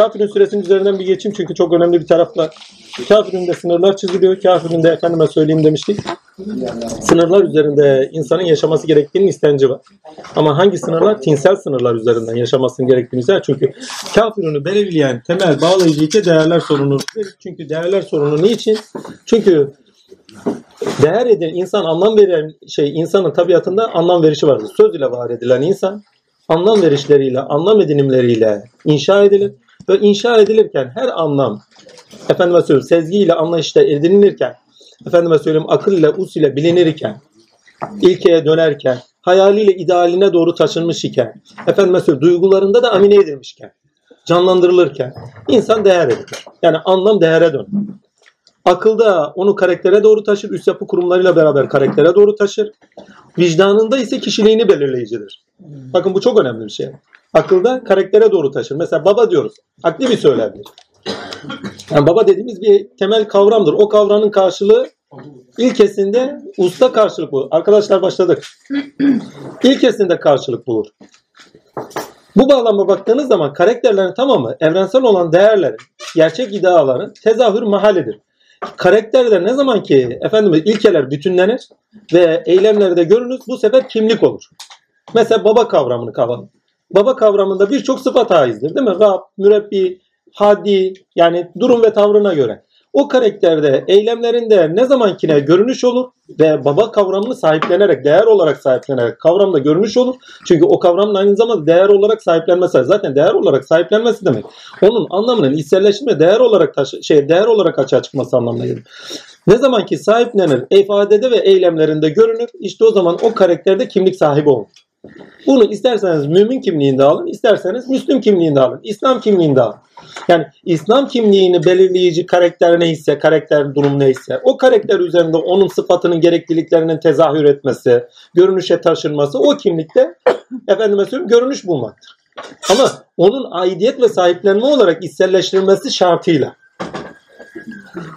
Kafirin süresinin üzerinden bir geçeyim çünkü çok önemli bir taraf var. Kafirin de sınırlar çiziliyor. Kafirin de efendime söyleyeyim demiştik. Sınırlar üzerinde insanın yaşaması gerektiğinin istenci var. Ama hangi sınırlar? Tinsel sınırlar üzerinden yaşamasının gerektiğini ister. Çünkü kafirini belirleyen temel bağlayıcı iki değerler sorunu. Çünkü değerler sorunu niçin? Çünkü değer edilen insan anlam veren şey insanın tabiatında anlam verişi vardır. Söz ile var edilen insan anlam verişleriyle, anlam edinimleriyle inşa edilir ve inşa edilirken her anlam efendime söyleyeyim sezgiyle anlayışta edinilirken efendime söyleyeyim akıl ile us ile bilinirken ilkeye dönerken hayaliyle idealine doğru taşınmış iken efendime söyleyeyim duygularında da amine edilmişken canlandırılırken insan değer edilir. Yani anlam değere dönür. Akılda onu karaktere doğru taşır, üst yapı kurumlarıyla beraber karaktere doğru taşır. Vicdanında ise kişiliğini belirleyicidir. Bakın bu çok önemli bir şey. Akılda karaktere doğru taşır. Mesela baba diyoruz. Akli bir söylemdir. Yani baba dediğimiz bir temel kavramdır. O kavramın karşılığı ilkesinde usta karşılık bulur. Arkadaşlar başladık. İlkesinde karşılık bulur. Bu bağlamda baktığınız zaman karakterlerin tamamı evrensel olan değerlerin, gerçek ideaların tezahür mahalidir. Karakterler ne zaman ki efendim ilkeler bütünlenir ve eylemlerde görünür bu sefer kimlik olur. Mesela baba kavramını kavramı. Baba kavramında birçok sıfat haizdir değil mi? Rab, mürebbi, hadi yani durum ve tavrına göre. O karakterde eylemlerinde ne zamankine görünüş olur ve baba kavramını sahiplenerek, değer olarak sahiplenerek kavramda görünüş olur. Çünkü o kavramın aynı zamanda değer olarak sahiplenmesi. Zaten değer olarak sahiplenmesi demek. Onun anlamının içselleşme değer olarak taşı, şey değer olarak açığa çıkması anlamına gelir. Ne zaman ki sahiplenir, ifadede ve eylemlerinde görünür, işte o zaman o karakterde kimlik sahibi olur. Bunu isterseniz mümin kimliğinde alın, isterseniz Müslüm kimliğinde alın, İslam kimliğinde alın. Yani İslam kimliğini belirleyici karakter neyse, karakter durum neyse, o karakter üzerinde onun sıfatının gerekliliklerinin tezahür etmesi, görünüşe taşınması o kimlikte efendime söyleyeyim görünüş bulmaktır. Ama onun aidiyet ve sahiplenme olarak içselleştirilmesi şartıyla.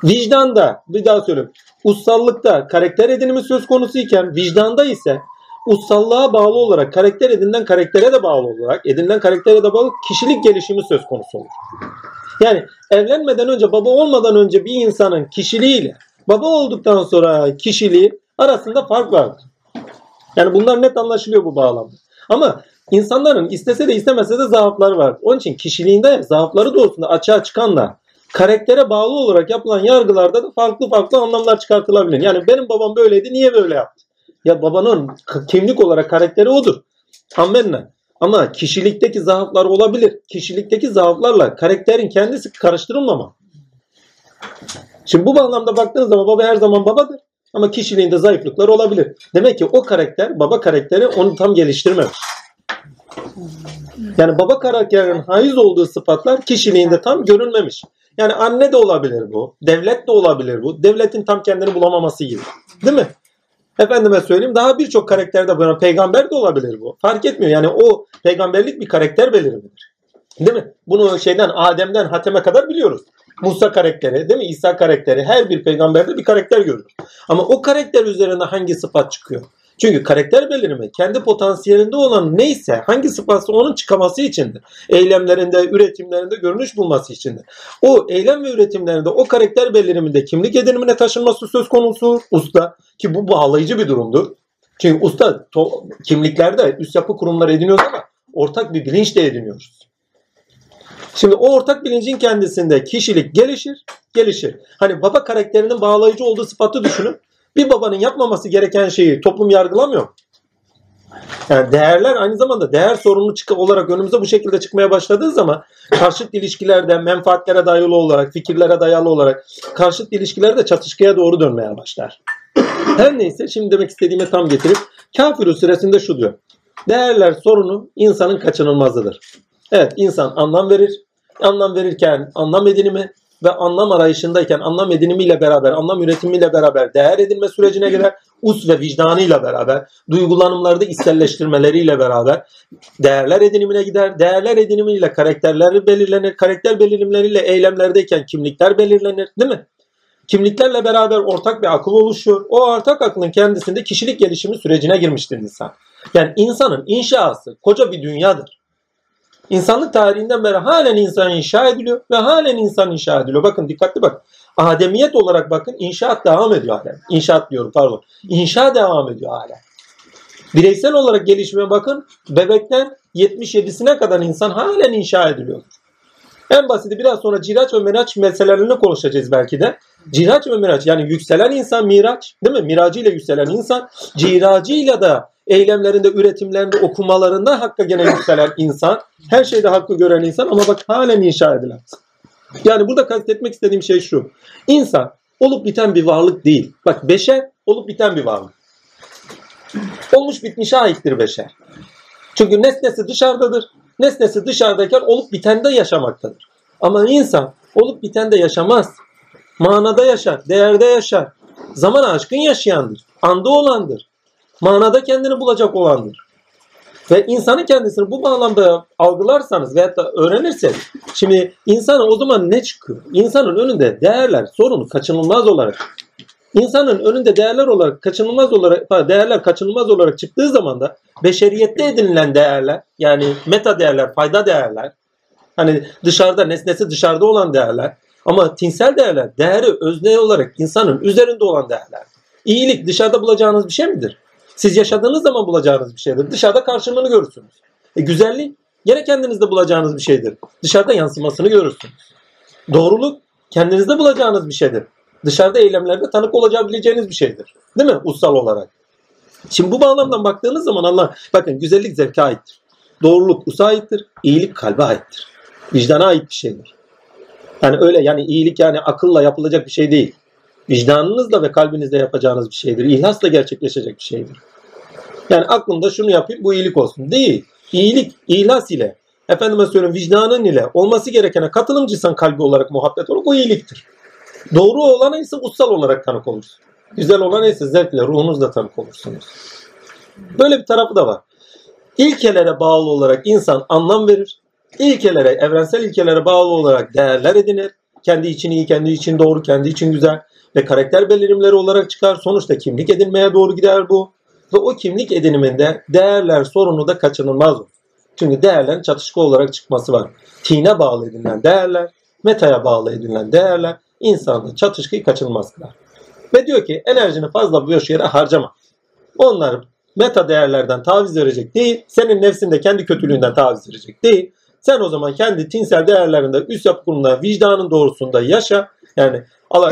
Vicdanda, bir daha söyleyeyim, ussallıkta karakter edinimi söz konusu iken vicdanda ise ussallığa bağlı olarak karakter edinilen karaktere de bağlı olarak edinilen karaktere de bağlı kişilik gelişimi söz konusu olur. Yani evlenmeden önce baba olmadan önce bir insanın kişiliğiyle baba olduktan sonra kişiliği arasında fark vardır. Yani bunlar net anlaşılıyor bu bağlamda. Ama insanların istese de istemese de zaafları var. Onun için kişiliğinde zaafları doğrultusunda açığa çıkanla karaktere bağlı olarak yapılan yargılarda da farklı farklı anlamlar çıkartılabilir. Yani benim babam böyleydi niye böyle yaptı? Ya babanın kimlik olarak karakteri odur. Amenna. Ama kişilikteki zaaflar olabilir. Kişilikteki zaaflarla karakterin kendisi karıştırılmama. Şimdi bu bağlamda baktığınız zaman baba her zaman babadır. Ama kişiliğinde zayıflıklar olabilir. Demek ki o karakter, baba karakteri onu tam geliştirmemiş. Yani baba karakterinin haiz olduğu sıfatlar kişiliğinde tam görünmemiş. Yani anne de olabilir bu. Devlet de olabilir bu. Devletin tam kendini bulamaması gibi. Değil mi? Efendime söyleyeyim daha birçok karakterde böyle peygamber de olabilir bu. Fark etmiyor. Yani o peygamberlik bir karakter belirimidir. Değil mi? Bunu şeyden Adem'den Hatem'e kadar biliyoruz. Musa karakteri, değil mi? İsa karakteri her bir peygamberde bir karakter görülür. Ama o karakter üzerine hangi sıfat çıkıyor? Çünkü karakter belirimi kendi potansiyelinde olan neyse hangi sıfatsa onun çıkaması içindir. Eylemlerinde, üretimlerinde görünüş bulması içindir. O eylem ve üretimlerinde o karakter beliriminde kimlik edinimine taşınması söz konusu usta ki bu bağlayıcı bir durumdur. Çünkü usta to, kimliklerde üst yapı kurumları ediniyoruz ama ortak bir bilinç de ediniyoruz. Şimdi o ortak bilincin kendisinde kişilik gelişir, gelişir. Hani baba karakterinin bağlayıcı olduğu sıfatı düşünün. Bir babanın yapmaması gereken şeyi toplum yargılamıyor. Yani değerler aynı zamanda değer sorunu olarak önümüze bu şekilde çıkmaya başladığı zaman karşıt ilişkilerde menfaatlere dayalı olarak, fikirlere dayalı olarak karşıt ilişkilerde çatışkıya doğru dönmeye başlar. Her neyse şimdi demek istediğime tam getirip kafir süresinde şu diyor. Değerler sorunu insanın kaçınılmazıdır. Evet insan anlam verir. Anlam verirken anlam edinimi, ve anlam arayışındayken anlam edinimiyle beraber, anlam üretimiyle beraber değer edinme sürecine girer. Us ve vicdanıyla beraber, duygulanımlarda içselleştirmeleriyle beraber değerler edinimine gider. Değerler edinimiyle karakterleri belirlenir. Karakter belirlimleriyle eylemlerdeyken kimlikler belirlenir. Değil mi? Kimliklerle beraber ortak bir akıl oluşuyor. O ortak aklın kendisinde kişilik gelişimi sürecine girmiştir insan. Yani insanın inşası koca bir dünyadır. İnsanlık tarihinden beri halen insan inşa ediliyor ve halen insan inşa ediliyor. Bakın dikkatli bak. Ademiyet olarak bakın inşaat devam ediyor halen. İnşaat diyorum pardon. İnşa devam ediyor halen. Bireysel olarak gelişime bakın. Bebekten 77'sine kadar insan halen inşa ediliyor. En basiti biraz sonra ciraç ve miraç meselelerini konuşacağız belki de. Ciraç ve miraç yani yükselen insan miraç değil mi? Miracıyla yükselen insan ciracıyla da eylemlerinde, üretimlerinde, okumalarında hakka gene yükselen insan. Her şeyde hakkı gören insan ama bak halen inşa edilen. Yani burada kastetmek istediğim şey şu. İnsan olup biten bir varlık değil. Bak beşer olup biten bir varlık. Olmuş bitmişe aittir beşer. Çünkü nesnesi dışarıdadır. Nesnesi dışarıdayken olup bitende yaşamaktadır. Ama insan olup bitende yaşamaz. Manada yaşar, değerde yaşar. Zaman aşkın yaşayandır. Anda olandır. Manada kendini bulacak olandır. Ve insanın kendisini bu bağlamda algılarsanız veyahut da öğrenirseniz şimdi insana o zaman ne çıkıyor? İnsanın önünde değerler sorunu kaçınılmaz olarak insanın önünde değerler olarak kaçınılmaz olarak değerler kaçınılmaz olarak çıktığı zaman da beşeriyette edinilen değerler yani meta değerler, fayda değerler hani dışarıda nesnesi dışarıda olan değerler ama tinsel değerler değeri özne olarak insanın üzerinde olan değerler. İyilik dışarıda bulacağınız bir şey midir? Siz yaşadığınız zaman bulacağınız bir şeydir. Dışarıda karşılığını görürsünüz. E, güzellik yine kendinizde bulacağınız bir şeydir. Dışarıda yansımasını görürsünüz. Doğruluk kendinizde bulacağınız bir şeydir. Dışarıda eylemlerde tanık olabileceğiniz bir şeydir. Değil mi? Ussal olarak. Şimdi bu bağlamdan baktığınız zaman Allah bakın güzellik zevke aittir. Doğruluk usa aittir. İyilik kalbe aittir. Vicdana ait bir şeydir. Yani öyle yani iyilik yani akılla yapılacak bir şey değil. Vicdanınızla ve kalbinizle yapacağınız bir şeydir. İhlasla gerçekleşecek bir şeydir. Yani aklımda şunu yapayım bu iyilik olsun. Değil. İyilik ihlas ile efendime söyleyeyim vicdanın ile olması gerekene katılımcıysan kalbi olarak muhabbet olarak o iyiliktir. Doğru olana ise ussal olarak tanık olursun. Güzel olana ise zevkle ruhunuzla tanık olursunuz. Böyle bir tarafı da var. İlkelere bağlı olarak insan anlam verir. İlkelere, evrensel ilkelere bağlı olarak değerler edinir. Kendi için iyi, kendi için doğru, kendi için güzel ve karakter belirlimleri olarak çıkar. Sonuçta kimlik edinmeye doğru gider bu. Ve o kimlik ediniminde değerler sorunu da kaçınılmaz olur. Çünkü değerlerin çatışkı olarak çıkması var. Tine bağlı edinilen değerler, metaya bağlı edinilen değerler insanda çatışkıyı kaçınılmaz kılar. Ve diyor ki enerjini fazla boş yere harcama. Onlar meta değerlerden taviz verecek değil, senin nefsinde kendi kötülüğünden taviz verecek değil. Sen o zaman kendi tinsel değerlerinde, üst yapı kurumunda, vicdanın doğrusunda yaşa. Yani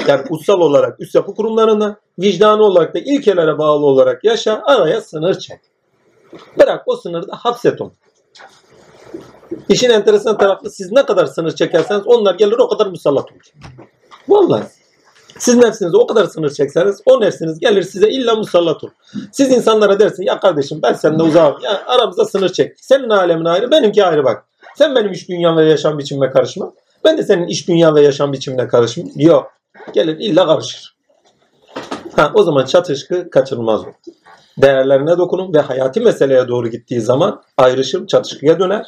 yani ussal olarak üst yapı kurumlarında, vicdanı olarak da ilkelere bağlı olarak yaşa, araya sınır çek. Bırak o sınırda hapset onu. İşin enteresan tarafı siz ne kadar sınır çekerseniz onlar gelir o kadar musallat olur. Vallahi. Siz nefsinize o kadar sınır çekseniz o nefsiniz gelir size illa musallat olur. Siz insanlara dersin ya kardeşim ben seninle uzağım. Ya aramıza sınır çek. Senin alemin ayrı benimki ayrı bak. Sen benim iş dünyam ve yaşam biçimime karışma. Ben de senin iş dünya ve yaşam biçimine karışmam. Yok. Gelir illa karışır. Ha, o zaman çatışkı kaçınılmaz olur. Değerlerine dokunun ve hayati meseleye doğru gittiği zaman ayrışım çatışkıya döner.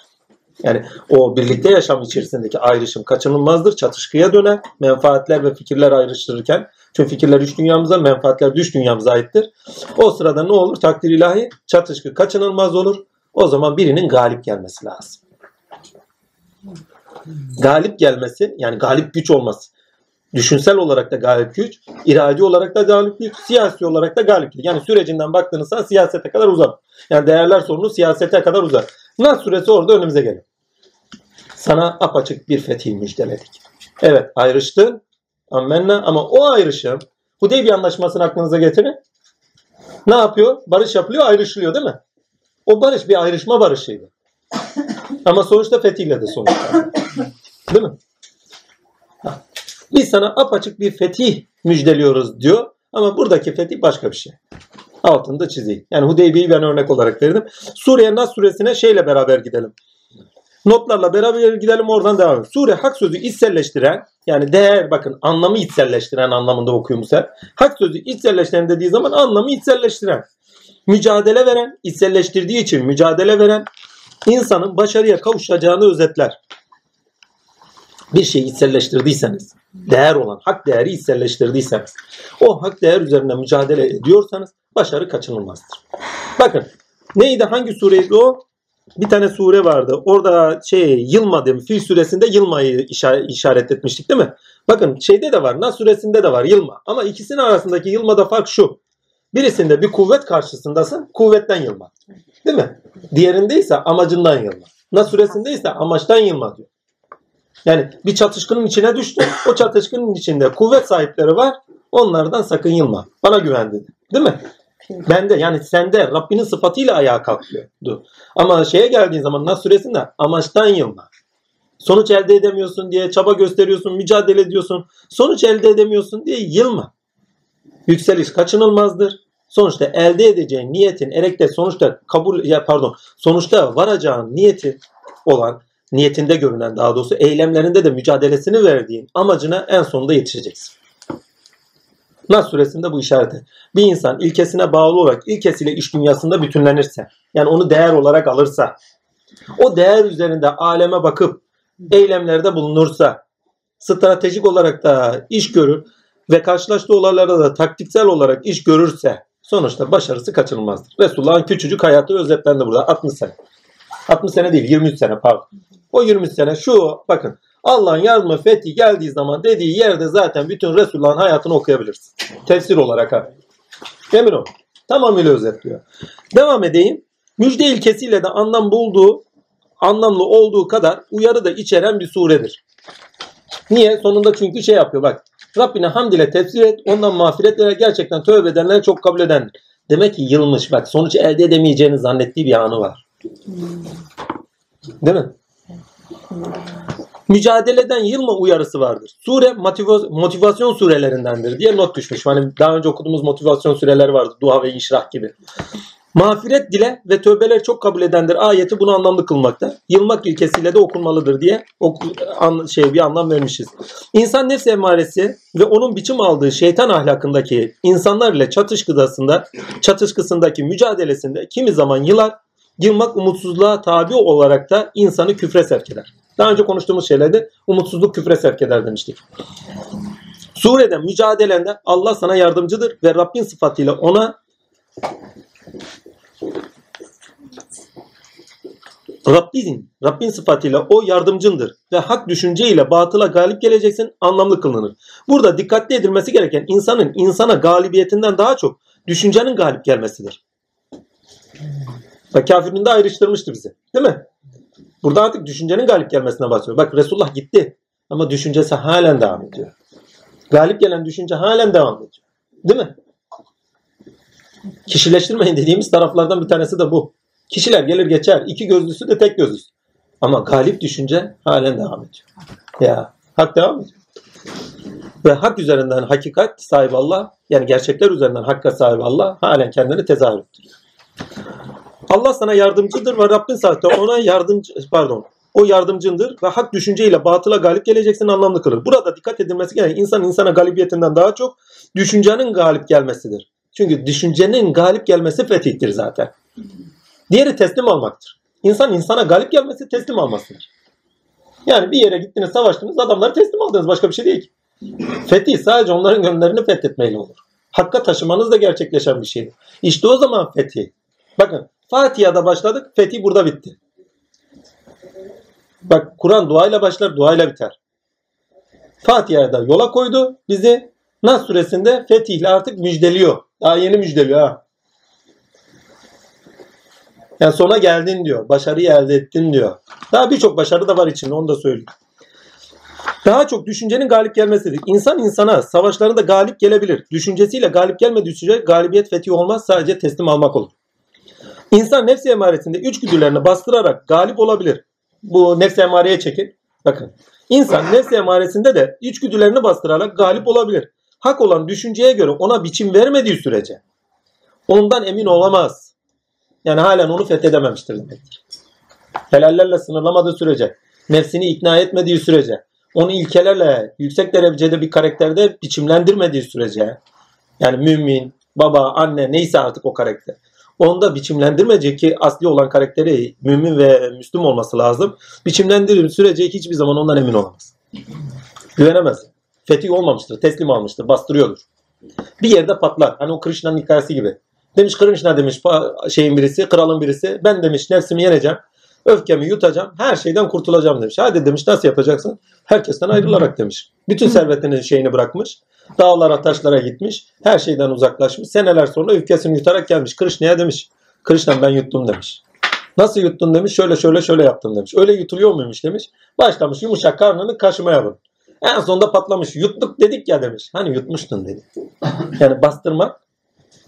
Yani o birlikte yaşam içerisindeki ayrışım kaçınılmazdır. Çatışkıya döner. Menfaatler ve fikirler ayrıştırırken. Çünkü fikirler üç dünyamıza, menfaatler düş dünyamıza aittir. O sırada ne olur? Takdir ilahi çatışkı kaçınılmaz olur. O zaman birinin galip gelmesi lazım. Galip gelmesi yani galip güç olması. Düşünsel olarak da galip güç, iradi olarak da galip güç, siyasi olarak da galip güç. Yani sürecinden baktığınızda siyasete kadar uzar. Yani değerler sorunu siyasete kadar uzar. Nas suresi orada önümüze geliyor. Sana apaçık bir fetih müjdeledik. Evet ayrıştın. Ammenna ama o ayrışım Hudeybiye anlaşmasını aklınıza getirin. Ne yapıyor? Barış yapılıyor, ayrışılıyor değil mi? O barış bir ayrışma barışıydı. Ama sonuçta fetihle de sonuçta. Değil mi? Biz sana apaçık bir fetih müjdeliyoruz diyor. Ama buradaki fetih başka bir şey. Altında çizeyim. Yani Hudeybiye'yi ben örnek olarak verdim. Suriye Nas suresine şeyle beraber gidelim. Notlarla beraber gidelim oradan devam edelim. Sure hak sözü içselleştiren yani değer bakın anlamı içselleştiren anlamında okuyor bu Hak sözü içselleştiren dediği zaman anlamı içselleştiren. Mücadele veren, içselleştirdiği için mücadele veren insanın başarıya kavuşacağını özetler. Bir şeyi içselleştirdiyseniz, değer olan, hak değeri içselleştirdiyseniz, o hak değer üzerinde mücadele ediyorsanız başarı kaçınılmazdır. Bakın neydi hangi sureydi o? bir tane sure vardı. Orada şey yılma dedim. Fil suresinde yılmayı işaret etmiştik değil mi? Bakın şeyde de var. Nas suresinde de var yılma. Ama ikisinin arasındaki yılmada fark şu. Birisinde bir kuvvet karşısındasın. Kuvvetten yılma. Değil mi? Diğerinde ise amacından yılma. Nas suresinde amaçtan yılma diyor. Yani bir çatışkının içine düştün. O çatışkının içinde kuvvet sahipleri var. Onlardan sakın yılma. Bana güven dedi. Değil mi? Bende yani sende Rabbinin sıfatıyla ayağa kalkıyordu. Ama şeye geldiğin zaman Nas suresinde amaçtan yılma. Sonuç elde edemiyorsun diye çaba gösteriyorsun, mücadele ediyorsun. Sonuç elde edemiyorsun diye yılma. Yükseliş kaçınılmazdır. Sonuçta elde edeceğin niyetin erekte sonuçta kabul ya pardon sonuçta varacağın niyeti olan niyetinde görünen daha doğrusu eylemlerinde de mücadelesini verdiğin amacına en sonunda yetişeceksin. Nas suresinde bu işareti. Bir insan ilkesine bağlı olarak ilkesiyle iş dünyasında bütünlenirse, yani onu değer olarak alırsa, o değer üzerinde aleme bakıp eylemlerde bulunursa, stratejik olarak da iş görür ve karşılaştığı olaylarda da taktiksel olarak iş görürse sonuçta başarısı kaçınılmazdır. Resulullah'ın küçücük hayatı özetlendi burada 60 sene. 60 sene değil 23 sene pardon. O 23 sene şu bakın Allah'ın yardımı fethi geldiği zaman dediği yerde zaten bütün Resulullah'ın hayatını okuyabilirsin. Tefsir olarak ha. Emin ol. Tamamıyla özetliyor. Devam edeyim. Müjde ilkesiyle de anlam bulduğu, anlamlı olduğu kadar uyarı da içeren bir suredir. Niye? Sonunda çünkü şey yapıyor bak. Rabbine hamd ile tefsir et. Ondan mağfiretlere gerçekten tövbe edenlere çok kabul edendir. Demek ki yılmış. Bak sonuç elde edemeyeceğini zannettiği bir anı var. Değil mi? Mücadeleden yılma uyarısı vardır. Sure motiva- motivasyon surelerindendir diye not düşmüş. Hani daha önce okuduğumuz motivasyon sureleri vardı. Dua ve inşirah gibi. Mağfiret dile ve tövbeler çok kabul edendir. Ayeti bunu anlamlı kılmakta. Yılmak ilkesiyle de okunmalıdır diye oku, an, şey bir anlam vermişiz. İnsan nefs emaresi ve onun biçim aldığı şeytan ahlakındaki insanlar ile çatışkısında, çatışkısındaki mücadelesinde kimi zaman yılar, yılmak umutsuzluğa tabi olarak da insanı küfre sevk eder. Daha önce konuştuğumuz şeylerde umutsuzluk küfre sevk eder demiştik. Surede mücadelende Allah sana yardımcıdır ve Rabbin sıfatıyla ona Rabbin, Rabbin sıfatıyla o yardımcındır ve hak düşünceyle batıla galip geleceksin anlamlı kılınır. Burada dikkatli edilmesi gereken insanın insana galibiyetinden daha çok düşüncenin galip gelmesidir. Bak kafirin de ayrıştırmıştı bizi. Değil mi? Burada artık düşüncenin galip gelmesine bahsediyor. Bak Resulullah gitti ama düşüncesi halen devam ediyor. Galip gelen düşünce halen devam ediyor. Değil mi? Kişileştirmeyin dediğimiz taraflardan bir tanesi de bu. Kişiler gelir geçer. İki gözlüsü de tek gözlüsü. Ama galip düşünce halen devam ediyor. Ya hak devam ediyor. Ve hak üzerinden hakikat sahibi Allah yani gerçekler üzerinden hakka sahibi Allah halen kendini tezahür ettiriyor. Allah sana yardımcıdır ve Rabbin zaten ona yardımcı pardon o yardımcındır ve hak düşünceyle batıla galip geleceksin anlamlı kılır. Burada dikkat edilmesi gereken insan insana galibiyetinden daha çok düşüncenin galip gelmesidir. Çünkü düşüncenin galip gelmesi fetihtir zaten. Diğeri teslim almaktır. İnsan insana galip gelmesi teslim almasıdır. Yani bir yere gittiniz savaştınız adamları teslim aldınız başka bir şey değil ki. Fetih sadece onların gönüllerini fethetmeyle olur. Hakka taşımanız da gerçekleşen bir şeydir. İşte o zaman fetih. Bakın Fatiha'da başladık fetih burada bitti. Bak Kur'an duayla başlar duayla biter. Fatiha'da yola koydu bizi. Nas suresinde fetihle artık müjdeliyor. Daha yeni müjdeliyor ha. Yani sona geldin diyor. Başarıyı elde ettin diyor. Daha birçok başarı da var içinde onu da söyleyeyim. Daha çok düşüncenin galip gelmesidir. İnsan insana savaşlarında galip gelebilir. Düşüncesiyle galip gelmediği sürece galibiyet fetih olmaz sadece teslim almak olur. İnsan nefsi emaresinde üç güdülerini bastırarak galip olabilir. Bu nefsi emareye çekin. Bakın. İnsan nefsi emaresinde de üç güdülerini bastırarak galip olabilir. Hak olan düşünceye göre ona biçim vermediği sürece ondan emin olamaz. Yani halen onu fethedememiştir demektir. Helallerle sınırlamadığı sürece, nefsini ikna etmediği sürece, onu ilkelerle yüksek derecede bir karakterde biçimlendirmediği sürece, yani mümin, baba, anne neyse artık o karakter. Onda biçimlendirmeyecek ki asli olan karakteri mümin ve müslüm olması lazım. Biçimlendirdiği sürece hiçbir zaman ondan emin olamaz. Güvenemez. Fetih olmamıştır, teslim almıştır, bastırıyordur. Bir yerde patlar. Hani o Krishna'nın hikayesi gibi. Demiş Krishna demiş şeyin birisi, kralın birisi. Ben demiş nefsimi yeneceğim. Öfkemi yutacağım. Her şeyden kurtulacağım demiş. Hadi demiş nasıl yapacaksın? Herkesten ayrılarak demiş. Bütün servetini şeyini bırakmış. Dağlara taşlara gitmiş. Her şeyden uzaklaşmış. Seneler sonra öfkesini yutarak gelmiş. Krishne'ye demiş. Krishna ben yuttum demiş. Nasıl yuttun demiş. Şöyle şöyle şöyle yaptım demiş. Öyle yutuluyor muymuş demiş. Başlamış yumuşak karnını kaşımaya vur. En sonunda patlamış. Yuttuk dedik ya demiş. Hani yutmuştun dedi. Yani bastırmak,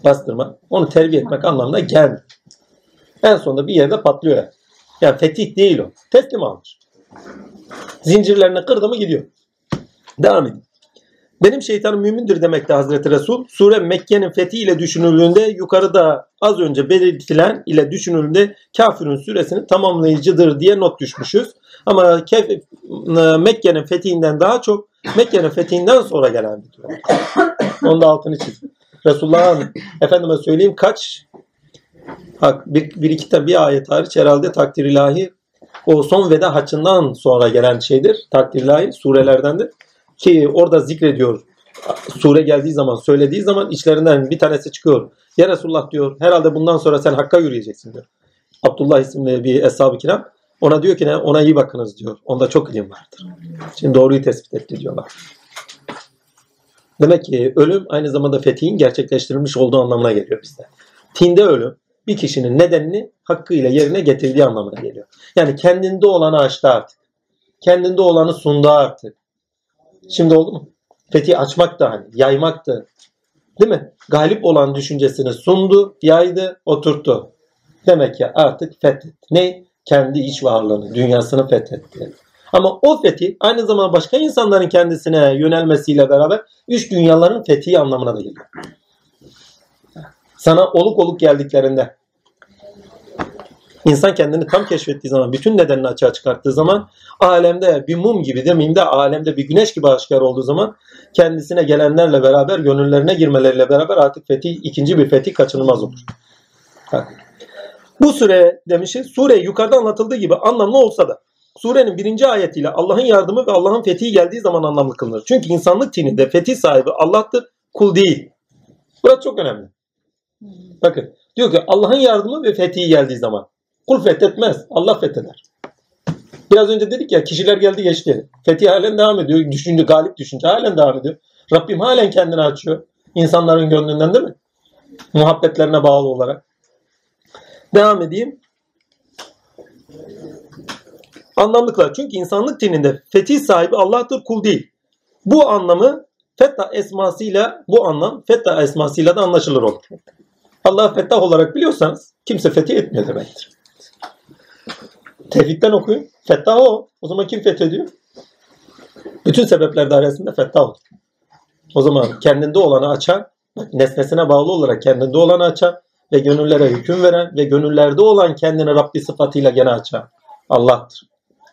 bastırmak, onu terbiye etmek anlamına gelmiyor. En sonunda bir yerde patlıyor. Yani, yani fetih değil o. Teslim almış. Zincirlerini kırdı mı gidiyor. Devam edin. Benim şeytanım mümindir demekte Hazreti Resul. Sure Mekke'nin fethi ile düşünüldüğünde yukarıda az önce belirtilen ile düşünüldüğünde kafirin süresini tamamlayıcıdır diye not düşmüşüz. Ama Kef- Mekke'nin fethinden daha çok Mekke'nin fethinden sonra gelen bir durum. Onun da altını çiz. Resulullah'ın efendime söyleyeyim kaç Hak, bir, bir iki bir ayet hariç herhalde takdir ilahi o son veda haccından sonra gelen şeydir. Takdir ilahi surelerdendir. Ki orada zikrediyor. Sure geldiği zaman, söylediği zaman içlerinden bir tanesi çıkıyor. Ya Resulullah diyor herhalde bundan sonra sen Hakk'a yürüyeceksin diyor. Abdullah isimli bir eshab-ı kiram. Ona diyor ki ne? Ona iyi bakınız diyor. Onda çok ilim vardır. Şimdi doğruyu tespit etti diyorlar. Demek ki ölüm aynı zamanda fethihin gerçekleştirilmiş olduğu anlamına geliyor bizde. Tinde ölüm bir kişinin nedenini hakkıyla yerine getirdiği anlamına geliyor. Yani kendinde olanı açtı artık. Kendinde olanı sundu artık. Şimdi oldu mu? Fethi açmak da hani, yaymak da. Değil mi? Galip olan düşüncesini sundu, yaydı, oturttu. Demek ki artık fethetti. Ne? Kendi iç varlığını, dünyasını fethetti. Ama o fethi aynı zamanda başka insanların kendisine yönelmesiyle beraber üç dünyaların fethi anlamına da geliyor. Sana oluk oluk geldiklerinde insan kendini tam keşfettiği zaman, bütün nedenini açığa çıkarttığı zaman alemde bir mum gibi demeyeyim de alemde bir güneş gibi aşikar olduğu zaman kendisine gelenlerle beraber, gönüllerine girmeleriyle beraber artık fetih, ikinci bir fetih kaçınılmaz olur. Bak. Bu süre demişiz, sure yukarıda anlatıldığı gibi anlamlı olsa da surenin birinci ayetiyle Allah'ın yardımı ve Allah'ın fethi geldiği zaman anlamlı kılınır. Çünkü insanlık dininde fetih sahibi Allah'tır, kul değil. Burası çok önemli. Bakın diyor ki Allah'ın yardımı ve fethi geldiği zaman. Kul fethetmez. Allah fetheder. Biraz önce dedik ya kişiler geldi geçti. Fetih halen devam ediyor. Düşünce, galip düşünce halen devam ediyor. Rabbim halen kendini açıyor. İnsanların gönlünden değil mi? Muhabbetlerine bağlı olarak. Devam edeyim. Anlamlıklar. Çünkü insanlık dininde fetih sahibi Allah'tır kul değil. Bu anlamı Fettah esmasıyla bu anlam Fettah esmasıyla da anlaşılır olur. Allah Fettah olarak biliyorsanız kimse fetih etmiyor demektir. Tevhidden okuyun. Fettah o. O zaman kim fethediyor? Bütün sebepler dairesinde fettah olur. O zaman kendinde olanı açan, nesnesine bağlı olarak kendinde olanı açan ve gönüllere hüküm veren ve gönüllerde olan kendini Rabbi sıfatıyla gene açan Allah'tır.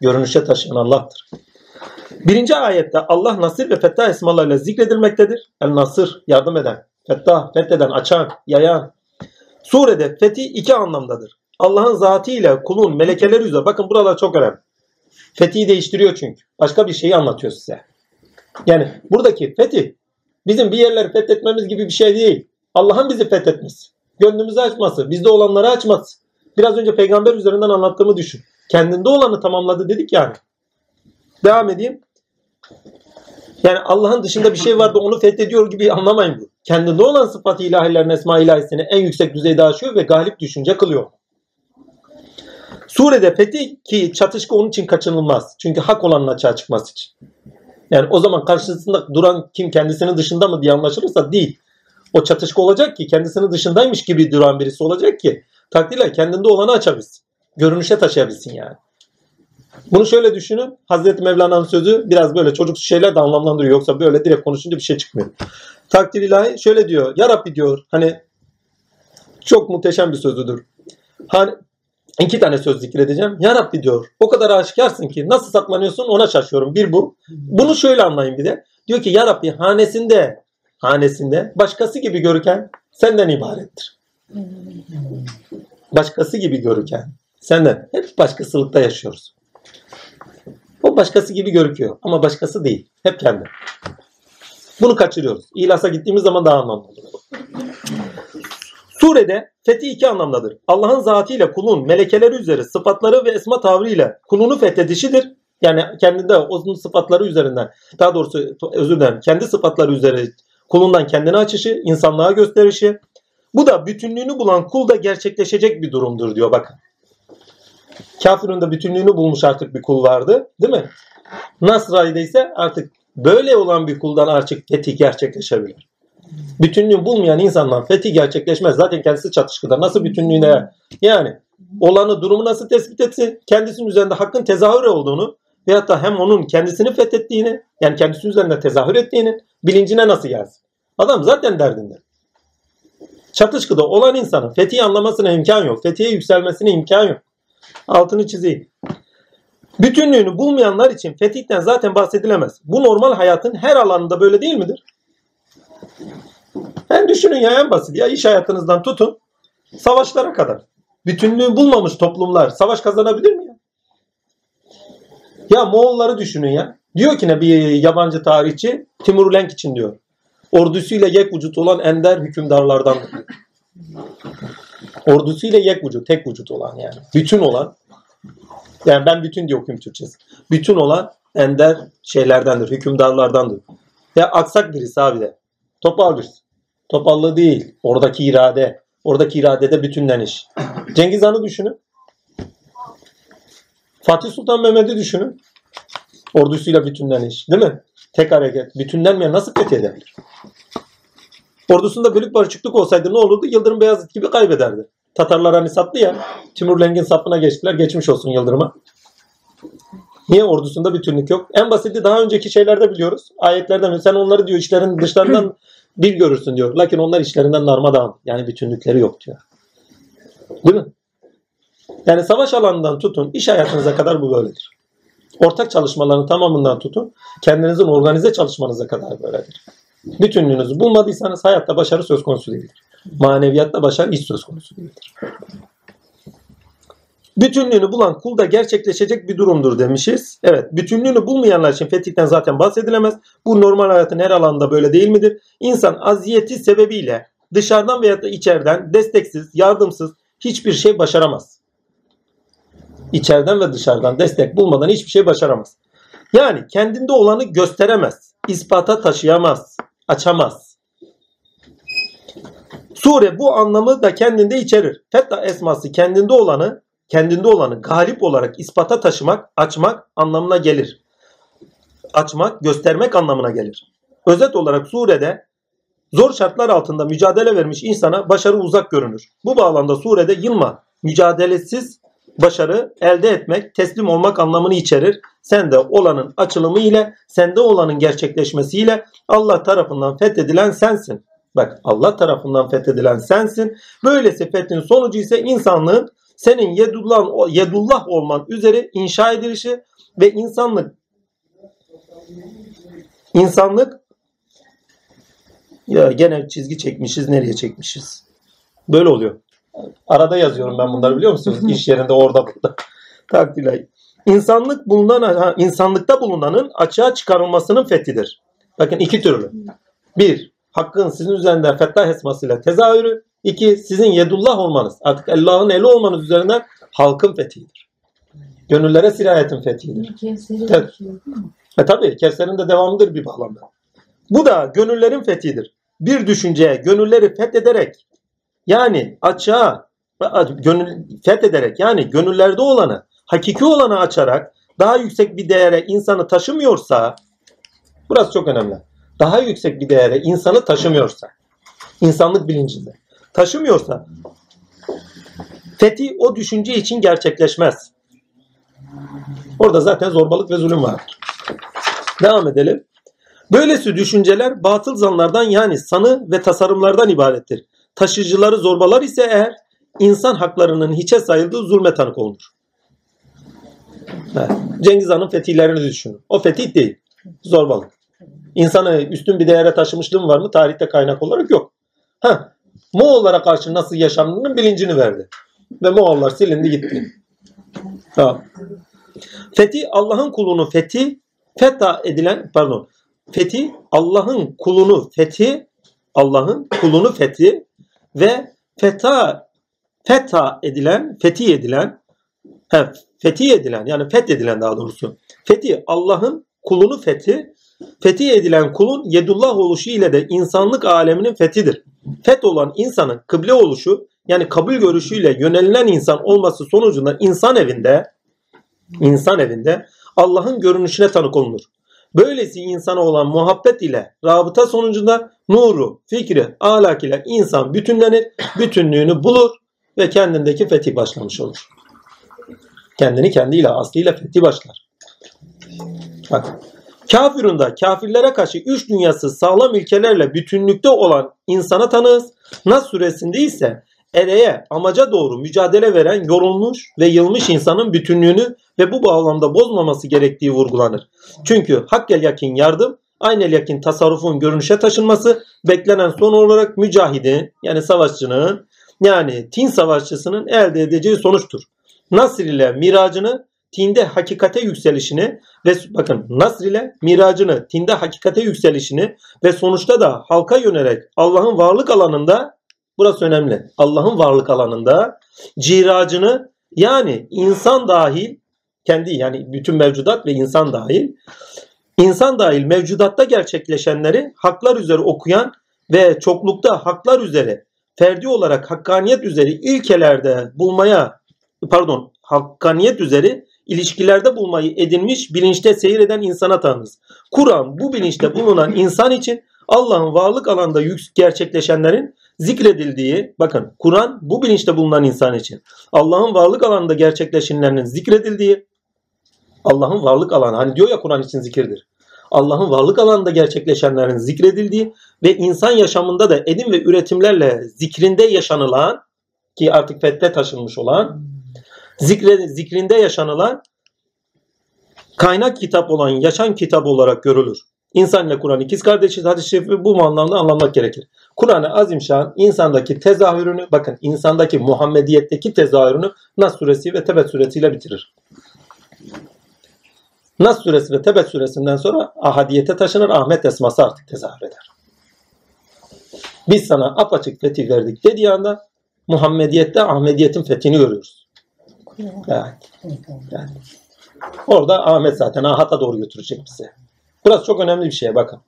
Görünüşe taşıyan Allah'tır. Birinci ayette Allah Nasir ve Fettah esmalarıyla zikredilmektedir. El Nasır yardım eden, Fettah fetheden, açan, yayan. Surede fethi iki anlamdadır. Allah'ın zatıyla kulun melekeleri üzere. Bakın buralar çok önemli. Fethiyi değiştiriyor çünkü. Başka bir şeyi anlatıyor size. Yani buradaki fetih bizim bir yerleri fethetmemiz gibi bir şey değil. Allah'ın bizi fethetmesi. Gönlümüzü açması. Bizde olanları açması. Biraz önce peygamber üzerinden anlattığımı düşün. Kendinde olanı tamamladı dedik yani. Devam edeyim. Yani Allah'ın dışında bir şey var da onu fethediyor gibi anlamayın bu. Kendinde olan sıfatı ilahilerin esma ilahisini en yüksek düzeyde aşıyor ve galip düşünce kılıyor. Surede fetih ki çatışkı onun için kaçınılmaz. Çünkü hak olanın açığa çıkması için. Yani o zaman karşısında duran kim kendisinin dışında mı diye anlaşılırsa değil. O çatışkı olacak ki kendisinin dışındaymış gibi duran birisi olacak ki takdirle kendinde olanı açabilsin. Görünüşe taşıyabilsin yani. Bunu şöyle düşünün. Hazreti Mevlana'nın sözü biraz böyle çocuksu şeyler de anlamlandırıyor. Yoksa böyle direkt konuşunca bir şey çıkmıyor. Takdir ilahi şöyle diyor. Ya Rabbi diyor hani çok muhteşem bir sözüdür. Hani iki tane söz zikredeceğim. Ya Rabbi diyor o kadar aşikarsın ki nasıl saklanıyorsun ona şaşıyorum. Bir bu. Bunu şöyle anlayın bir de. Diyor ki Ya Rabbi hanesinde hanesinde başkası gibi görürken senden ibarettir. Başkası gibi görürken senden hep başkasılıkta yaşıyoruz. O başkası gibi görüküyor ama başkası değil. Hep kendi. Bunu kaçırıyoruz. İlas'a gittiğimiz zaman daha anlamlı olur. Surede fethi iki anlamdadır. Allah'ın zatıyla kulun melekeleri üzeri sıfatları ve esma tavrıyla kulunu fethedişidir. Yani kendinde onun sıfatları üzerinden daha doğrusu özür dilerim kendi sıfatları üzeri kulundan kendini açışı, insanlığa gösterişi. Bu da bütünlüğünü bulan kulda gerçekleşecek bir durumdur diyor bakın. Kafirin de bütünlüğünü bulmuş artık bir kul vardı değil mi? Nasrani'de ise artık böyle olan bir kuldan artık fetih gerçekleşebilir. Bütünlüğü bulmayan insandan fetih gerçekleşmez. Zaten kendisi çatışkıda. Nasıl bütünlüğüne yani olanı durumu nasıl tespit etsin? Kendisinin üzerinde hakkın tezahür olduğunu veyahut da hem onun kendisini fethettiğini yani kendisi üzerinde tezahür ettiğini bilincine nasıl gelsin? Adam zaten derdinde. Çatışkıda olan insanın fethiyi anlamasına imkan yok. Fethiye yükselmesine imkan yok. Altını çizeyim. Bütünlüğünü bulmayanlar için fetihten zaten bahsedilemez. Bu normal hayatın her alanında böyle değil midir? Hem düşünün ya en basit ya iş hayatınızdan tutun savaşlara kadar. Bütünlüğü bulmamış toplumlar savaş kazanabilir mi ya? Moğolları düşünün ya. Diyor ki ne bir yabancı tarihçi Timur Lenk için diyor. Ordusuyla yek vücut olan ender hükümdarlardan. Ordusuyla yek vücut, tek vücut olan yani. Bütün olan. Yani ben bütün diye okuyayım Türkçesi. Bütün olan ender şeylerdendir, hükümdarlardandır. Ya aksak birisi abi de. Topal birisi. Topallı değil. Oradaki irade. Oradaki iradede bütünleniş. Cengiz Han'ı düşünün. Fatih Sultan Mehmet'i düşünün. Ordusuyla bütünleniş. Değil mi? Tek hareket. Bütünlenmeyen nasıl fethedebilir? Ordusunda bölük barışıklık olsaydı ne olurdu? Yıldırım Beyazıt gibi kaybederdi. Tatarlar hani sattı ya. Timur Leng'in sapına geçtiler. Geçmiş olsun Yıldırım'a. Niye ordusunda bütünlük yok? En basiti daha önceki şeylerde biliyoruz. Ayetlerden sen onları diyor işlerin dışlarından bir görürsün diyor. Lakin onlar işlerinden darmadağın. Yani bütünlükleri yok diyor. Değil mi? Yani savaş alanından tutun iş hayatınıza kadar bu böyledir. Ortak çalışmaların tamamından tutun kendinizin organize çalışmanıza kadar böyledir. Bütünlüğünüzü bulmadıysanız hayatta başarı söz konusu değildir. Maneviyatta başarı hiç söz konusu değildir. Bütünlüğünü bulan kulda gerçekleşecek bir durumdur demişiz. Evet, bütünlüğünü bulmayanlar için fetihten zaten bahsedilemez. Bu normal hayatın her alanında böyle değil midir? İnsan aziyeti sebebiyle dışarıdan veya da içeriden desteksiz, yardımsız hiçbir şey başaramaz. İçeriden ve dışarıdan destek bulmadan hiçbir şey başaramaz. Yani kendinde olanı gösteremez, ispata taşıyamaz, açamaz. Sure bu anlamı da kendinde içerir. Fetha esması kendinde olanı kendinde olanı galip olarak ispata taşımak, açmak anlamına gelir. Açmak, göstermek anlamına gelir. Özet olarak surede zor şartlar altında mücadele vermiş insana başarı uzak görünür. Bu bağlamda surede yılma, mücadelesiz başarı elde etmek, teslim olmak anlamını içerir. Sende olanın açılımı ile, sende olanın gerçekleşmesiyle Allah tarafından fethedilen sensin. Bak Allah tarafından fethedilen sensin. Böylesi fethin sonucu ise insanlığın senin yedullah, yedullah olman üzere inşa edilişi ve insanlık insanlık ya gene çizgi çekmişiz nereye çekmişiz böyle oluyor arada yazıyorum ben bunları biliyor musunuz iş yerinde orada burada takdirler insanlık bulunan ha, insanlıkta bulunanın açığa çıkarılmasının fethidir bakın iki türlü bir hakkın sizin üzerinde fettah esmasıyla tezahürü İki, sizin yedullah olmanız, artık Allah'ın eli olmanız üzerinden halkın fethidir. Gönüllere sirayetin fethidir. Evet. E tabi Kevser'in de devamıdır bir bağlamda. Bu da gönüllerin fethidir. Bir düşünceye gönülleri fethederek yani açığa gönül fethederek yani gönüllerde olanı hakiki olanı açarak daha yüksek bir değere insanı taşımıyorsa burası çok önemli. Daha yüksek bir değere insanı taşımıyorsa insanlık bilincinde taşımıyorsa fethi o düşünce için gerçekleşmez. Orada zaten zorbalık ve zulüm vardır. Devam edelim. Böylesi düşünceler batıl zanlardan yani sanı ve tasarımlardan ibarettir. Taşıyıcıları zorbalar ise eğer insan haklarının hiçe sayıldığı zulme tanık olunur. Cengiz Han'ın fetihlerini düşünün. O fetih değil. Zorbalık. İnsanı üstün bir değere taşımışlığım var mı? Tarihte kaynak olarak yok. Ha, Moğollara karşı nasıl yaşandığının bilincini verdi. Ve Moğollar silindi gitti. Tamam. Fethi Allah'ın kulunu fethi fetha edilen pardon fethi Allah'ın kulunu fethi Allah'ın kulunu fethi ve feta feta edilen, fethi edilen he, fethi edilen yani fethedilen daha doğrusu. Fethi Allah'ın kulunu fethi fethi edilen kulun yedullah oluşu ile de insanlık aleminin fethidir. Feth olan insanın kıble oluşu yani kabul görüşüyle yönelilen insan olması sonucunda insan evinde insan evinde Allah'ın görünüşüne tanık olunur. Böylesi insana olan muhabbet ile rabıta sonucunda nuru, fikri, ahlak ile insan bütünlenir, bütünlüğünü bulur ve kendindeki fethi başlamış olur. Kendini kendiyle, aslıyla fethi başlar. Bak, kafirunda kafirlere karşı üç dünyası sağlam ilkelerle bütünlükte olan insana tanığız. Nas suresinde ise ereğe, amaca doğru mücadele veren yorulmuş ve yılmış insanın bütünlüğünü ve bu bağlamda bozmaması gerektiği vurgulanır. Çünkü hakkel yakin yardım, aynel yakin tasarrufun görünüşe taşınması beklenen son olarak mücahidin yani savaşçının yani tin savaşçısının elde edeceği sonuçtur. Nasr ile miracını tinde hakikate yükselişini ve bakın Nasr ile miracını tinde hakikate yükselişini ve sonuçta da halka yönelerek Allah'ın varlık alanında burası önemli. Allah'ın varlık alanında ciracını yani insan dahil kendi yani bütün mevcudat ve insan dahil insan dahil mevcudatta gerçekleşenleri haklar üzere okuyan ve çoklukta haklar üzere ferdi olarak hakkaniyet üzeri ilkelerde bulmaya pardon hakkaniyet üzeri ilişkilerde bulmayı edinmiş bilinçte seyreden insana tanırız. Kur'an bu bilinçte bulunan insan için Allah'ın varlık alanda gerçekleşenlerin zikredildiği, bakın Kur'an bu bilinçte bulunan insan için Allah'ın varlık alanında gerçekleşenlerin zikredildiği, Allah'ın varlık alanı, hani diyor ya Kur'an için zikirdir. Allah'ın varlık alanında gerçekleşenlerin zikredildiği ve insan yaşamında da edim ve üretimlerle zikrinde yaşanılan ki artık fette taşınmış olan zikre, zikrinde yaşanılan kaynak kitap olan yaşam kitabı olarak görülür. İnsan ile Kur'an ikiz kardeşiz hadis-i şerifi bu anlamda anlamak gerekir. Kur'an-ı Azimşan insandaki tezahürünü bakın insandaki Muhammediyetteki tezahürünü Nas suresi ve Tebet suresiyle bitirir. Nas suresi ve Tebet suresinden sonra ahadiyete taşınır. Ahmet esması artık tezahür eder. Biz sana apaçık fetih verdik dediği anda Muhammediyette Ahmediyetin fethini görüyoruz. Evet. evet. Orada Ahmet zaten ahata doğru götürecek bizi. Burası çok önemli bir şey bakın.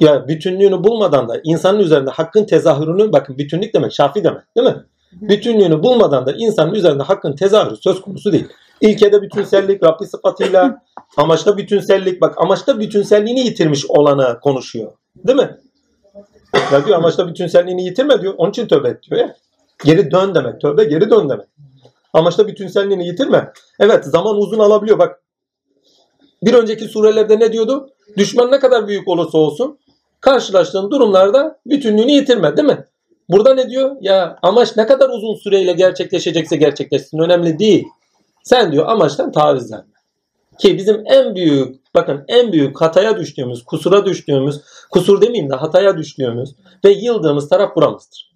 Ya bütünlüğünü bulmadan da insanın üzerinde hakkın tezahürünü bakın bütünlük demek şafi demek değil mi? Bütünlüğünü bulmadan da insanın üzerinde hakkın tezahürü söz konusu değil. İlkede bütünsellik, Rabbi sıfatıyla, amaçta bütünsellik. Bak amaçta bütünselliğini yitirmiş olanı konuşuyor. Değil mi? Ya diyor amaçta bütünselliğini yitirme diyor. Onun için tövbe et diyor ya. Geri dön demek. Tövbe geri dön demek. Amaçta bütünselliğini yitirme. Evet zaman uzun alabiliyor. Bak bir önceki surelerde ne diyordu? Düşman ne kadar büyük olursa olsun karşılaştığın durumlarda bütünlüğünü yitirme değil mi? Burada ne diyor? Ya amaç ne kadar uzun süreyle gerçekleşecekse gerçekleşsin önemli değil. Sen diyor amaçtan taviz verme. Ki bizim en büyük bakın en büyük hataya düştüğümüz, kusura düştüğümüz, kusur demeyeyim de hataya düştüğümüz ve yıldığımız taraf buramızdır.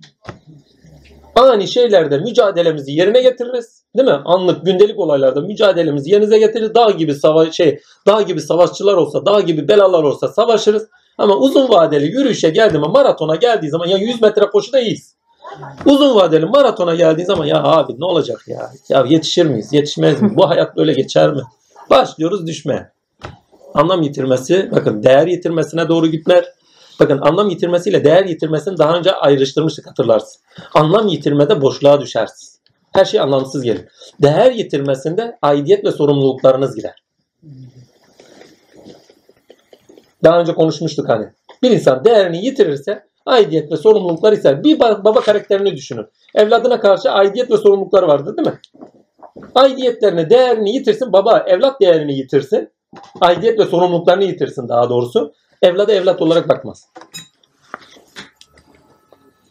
Ani şeylerde mücadelemizi yerine getiririz. Değil mi? Anlık gündelik olaylarda mücadelemizi yerinize getiririz. Dağ gibi savaş şey, dağ gibi savaşçılar olsa, dağ gibi belalar olsa savaşırız. Ama uzun vadeli yürüyüşe geldi mi, maratona geldiği zaman ya 100 metre koşuda iyiyiz. Uzun vadeli maratona geldiği zaman ya abi ne olacak ya? Ya yetişir miyiz? Yetişmez mi? Bu hayat böyle geçer mi? Başlıyoruz düşmeye. Anlam yitirmesi, bakın değer yitirmesine doğru gitmer. Bakın anlam yitirmesiyle değer yitirmesini daha önce ayrıştırmıştık hatırlarsın. Anlam yitirmede boşluğa düşersiniz. Her şey anlamsız gelir. Değer yitirmesinde aidiyet ve sorumluluklarınız gider. Daha önce konuşmuştuk hani. Bir insan değerini yitirirse aidiyet ve sorumluluklar ister. Bir baba karakterini düşünün. Evladına karşı aidiyet ve sorumlulukları vardır değil mi? Aidiyetlerini, değerini yitirsin. Baba evlat değerini yitirsin. Aidiyet ve sorumluluklarını yitirsin daha doğrusu. Evlada evlat olarak bakmaz.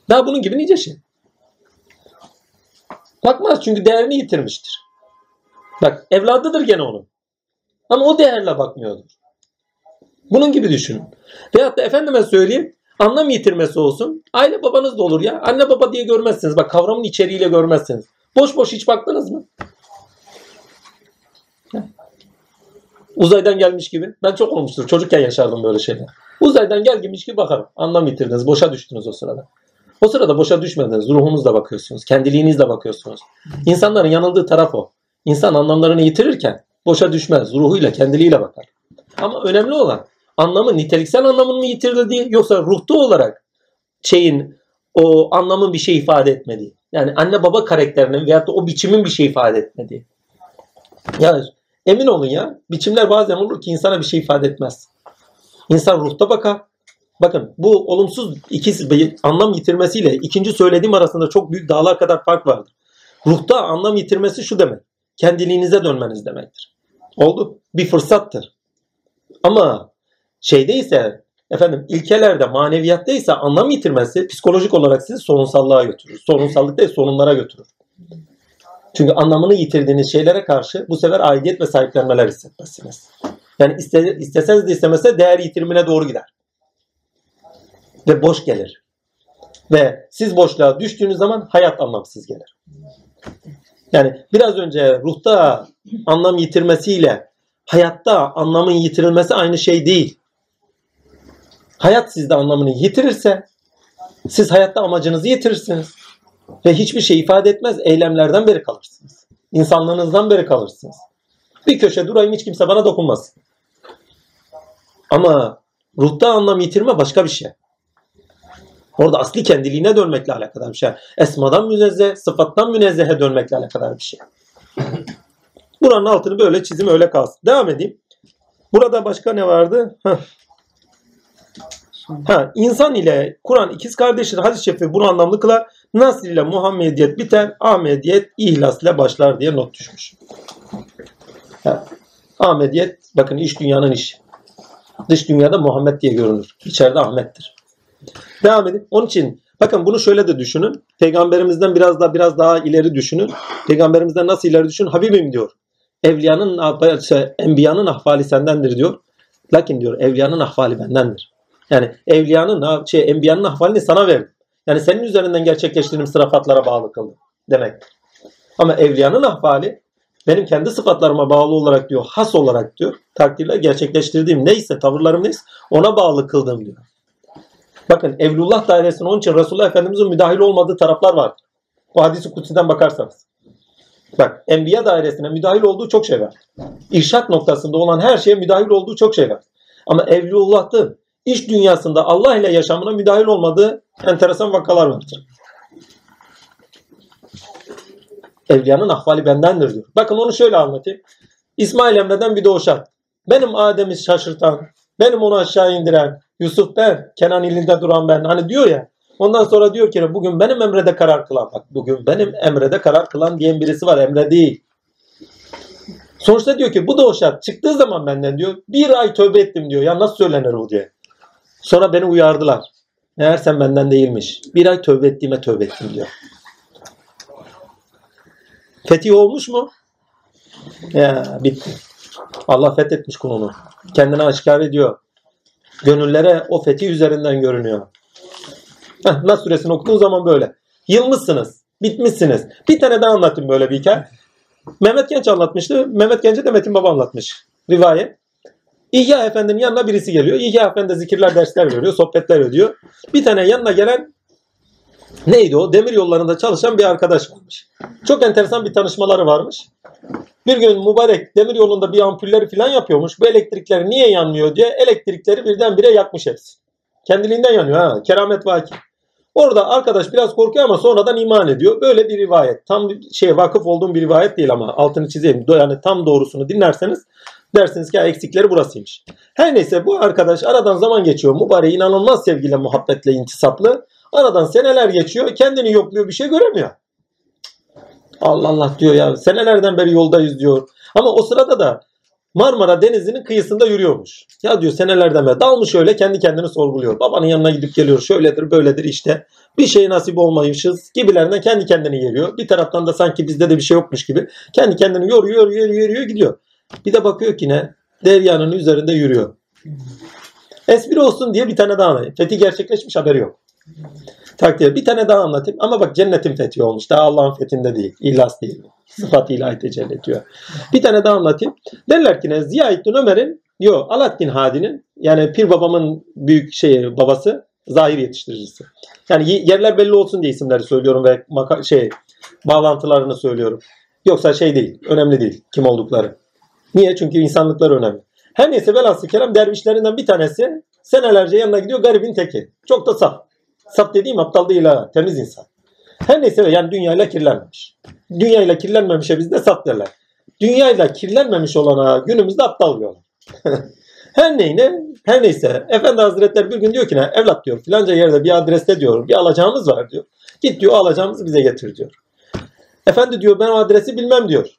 Daha bunun gibi nice şey. Bakmaz çünkü değerini yitirmiştir. Bak evladıdır gene onun. Ama o değerle bakmıyordur. Bunun gibi düşünün. Veyahut da efendime söyleyeyim anlam yitirmesi olsun. Aile babanız da olur ya. Anne baba diye görmezsiniz. Bak kavramın içeriğiyle görmezsiniz. Boş boş hiç baktınız mı? Uzaydan gelmiş gibi. Ben çok olmuştur. Çocukken yaşardım böyle şeyler. Uzaydan gelmiş gibi bakarım. Anlam yitirdiniz. Boşa düştünüz o sırada. O sırada boşa düşmediniz. Ruhunuzla bakıyorsunuz. Kendiliğinizle bakıyorsunuz. İnsanların yanıldığı taraf o. İnsan anlamlarını yitirirken boşa düşmez. Ruhuyla, kendiliğiyle bakar. Ama önemli olan anlamı niteliksel anlamını mı yitirdiği yoksa ruhta olarak şeyin o anlamın bir şey ifade etmediği. Yani anne baba karakterinin veyahut da o biçimin bir şey ifade etmediği. Ya emin olun ya biçimler bazen olur ki insana bir şey ifade etmez. İnsan ruhta bakar. Bakın bu olumsuz ikisi anlam yitirmesiyle ikinci söylediğim arasında çok büyük dağlar kadar fark vardır. Ruhta anlam yitirmesi şu demek. Kendiliğinize dönmeniz demektir. Oldu. Bir fırsattır. Ama şeyde ise efendim ilkelerde, maneviyatta ise anlam yitirmesi psikolojik olarak sizi sorunsallığa götürür. Sorunsallık değil, sorunlara götürür. Çünkü anlamını yitirdiğiniz şeylere karşı bu sefer aidiyet ve sahiplenmeler hissetmezsiniz. Yani iste, isteseniz de istemese değer yitirimine doğru gider. Ve boş gelir. Ve siz boşluğa düştüğünüz zaman hayat anlamsız gelir. Yani biraz önce ruhta anlam yitirmesiyle hayatta anlamın yitirilmesi aynı şey değil. Hayat sizde anlamını yitirirse siz hayatta amacınızı yitirirsiniz. Ve hiçbir şey ifade etmez. Eylemlerden beri kalırsınız. İnsanlığınızdan beri kalırsınız. Bir köşe durayım hiç kimse bana dokunmaz. Ama ruhta anlam yitirme başka bir şey. Orada asli kendiliğine dönmekle alakalı bir şey. Esmadan münezzeh, sıfattan münezzehe dönmekle alakalı bir şey. Buranın altını böyle çizim öyle kalsın. Devam edeyim. Burada başka ne vardı? Heh. Ha, insan ile Kur'an ikiz kardeştir. Hadis-i şerifi bunu anlamlı kılar. Nasr ile Muhammediyet biter. Ahmediyet ihlas ile başlar diye not düşmüş. Ha. Ahmediyet bakın iş dünyanın işi. Dış dünyada Muhammed diye görünür. İçeride Ahmet'tir. Devam edin. Onun için bakın bunu şöyle de düşünün. Peygamberimizden biraz daha biraz daha ileri düşünün. Peygamberimizden nasıl ileri düşünün? Habibim diyor. Evliyanın, şey, enbiyanın ahvali sendendir diyor. Lakin diyor evliyanın ahvali bendendir. Yani evliyanın, şey, enbiyanın ahvalini sana verdim. Yani senin üzerinden gerçekleştirdiğim sırafatlara bağlı kıldım demek. Ama evliyanın ahvali benim kendi sıfatlarıma bağlı olarak diyor, has olarak diyor, takdirle gerçekleştirdiğim neyse, tavırlarım neyse ona bağlı kıldım diyor. Bakın Evlullah dairesinin onun için Resulullah Efendimiz'in müdahil olmadığı taraflar var. O hadisi kutsiden bakarsanız. Bak Enbiya dairesine müdahil olduğu çok şey var. İrşat noktasında olan her şeye müdahil olduğu çok şey var. Ama Evlullah'ta iş dünyasında Allah ile yaşamına müdahil olmadığı enteresan vakalar vardır. Evliyanın ahvali bendendir diyor. Bakın onu şöyle anlatayım. İsmail Emre'den bir doğuşat. Benim Adem'i şaşırtan, benim onu aşağı indiren, Yusuf ben, Kenan ilinde duran ben. Hani diyor ya. Ondan sonra diyor ki bugün benim emrede karar kılan. Bak bugün benim emrede karar kılan diyen birisi var. Emre değil. Sonuçta diyor ki bu doğuşat çıktığı zaman benden diyor bir ay tövbe ettim diyor. Ya nasıl söylenir bu diye. Sonra beni uyardılar. Eğer sen benden değilmiş. Bir ay tövbe ettiğime tövbe ettim diyor. Fetih olmuş mu? Ya bitti. Allah fethetmiş kulunu. Kendine aşikar ediyor. Gönüllere o fetih üzerinden görünüyor. Heh, Nas suresini okuduğun zaman böyle. Yılmışsınız. Bitmişsiniz. Bir tane daha anlatayım böyle bir hikaye. Mehmet Genç anlatmıştı. Mehmet Genç'e de Metin Baba anlatmış. Rivayet. İhya Efendi'nin yanına birisi geliyor. İhya Efendi zikirler, dersler veriyor, sohbetler ediyor. Bir tane yanına gelen neydi o? Demir yollarında çalışan bir arkadaş varmış. Çok enteresan bir tanışmaları varmış. Bir gün mübarek demir yolunda bir ampulleri falan yapıyormuş. Bu elektrikler niye yanmıyor diye elektrikleri birdenbire yakmış hepsi. Kendiliğinden yanıyor ha. Keramet vaki. Orada arkadaş biraz korkuyor ama sonradan iman ediyor. Böyle bir rivayet. Tam şey vakıf olduğum bir rivayet değil ama altını çizeyim. Yani tam doğrusunu dinlerseniz dersiniz ki eksikleri burasıymış. Her neyse bu arkadaş aradan zaman geçiyor. Mübarek inanılmaz sevgiyle, muhabbetle, intisaplı. Aradan seneler geçiyor. Kendini yokluyor bir şey göremiyor. Allah Allah diyor ya senelerden beri yoldayız diyor. Ama o sırada da Marmara Denizi'nin kıyısında yürüyormuş. Ya diyor senelerden beri dalmış öyle kendi kendini sorguluyor. Babanın yanına gidip geliyor şöyledir böyledir işte. Bir şey nasip olmaymışız gibilerinden kendi kendini geliyor. Bir taraftan da sanki bizde de bir şey yokmuş gibi. Kendi kendini yoruyor yoruyor yoruyor gidiyor. Bir de bakıyor ki ne? Deryanın üzerinde yürüyor. Espri olsun diye bir tane daha anlayın. Fethi gerçekleşmiş haberi yok. Takdir. Bir tane daha anlatayım. Ama bak cennetin fethi olmuş. Daha Allah'ın fethinde değil. İhlas değil. Sıfat ilahi tecelli ediyor. Bir tane daha anlatayım. Derler ki ne? Ziyaettin Ömer'in Yo Alaaddin Hadi'nin yani Pir babamın büyük şeyi babası Zahir yetiştiricisi. Yani ye- yerler belli olsun diye isimleri söylüyorum ve maka- şey bağlantılarını söylüyorum. Yoksa şey değil, önemli değil kim oldukları. Niye? Çünkü insanlıkları önemli. Her neyse velhasıl kelam dervişlerinden bir tanesi senelerce yanına gidiyor garibin teki. Çok da saf. Saf dediğim aptal değil ha, temiz insan. Her neyse yani dünyayla kirlenmemiş. Dünyayla kirlenmemişe bizde saf derler. Dünyayla kirlenmemiş olana günümüzde aptal diyorlar. her neyine, her neyse. Efendi Hazretleri bir gün diyor ki ne? Evlat diyor filanca yerde bir adreste diyor bir alacağımız var diyor. Git diyor alacağımızı bize getir diyor. Efendi diyor ben o adresi bilmem diyor.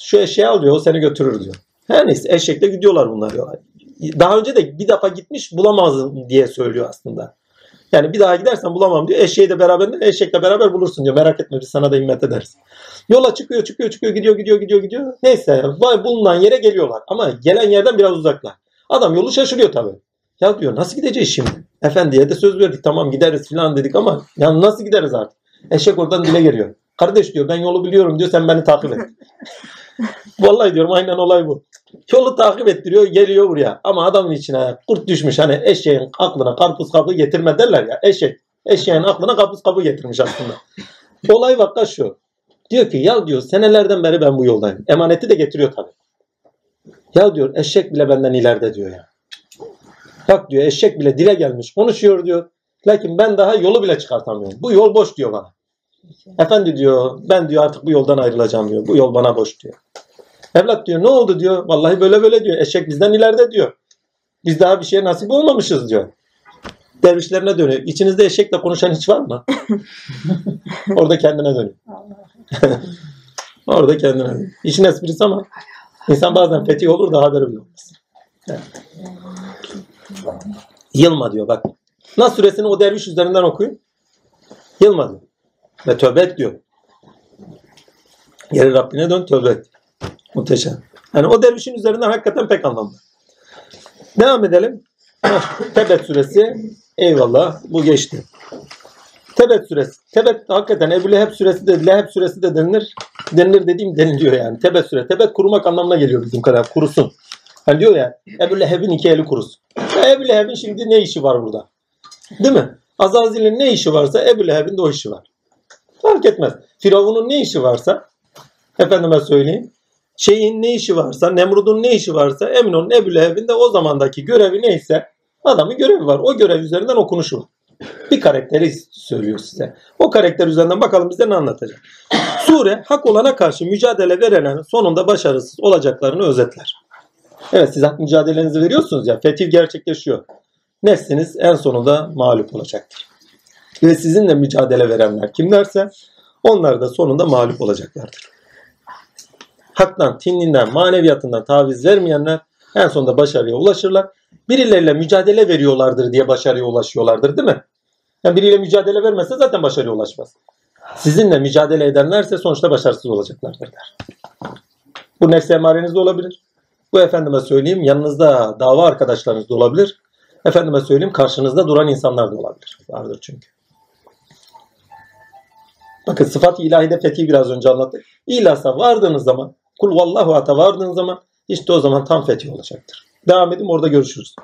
Şu eşeği al diyor o seni götürür diyor. Her neyse eşekle gidiyorlar bunlar diyorlar. Daha önce de bir defa gitmiş bulamazdım diye söylüyor aslında. Yani bir daha gidersen bulamam diyor. Eşeği de beraber eşekle beraber bulursun diyor. Merak etme biz sana da himmet ederiz. Yola çıkıyor çıkıyor çıkıyor gidiyor gidiyor gidiyor gidiyor. Neyse vay bulunan yere geliyorlar. Ama gelen yerden biraz uzaklar. Adam yolu şaşırıyor tabii. Ya diyor nasıl gideceğiz şimdi? Efendiye de söz verdik tamam gideriz falan dedik ama ya nasıl gideriz artık? Eşek oradan dile geliyor. Kardeş diyor ben yolu biliyorum diyor sen beni takip et. Vallahi diyorum aynen olay bu. Yolu takip ettiriyor geliyor buraya. Ama adamın içine kurt düşmüş hani eşeğin aklına karpuz kabı getirme derler ya. Eşek. Eşeğin aklına karpuz kabı getirmiş aslında. olay vakka şu. Diyor ki ya diyor senelerden beri ben bu yoldayım. Emaneti de getiriyor tabii. Ya diyor eşek bile benden ileride diyor ya. Bak diyor eşek bile dile gelmiş konuşuyor diyor. Lakin ben daha yolu bile çıkartamıyorum. Bu yol boş diyor bana. Efendi diyor ben diyor artık bu yoldan ayrılacağım diyor. Bu yol bana boş diyor. Evlat diyor ne oldu diyor. Vallahi böyle böyle diyor. Eşek bizden ileride diyor. Biz daha bir şeye nasip olmamışız diyor. Dervişlerine dönüyor. İçinizde eşekle konuşan hiç var mı? Orada kendine dönüyor. Orada kendine dönüyor. İşin esprisi ama insan bazen fetih olur da haberi bile olmaz. Evet. Yılma diyor bak. Nas suresini o derviş üzerinden okuyun. Yılma diyor. Ve tövbe et diyor. Geri Rabbine dön tövbe et. Muhteşem. Yani o dervişin üzerinden hakikaten pek anlamlı. Devam edelim. Tebet suresi. Eyvallah. Bu geçti. Tebet suresi. Tebet hakikaten Ebu Leheb suresi de Leheb suresi de denilir. Denilir dediğim deniliyor yani. Tebet suresi. Tebet kurumak anlamına geliyor bizim kadar. Kurusun. Hani diyor ya Ebu Leheb'in iki eli kurusun. Ya Ebu Leheb'in şimdi ne işi var burada? Değil mi? Azazil'in ne işi varsa Ebu Leheb'in de o işi var. Fark etmez. Firavun'un ne işi varsa efendime söyleyeyim şeyin ne işi varsa, Nemrud'un ne işi varsa emin olun Ebu Leheb'in de o zamandaki görevi neyse adamın görevi var. O görev üzerinden okunuşu var. Bir karakteri söylüyor size. O karakter üzerinden bakalım bize ne anlatacak. Sure hak olana karşı mücadele verenin sonunda başarısız olacaklarını özetler. Evet siz hak mücadelenizi veriyorsunuz ya fetih gerçekleşiyor. Nefsiniz en sonunda mağlup olacaktır. Ve sizinle mücadele verenler kimlerse onlar da sonunda mağlup olacaklardır haktan, tinninden, maneviyatından taviz vermeyenler en sonunda başarıya ulaşırlar. Birileriyle mücadele veriyorlardır diye başarıya ulaşıyorlardır değil mi? Yani biriyle mücadele vermezse zaten başarıya ulaşmaz. Sizinle mücadele edenlerse sonuçta başarısız olacaklardır der. Bu nefs emareniz olabilir. Bu efendime söyleyeyim yanınızda dava arkadaşlarınız da olabilir. Efendime söyleyeyim karşınızda duran insanlar da olabilir. Vardır çünkü. Bakın sıfat-ı ilahide fethi biraz önce anlattık. İlasa vardığınız zaman Kul vallahu ata vardığın zaman işte o zaman tam fetih olacaktır. Devam edin orada görüşürüz.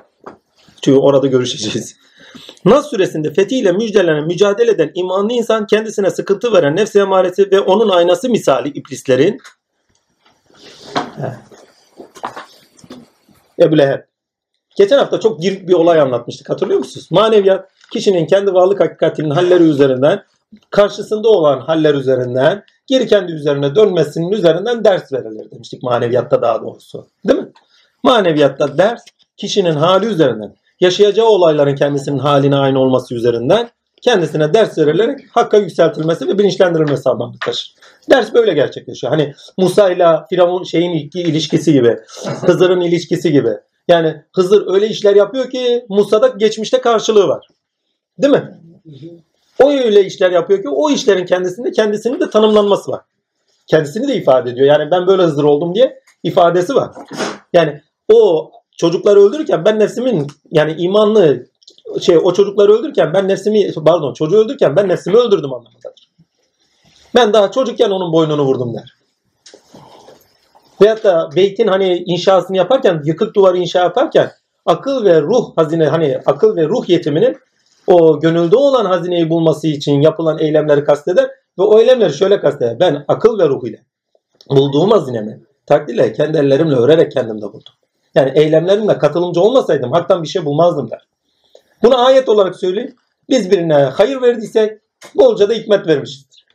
Çünkü orada görüşeceğiz. Nas suresinde fethiyle müjdelenen, mücadele eden imanlı insan kendisine sıkıntı veren nefsi emaresi ve onun aynası misali iblislerin Ebu Leheb. Geçen hafta çok girik bir olay anlatmıştık. Hatırlıyor musunuz? Maneviyat kişinin kendi varlık hakikatinin halleri üzerinden karşısında olan haller üzerinden geri kendi üzerine dönmesinin üzerinden ders verilir demiştik maneviyatta daha doğrusu. Değil mi? Maneviyatta ders kişinin hali üzerinden yaşayacağı olayların kendisinin haline aynı olması üzerinden kendisine ders verilerek hakka yükseltilmesi ve bilinçlendirilmesi anlamı taşır. Ders böyle gerçekleşiyor. Hani Musa ile Firavun şeyin ilişkisi gibi, Hızır'ın ilişkisi gibi. Yani Hızır öyle işler yapıyor ki Musa'da geçmişte karşılığı var. Değil mi? O öyle işler yapıyor ki o işlerin kendisinde kendisinin de tanımlanması var. Kendisini de ifade ediyor. Yani ben böyle hızır oldum diye ifadesi var. Yani o çocukları öldürürken ben nefsimin yani imanlı şey o çocukları öldürürken ben nefsimi pardon çocuğu öldürürken ben nefsimi öldürdüm anlamındadır. Ben daha çocukken onun boynunu vurdum der. Veyahut da beytin hani inşasını yaparken yıkık duvarı inşa yaparken akıl ve ruh hazine hani akıl ve ruh yetiminin o gönülde olan hazineyi bulması için yapılan eylemleri kasteder ve o eylemleri şöyle kasteder. Ben akıl ve ruh ile bulduğum hazinemi takdirle kendi ellerimle örerek kendimde buldum. Yani eylemlerimle katılımcı olmasaydım haktan bir şey bulmazdım der. Bunu ayet olarak söyleyeyim. Biz birine hayır verdiysek bolca da hikmet vermişizdir.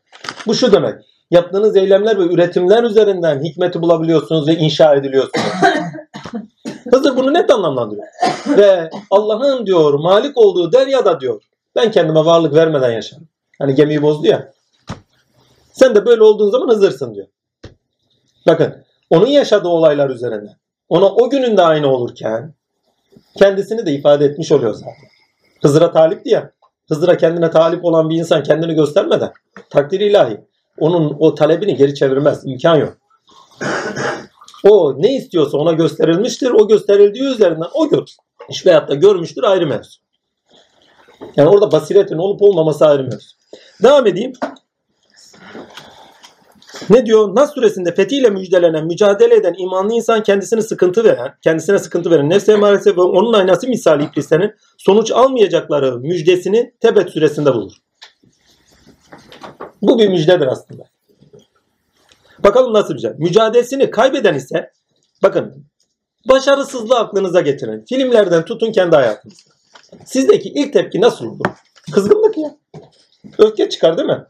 Bu şu demek. Yaptığınız eylemler ve üretimler üzerinden hikmeti bulabiliyorsunuz ve inşa ediliyorsunuz. Hızır bunu net anlamlandırıyor. Ve Allah'ın diyor malik olduğu deryada diyor ben kendime varlık vermeden yaşarım. Hani gemiyi bozdu ya. Sen de böyle olduğun zaman Hızır'sın diyor. Bakın onun yaşadığı olaylar üzerinden ona o günün de aynı olurken kendisini de ifade etmiş oluyor zaten. Hızır'a talipti ya. Hızır'a kendine talip olan bir insan kendini göstermeden takdir ilahi onun o talebini geri çevirmez. imkan yok. O ne istiyorsa ona gösterilmiştir. O gösterildiği üzerinden o görmüş veyahut da görmüştür ayrı mevzu. Yani orada basiretin olup olmaması ayrı mevzu. Devam edeyim. Ne diyor? Nas suresinde fethiyle müjdelenen, mücadele eden imanlı insan kendisine sıkıntı veren, kendisine sıkıntı veren nefse emaresi ve onun aynası misali iblislerin sonuç almayacakları müjdesini Tebet suresinde bulur. Bu bir müjdedir aslında. Bakalım nasıl bir şey. Mücadelesini kaybeden ise bakın başarısızlığı aklınıza getirin. Filmlerden tutun kendi hayatınızda. Sizdeki ilk tepki nasıl olur? Kızgınlık ya. Öfke çıkar değil mi?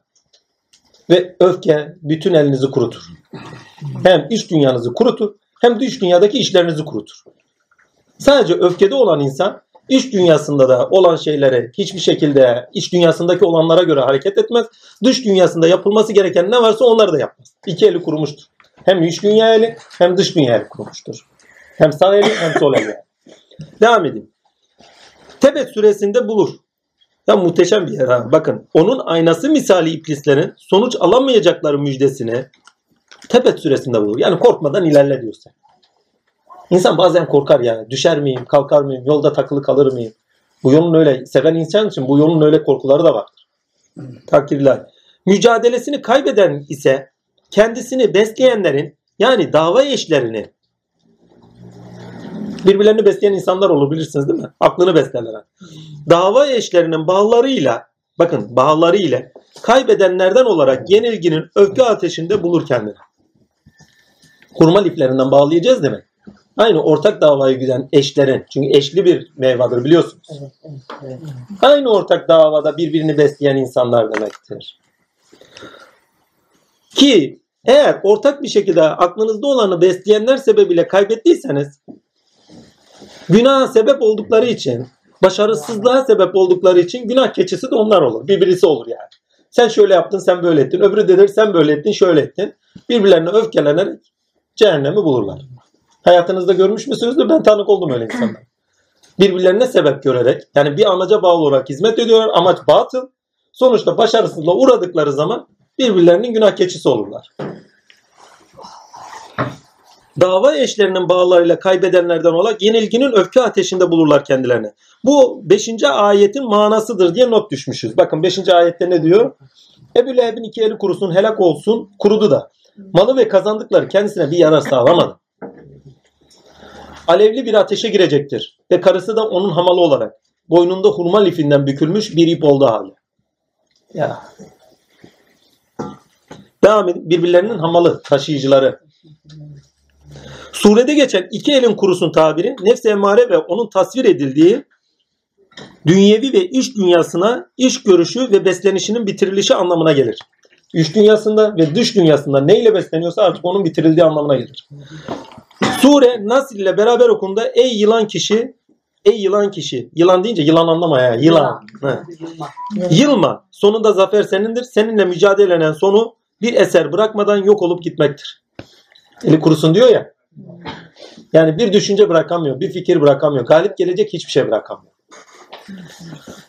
Ve öfke bütün elinizi kurutur. Hem iç dünyanızı kurutur hem iç dünyadaki işlerinizi kurutur. Sadece öfkede olan insan iç dünyasında da olan şeylere hiçbir şekilde iç dünyasındaki olanlara göre hareket etmez. Dış dünyasında yapılması gereken ne varsa onları da yapmaz. İki eli kurumuştur. Hem iç dünya eli hem dış dünya eli kurumuştur. Hem sağ eli hem sol eli. Devam edeyim. Tebet suresinde bulur. Ya muhteşem bir yer ha. Bakın onun aynası misali iblislerin sonuç alamayacakları müjdesini Tebet suresinde bulur. Yani korkmadan ilerle diyor sen. İnsan bazen korkar yani. Düşer miyim, kalkar mıyım, yolda takılı kalır mıyım? Bu yolun öyle, seven insan için bu yolun öyle korkuları da vardır. Takdirler. Mücadelesini kaybeden ise kendisini besleyenlerin yani dava eşlerini birbirlerini besleyen insanlar olur bilirsiniz değil mi? Aklını beslerler. Dava eşlerinin bağlarıyla bakın bağlarıyla kaybedenlerden olarak yenilginin öfke ateşinde bulur kendini. Kurma liflerinden bağlayacağız demek. Aynı ortak davaya giden eşlerin. Çünkü eşli bir meyvadır biliyorsunuz. Aynı ortak davada birbirini besleyen insanlar demektir. Ki eğer ortak bir şekilde aklınızda olanı besleyenler sebebiyle kaybettiyseniz günaha sebep oldukları için başarısızlığa sebep oldukları için günah keçisi de onlar olur. Birbirisi olur yani. Sen şöyle yaptın, sen böyle ettin. Öbürü de der sen böyle ettin, şöyle ettin. Birbirlerine öfkelenerek cehennemi bulurlar. Hayatınızda görmüş müsünüzdür? Ben tanık oldum öyle insanlar. Birbirlerine sebep görerek yani bir amaca bağlı olarak hizmet ediyorlar. Amaç batıl. Sonuçta başarısızlığa uğradıkları zaman birbirlerinin günah keçisi olurlar. Dava eşlerinin bağlarıyla kaybedenlerden olarak yenilginin öfke ateşinde bulurlar kendilerini. Bu 5. ayetin manasıdır diye not düşmüşüz. Bakın 5. ayette ne diyor? Ebu Leheb'in iki eli kurusun, helak olsun, kurudu da. Malı ve kazandıkları kendisine bir yarar sağlamadı. Alevli bir ateşe girecektir. Ve karısı da onun hamalı olarak boynunda hurma lifinden bükülmüş bir ip olduğu hali. Ya. Devam edin. Birbirlerinin hamalı, taşıyıcıları. Surede geçen iki elin kurusun tabiri nefs emare ve onun tasvir edildiği dünyevi ve iş dünyasına iş görüşü ve beslenişinin bitirilişi anlamına gelir. İç dünyasında ve dış dünyasında neyle besleniyorsa artık onun bitirildiği anlamına gelir. Sure Nasr ile beraber okunduğunda ey yılan kişi ey yılan kişi yılan deyince yılan anlama ya yılan. Yılma. Yılma. Sonunda zafer senindir. Seninle mücadelenen sonu bir eser bırakmadan yok olup gitmektir. Eli kurusun diyor ya. Yani bir düşünce bırakamıyor, bir fikir bırakamıyor. Galip gelecek hiçbir şey bırakamıyor.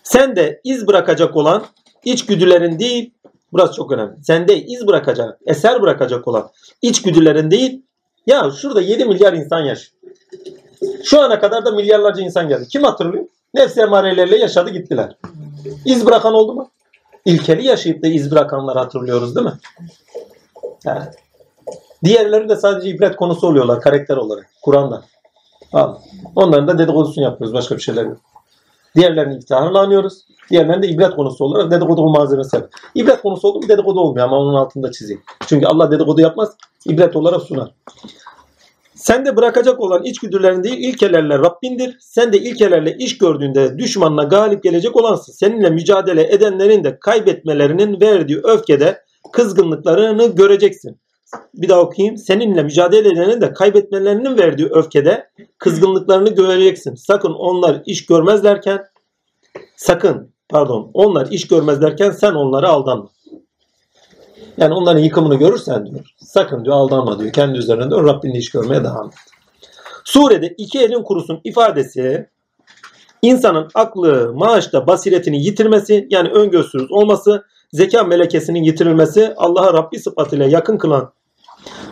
Sen de iz bırakacak olan içgüdülerin değil, burası çok önemli. Sende iz bırakacak, eser bırakacak olan içgüdülerin değil, ya şurada 7 milyar insan yaşıyor. Şu ana kadar da milyarlarca insan geldi. Kim hatırlıyor? Nefsi emarelerle yaşadı gittiler. İz bırakan oldu mu? İlkeli yaşayıp da iz bırakanları hatırlıyoruz değil mi? Evet. Diğerleri de sadece ibret konusu oluyorlar karakter olarak. Kur'an'da. Onların da dedikodusunu yapıyoruz. Başka bir şeyler yok. Diğerlerinin iftiharını anıyoruz. Diğerlerini de ibret konusu olarak dedikodu malzemesi yapıyor. İbret konusu oldu mu dedikodu olmuyor ama onun altında çizeyim. Çünkü Allah dedikodu yapmaz. ibret olarak sunar. Sen de bırakacak olan içgüdülerin değil ilkelerle Rabbindir. Sen de ilkelerle iş gördüğünde düşmanına galip gelecek olansın. Seninle mücadele edenlerin de kaybetmelerinin verdiği öfkede kızgınlıklarını göreceksin. Bir daha okuyayım. Seninle mücadele edenin de kaybetmelerinin verdiği öfkede kızgınlıklarını göreceksin. Sakın onlar iş görmezlerken sakın pardon onlar iş görmezlerken sen onları aldanma. Yani onların yıkımını görürsen diyor. Sakın diyor aldanma diyor. Kendi üzerinde. Rabbinle iş görmeye devam et. Surede iki elin kurusun ifadesi insanın aklı, maaşta basiretini yitirmesi yani öngörüsüz olması, zeka melekesinin yitirilmesi, Allah'a Rabbi sıfatıyla yakın kılan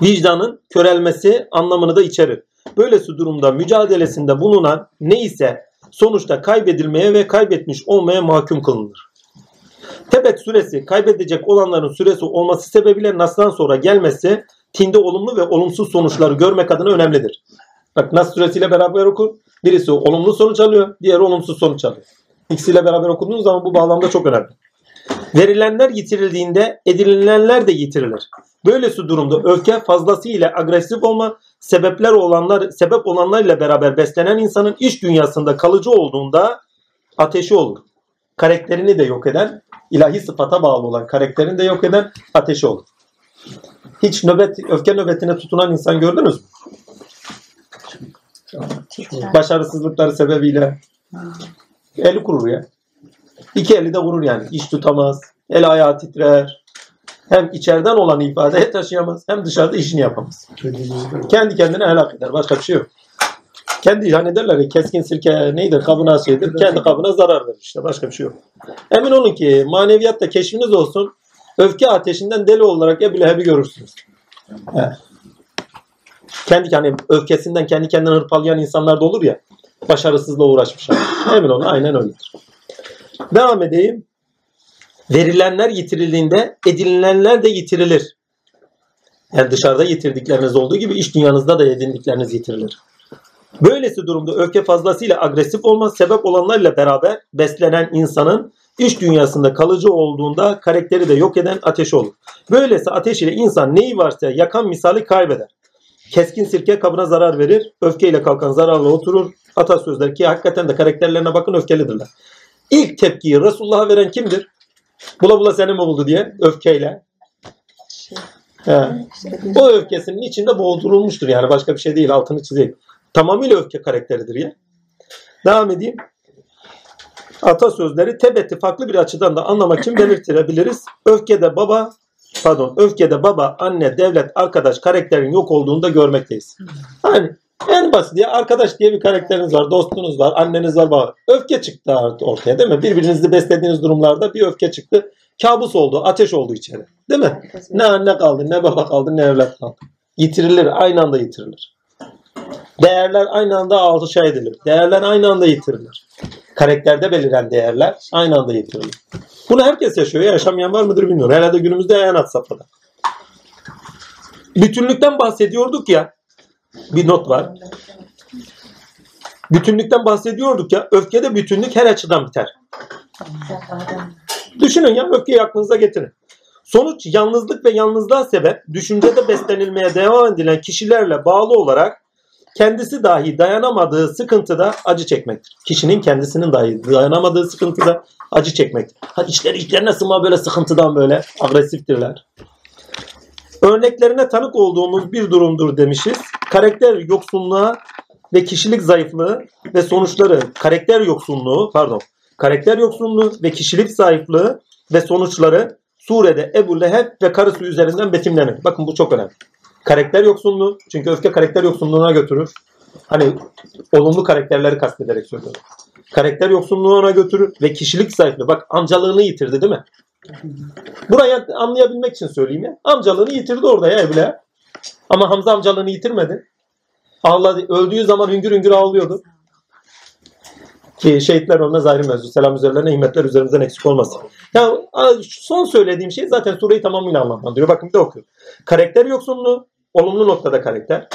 vicdanın körelmesi anlamını da içerir. Böylesi durumda mücadelesinde bulunan ne ise sonuçta kaybedilmeye ve kaybetmiş olmaya mahkum kılınır. Tebet süresi kaybedecek olanların süresi olması sebebiyle Nas'tan sonra gelmesi tinde olumlu ve olumsuz sonuçları görmek adına önemlidir. Bak Nas suresiyle beraber oku. Birisi olumlu sonuç alıyor, diğeri olumsuz sonuç alıyor. İkisiyle beraber okuduğunuz zaman bu bağlamda çok önemli. Verilenler yitirildiğinde edinilenler de yitirilir. Böylesi durumda öfke fazlasıyla agresif olma, sebepler olanlar sebep olanlarla beraber beslenen insanın iş dünyasında kalıcı olduğunda ateşi olur. Karakterini de yok eden, ilahi sıfata bağlı olan karakterini de yok eden ateşi olur. Hiç nöbet, öfke nöbetine tutunan insan gördünüz mü? Başarısızlıkları sebebiyle eli kurur ya. İki eli de vurur yani. İş tutamaz. El ayağı titrer. Hem içeriden olanı ifadeye taşıyamaz hem dışarıda işini yapamaz. Kendi kendine helak eder. Başka bir şey yok. Kendi hani derler ya keskin sirke neydi kabına şeydir. Kendi kabına zarar verir işte. Başka bir şey yok. Emin olun ki maneviyatta keşfiniz olsun. Öfke ateşinden deli olarak Ebu Leheb'i görürsünüz. Evet. Kendi hani öfkesinden kendi kendine hırpalayan insanlar da olur ya. Başarısızla uğraşmışlar. Emin olun aynen öyledir. Devam edeyim. Verilenler yitirildiğinde edinilenler de yitirilir. Yani dışarıda yitirdikleriniz olduğu gibi iş dünyanızda da edindikleriniz yitirilir. Böylesi durumda öfke fazlasıyla agresif olma sebep olanlarla beraber beslenen insanın iş dünyasında kalıcı olduğunda karakteri de yok eden ateş olur. Böylesi ateş ile insan neyi varsa yakan misali kaybeder. Keskin sirke kabına zarar verir. Öfkeyle kalkan zararla oturur. Atasözler ki hakikaten de karakterlerine bakın öfkelidirler. İlk tepkiyi Resulullah'a veren kimdir? Bula bula seni mi buldu diye öfkeyle. He. O öfkesinin içinde boğdurulmuştur yani başka bir şey değil altını çizeyim. Tamamıyla öfke karakteridir ya. Devam edeyim. Atasözleri tebeti farklı bir açıdan da anlamak için belirtilebiliriz. Öfkede baba pardon öfkede baba, anne, devlet, arkadaş karakterin yok olduğunu da görmekteyiz. Hani en basit ya arkadaş diye bir karakteriniz var, dostunuz var, anneniz var, baba. Öfke çıktı ortaya değil mi? Birbirinizi beslediğiniz durumlarda bir öfke çıktı. Kabus oldu, ateş oldu içeri. Değil mi? Ne anne kaldı, ne baba kaldı, ne evlat kaldı. Yitirilir, aynı anda yitirilir. Değerler aynı anda alışa edilir. Değerler aynı anda yitirilir. Karakterde beliren değerler aynı anda yitirilir. Bunu herkes yaşıyor. Yaşamayan var mıdır bilmiyorum. Herhalde günümüzde en hat safhada. Bütünlükten bahsediyorduk ya. Bir not var. Bütünlükten bahsediyorduk ya. Öfkede bütünlük her açıdan biter. Düşünün ya öfkeyi aklınıza getirin. Sonuç yalnızlık ve yalnızlığa sebep düşüncede beslenilmeye devam edilen kişilerle bağlı olarak kendisi dahi dayanamadığı sıkıntıda acı çekmektir. Kişinin kendisinin dahi dayanamadığı sıkıntıda acı çekmektir. Ha içleri içlerine sığma böyle sıkıntıdan böyle agresiftirler. Örneklerine tanık olduğumuz bir durumdur demişiz. Karakter yoksunluğa ve kişilik zayıflığı ve sonuçları karakter yoksunluğu pardon karakter yoksunluğu ve kişilik zayıflığı ve sonuçları surede Ebu Leheb ve karısı üzerinden betimlenir. Bakın bu çok önemli. Karakter yoksunluğu. Çünkü öfke karakter yoksunluğuna götürür. Hani olumlu karakterleri kastederek söylüyorum. Karakter yoksunluğuna götürür ve kişilik zayıflığı. Bak amcalığını yitirdi değil mi? Burayı anlayabilmek için söyleyeyim ya. Amcalığını yitirdi orada ya Ebule. Ama Hamza amcalığını yitirmedi. Ağladı. Öldüğü zaman hüngür hüngür ağlıyordu. Ki şehitler ona ayrı mevzu. Selam üzerlerine himmetler üzerimizden eksik olmasın. Ya son söylediğim şey zaten sureyi tamamıyla anlamlandırıyor. Bakın bir de okuyorum. Karakter yoksunluğu, olumlu noktada karakter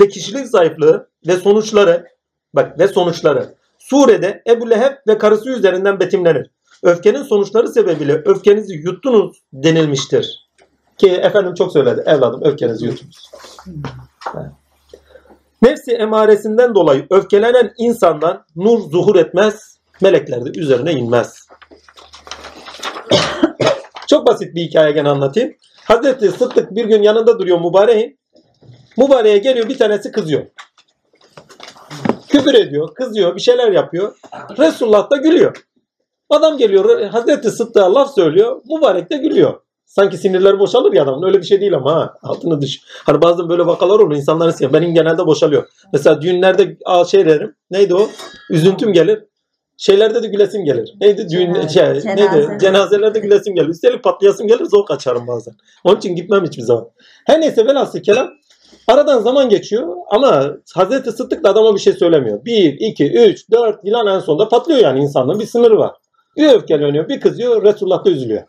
ve kişilik zayıflığı ve sonuçları bak ve sonuçları surede Ebu Leheb ve karısı üzerinden betimlenir. Öfkenin sonuçları sebebiyle öfkenizi yuttunuz denilmiştir. Ki efendim çok söyledi. Evladım öfkenizi yutunuz. Evet. Nefsi emaresinden dolayı öfkelenen insandan nur zuhur etmez, melekler de üzerine inmez. Çok basit bir hikaye gene anlatayım. Hazreti Sıddık bir gün yanında duruyor mübareğin. Mübareğe geliyor bir tanesi kızıyor. Küfür ediyor, kızıyor, bir şeyler yapıyor. Resulullah da gülüyor. Adam geliyor Hazreti Sıddık'a laf söylüyor. Mübarek de gülüyor. Sanki sinirleri boşalır ya adamın. Öyle bir şey değil ama ha. Altını düş. Hani bazen böyle vakalar olur. insanların sinir. Benim genelde boşalıyor. Mesela düğünlerde aa, şey derim. Neydi o? Üzüntüm gelir. Şeylerde de gülesim gelir. Neydi? Düğün, Evet, şey, cenaze. neydi? Cenazelerde gülesim gelir. Üstelik patlayasım gelir. Zor kaçarım bazen. Onun için gitmem hiçbir zaman. Her neyse velhasıl kelam. Aradan zaman geçiyor ama Hazreti Sıddık da adama bir şey söylemiyor. 1, 2, 3, 4 yılan en sonunda patlıyor yani insanlığın bir sınırı var. Bir öfkeleniyor, bir kızıyor, Resulullah da üzülüyor.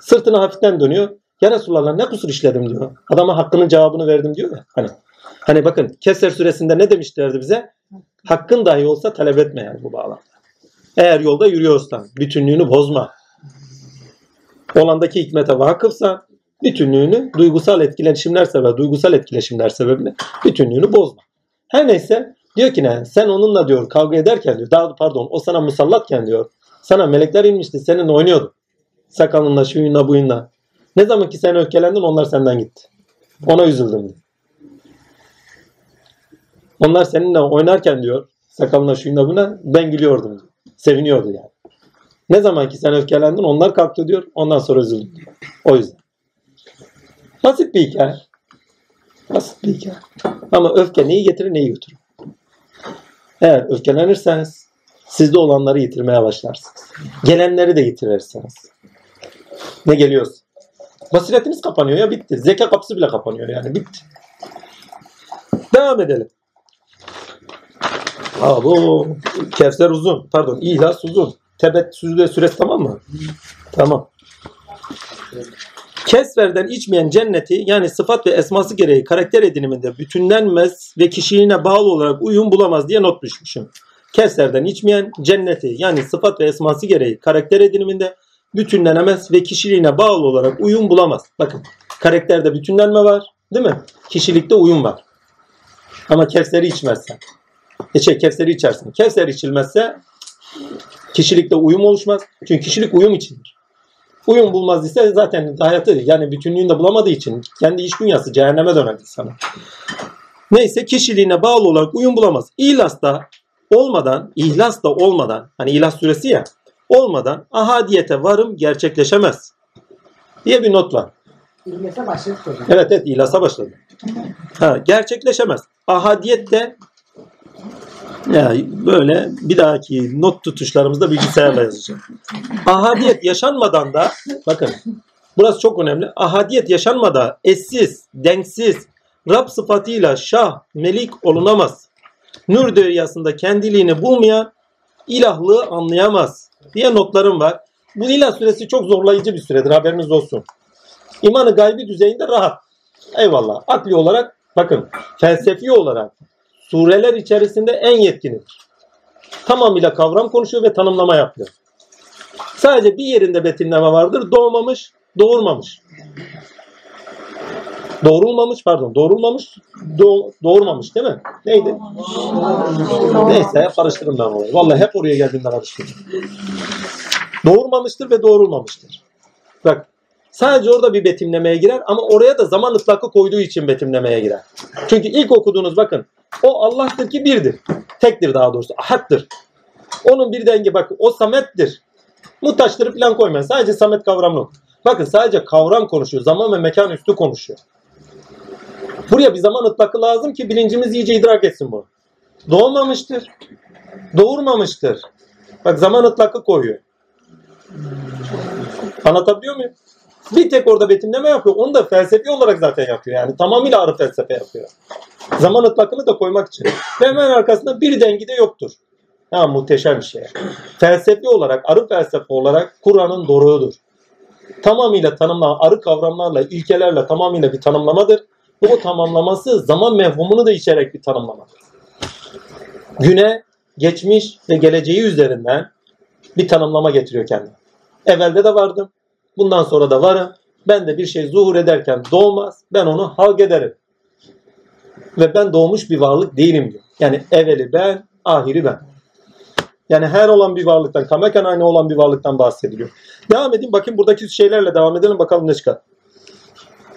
Sırtını hafiften dönüyor. Ya Resulallah ne kusur işledim diyor. Adama hakkının cevabını verdim diyor ya. Hani, hani bakın Keser suresinde ne demişlerdi bize? Hakkın dahi olsa talep etme yani bu bağlamda. Eğer yolda yürüyorsan bütünlüğünü bozma. Olandaki hikmete vakıfsan bütünlüğünü duygusal etkileşimler sebebi, duygusal etkileşimler sebebiyle bütünlüğünü bozma. Her neyse diyor ki ne? Sen onunla diyor kavga ederken diyor, daha pardon o sana musallatken diyor, sana melekler inmişti, seninle oynuyordu. Sakalınla, şuyunla, buyunla. Ne zaman ki sen öfkelendin onlar senden gitti. Ona üzüldüm diyor. Onlar seninle oynarken diyor, sakalına, şuyunla, buyunla ben gülüyordum diyor. Seviniyordu yani. Ne zaman ki sen öfkelendin onlar kalktı diyor, ondan sonra üzüldüm diyor. O yüzden. Basit bir hikaye. Basit bir hikaye. Ama öfke neyi getirir neyi götürür. Eğer öfkelenirseniz sizde olanları yitirmeye başlarsınız. Gelenleri de yitirirsiniz. Ne geliyorsa. Basiretiniz kapanıyor ya bitti. Zeka kapısı bile kapanıyor yani bitti. Devam edelim. Aa, bu Kevser uzun. Pardon İhlas uzun. Tebet süre, süresi tamam mı? Tamam. Kesverden içmeyen cenneti yani sıfat ve esması gereği karakter ediniminde bütünlenmez ve kişiliğine bağlı olarak uyum bulamaz diye not düşmüşüm. Kesverden içmeyen cenneti yani sıfat ve esması gereği karakter ediniminde bütünlenemez ve kişiliğine bağlı olarak uyum bulamaz. Bakın karakterde bütünlenme var değil mi? Kişilikte uyum var. Ama Kevser'i içmezsen. E şey Kevser'i içersin. Kevser içilmezse kişilikte uyum oluşmaz. Çünkü kişilik uyum içindir. Uyum bulmaz ise zaten hayatı yani bütünlüğünü de bulamadığı için kendi iş dünyası cehenneme döner sana. Neyse kişiliğine bağlı olarak uyum bulamaz. İhlas da olmadan, ihlas da olmadan, hani ihlas süresi ya, olmadan ahadiyete varım gerçekleşemez. Diye bir not var. İlyas'a başladık hocam. Evet evet ihlasa başladı. Ha, gerçekleşemez. Ahadiyet de ya böyle bir dahaki not tutuşlarımızda bilgisayarla yazacağım. Ahadiyet yaşanmadan da bakın burası çok önemli. Ahadiyet yaşanmadan eşsiz, denksiz, Rab sıfatıyla şah, melik olunamaz. Nur deryasında kendiliğini bulmayan ilahlığı anlayamaz diye notlarım var. Bu ilah süresi çok zorlayıcı bir süredir haberiniz olsun. İmanı gaybi düzeyinde rahat. Eyvallah. Akli olarak bakın felsefi olarak sureler içerisinde en yetkinidir. Tamamıyla kavram konuşuyor ve tanımlama yapıyor. Sadece bir yerinde betimleme vardır. Doğmamış, doğurmamış. Doğrulmamış pardon. Doğrulmamış, doğ, doğurmamış değil mi? Neydi? Neyse hep karıştırdım ben orayı. Vallahi hep oraya geldiğimde karıştırdım. Doğurmamıştır ve doğrulmamıştır. Bak Sadece orada bir betimlemeye girer ama oraya da zaman ıtlakı koyduğu için betimlemeye girer. Çünkü ilk okuduğunuz bakın o Allah'tır ki birdir. Tektir daha doğrusu. Ahattır. Onun bir dengi bakın o samettir. Muhtaçtır falan koymayın. Sadece samet kavramı. Bakın sadece kavram konuşuyor. Zaman ve mekan üstü konuşuyor. Buraya bir zaman ıtlakı lazım ki bilincimiz iyice idrak etsin bunu. Doğmamıştır. Doğurmamıştır. Bak zaman ıtlakı koyuyor. Anlatabiliyor muyum? Bir tek orada betimleme yapıyor. Onu da felsefi olarak zaten yapıyor. Yani tamamıyla arı felsefe yapıyor. Zaman ıtlakını da koymak için. Ve hemen arkasında bir dengi de yoktur. Ha, muhteşem bir şey. Felsefi olarak, arı felsefe olarak Kur'an'ın doruğudur. Tamamıyla tanımlama, arı kavramlarla, ilkelerle tamamıyla bir tanımlamadır. O tamamlaması zaman mevhumunu da içerek bir tanımlamadır. Güne, geçmiş ve geleceği üzerinden bir tanımlama getiriyor kendine. Evvelde de vardım. Bundan sonra da varım. Ben de bir şey zuhur ederken doğmaz. Ben onu halk ederim. Ve ben doğmuş bir varlık değilim diyor. Yani evveli ben, ahiri ben. Yani her olan bir varlıktan, kameken aynı olan bir varlıktan bahsediliyor. Devam edeyim. Bakın buradaki şeylerle devam edelim. Bakalım ne çıkar.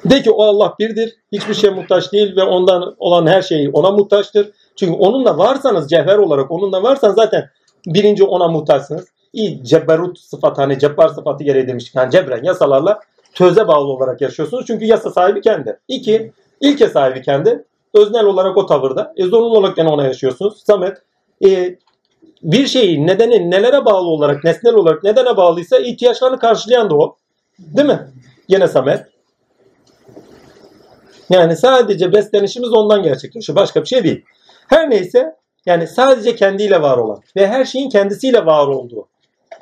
De ki o Allah birdir. Hiçbir şeye muhtaç değil ve ondan olan her şeyi ona muhtaçtır. Çünkü onunla varsanız cevher olarak onunla varsanız zaten birinci ona muhtaçsınız. İyi cebberut sıfatı hani cebbar sıfatı gereği demiştik. Yani cebren yasalarla töze bağlı olarak yaşıyorsunuz. Çünkü yasa sahibi kendi. İki, ilke sahibi kendi. Öznel olarak o tavırda. E zorunlu olarak gene ona yaşıyorsunuz. Samet, e, bir şeyi nedeni nelere bağlı olarak, nesnel olarak nedene bağlıysa ihtiyaçlarını karşılayan da o. Değil mi? Yine Samet. Yani sadece beslenişimiz ondan gerçekleşiyor. Başka bir şey değil. Her neyse yani sadece kendiyle var olan ve her şeyin kendisiyle var olduğu.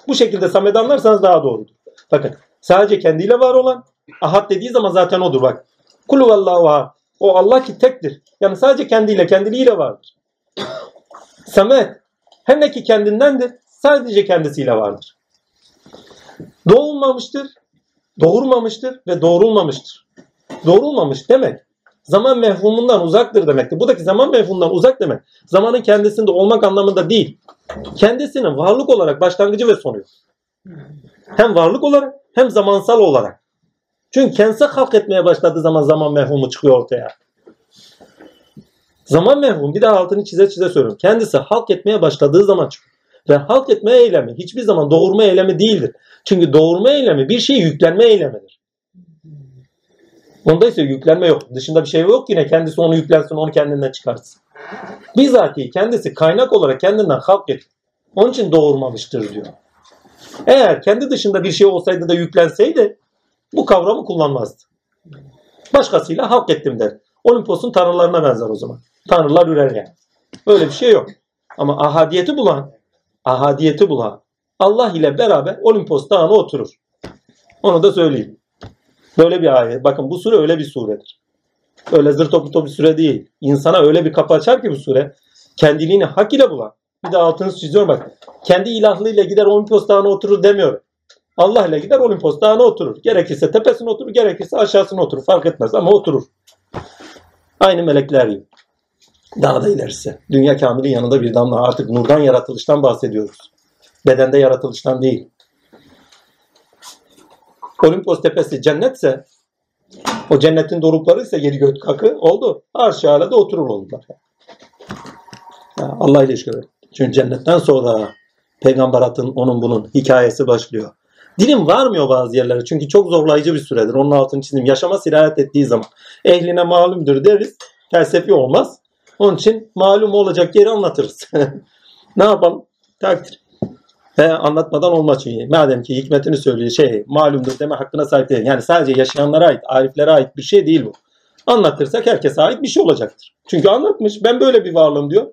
Bu şekilde Samet anlarsanız daha doğrudur. Bakın sadece kendiyle var olan ahad dediği zaman zaten odur bak. Kulu vallahu. O Allah ki tektir. Yani sadece kendiyle, kendiliğiyle vardır. Samet hem de ki kendindendir. Sadece kendisiyle vardır. Doğulmamıştır, doğurmamıştır ve doğrulmamıştır. Doğrulmamış demek zaman mefhumundan uzaktır demektir. Buradaki zaman mefhumundan uzak demek zamanın kendisinde olmak anlamında değil. Kendisinin varlık olarak başlangıcı ve sonu yok. Hem varlık olarak hem zamansal olarak. Çünkü kendisi halk etmeye başladığı zaman zaman mefhumu çıkıyor ortaya. Zaman mefhum bir daha altını çize çize söylüyorum. Kendisi halk etmeye başladığı zaman çıkıyor. Ve halk etme eylemi hiçbir zaman doğurma eylemi değildir. Çünkü doğurma eylemi bir şey yüklenme eylemidir. Onda ise yüklenme yok. Dışında bir şey yok yine kendisi onu yüklensin onu kendinden çıkarsın. Bizatihi kendisi kaynak olarak kendinden halk etti. Onun için doğurmamıştır diyor. Eğer kendi dışında bir şey olsaydı da yüklenseydi bu kavramı kullanmazdı. Başkasıyla halk ettim der. Olimpos'un tanrılarına benzer o zaman. Tanrılar ürer yani. Öyle bir şey yok. Ama ahadiyeti bulan, ahadiyeti bulan Allah ile beraber Olimpos dağına oturur. Onu da söyleyeyim. Böyle bir ayet. Bakın bu sure öyle bir suredir. Öyle zır topu topu sure değil. İnsana öyle bir kapı açar ki bu sure. Kendiliğini hak ile bulan. Bir de altını çiziyorum bak. Kendi ilahlığıyla gider Olimpos dağına oturur demiyorum. Allah ile gider Olimpos dağına oturur. Gerekirse tepesine oturur, gerekirse aşağısına oturur. Fark etmez ama oturur. Aynı melekler gibi. Daha da ilerisi. Dünya kamilin yanında bir damla artık nurdan yaratılıştan bahsediyoruz. Bedende yaratılıştan değil. Olimpos tepesi cennetse o cennetin dorukları ise yedi gök kakı oldu. Arş da oturur oldular. Ya Allah ile işgal. Çünkü cennetten sonra peygamber atın onun bunun hikayesi başlıyor. Dilim varmıyor bazı yerlere çünkü çok zorlayıcı bir süredir. Onun altını çizdim. Yaşama sirayet ettiği zaman ehline malumdur deriz. Felsefi olmaz. Onun için malum olacak yeri anlatırız. ne yapalım? Takdir. Ve anlatmadan olmaz çünkü. Madem ki hikmetini söylüyor şey malumdur deme hakkına sahip değil. Yani sadece yaşayanlara ait, ariflere ait bir şey değil bu. Anlatırsak herkese ait bir şey olacaktır. Çünkü anlatmış ben böyle bir varlığım diyor.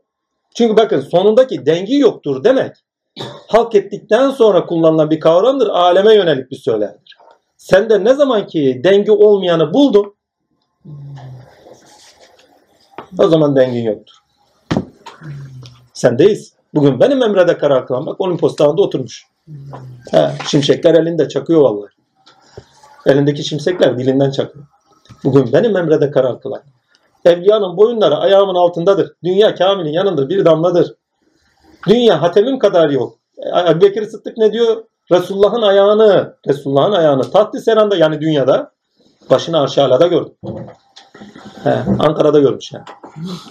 Çünkü bakın sonundaki dengi yoktur demek. Halk ettikten sonra kullanılan bir kavramdır. Aleme yönelik bir söylemdir. Sen de ne zaman ki dengi olmayanı buldun o zaman dengin yoktur. Sendeyiz. Bugün benim emrede karar kılan bak Olimpos dağında oturmuş. He, şimşekler elinde çakıyor vallahi. Elindeki şimşekler dilinden çakıyor. Bugün benim emrede karar kılan. Evliyanın boyunları ayağımın altındadır. Dünya kamilin yanındır bir damladır. Dünya hatemim kadar yok. Ebu Bekir Sıddık ne diyor? Resulullah'ın ayağını, Resulullah'ın ayağını tahtı seranda yani dünyada başını aşağıda gördüm. He, Ankara'da görmüş yani.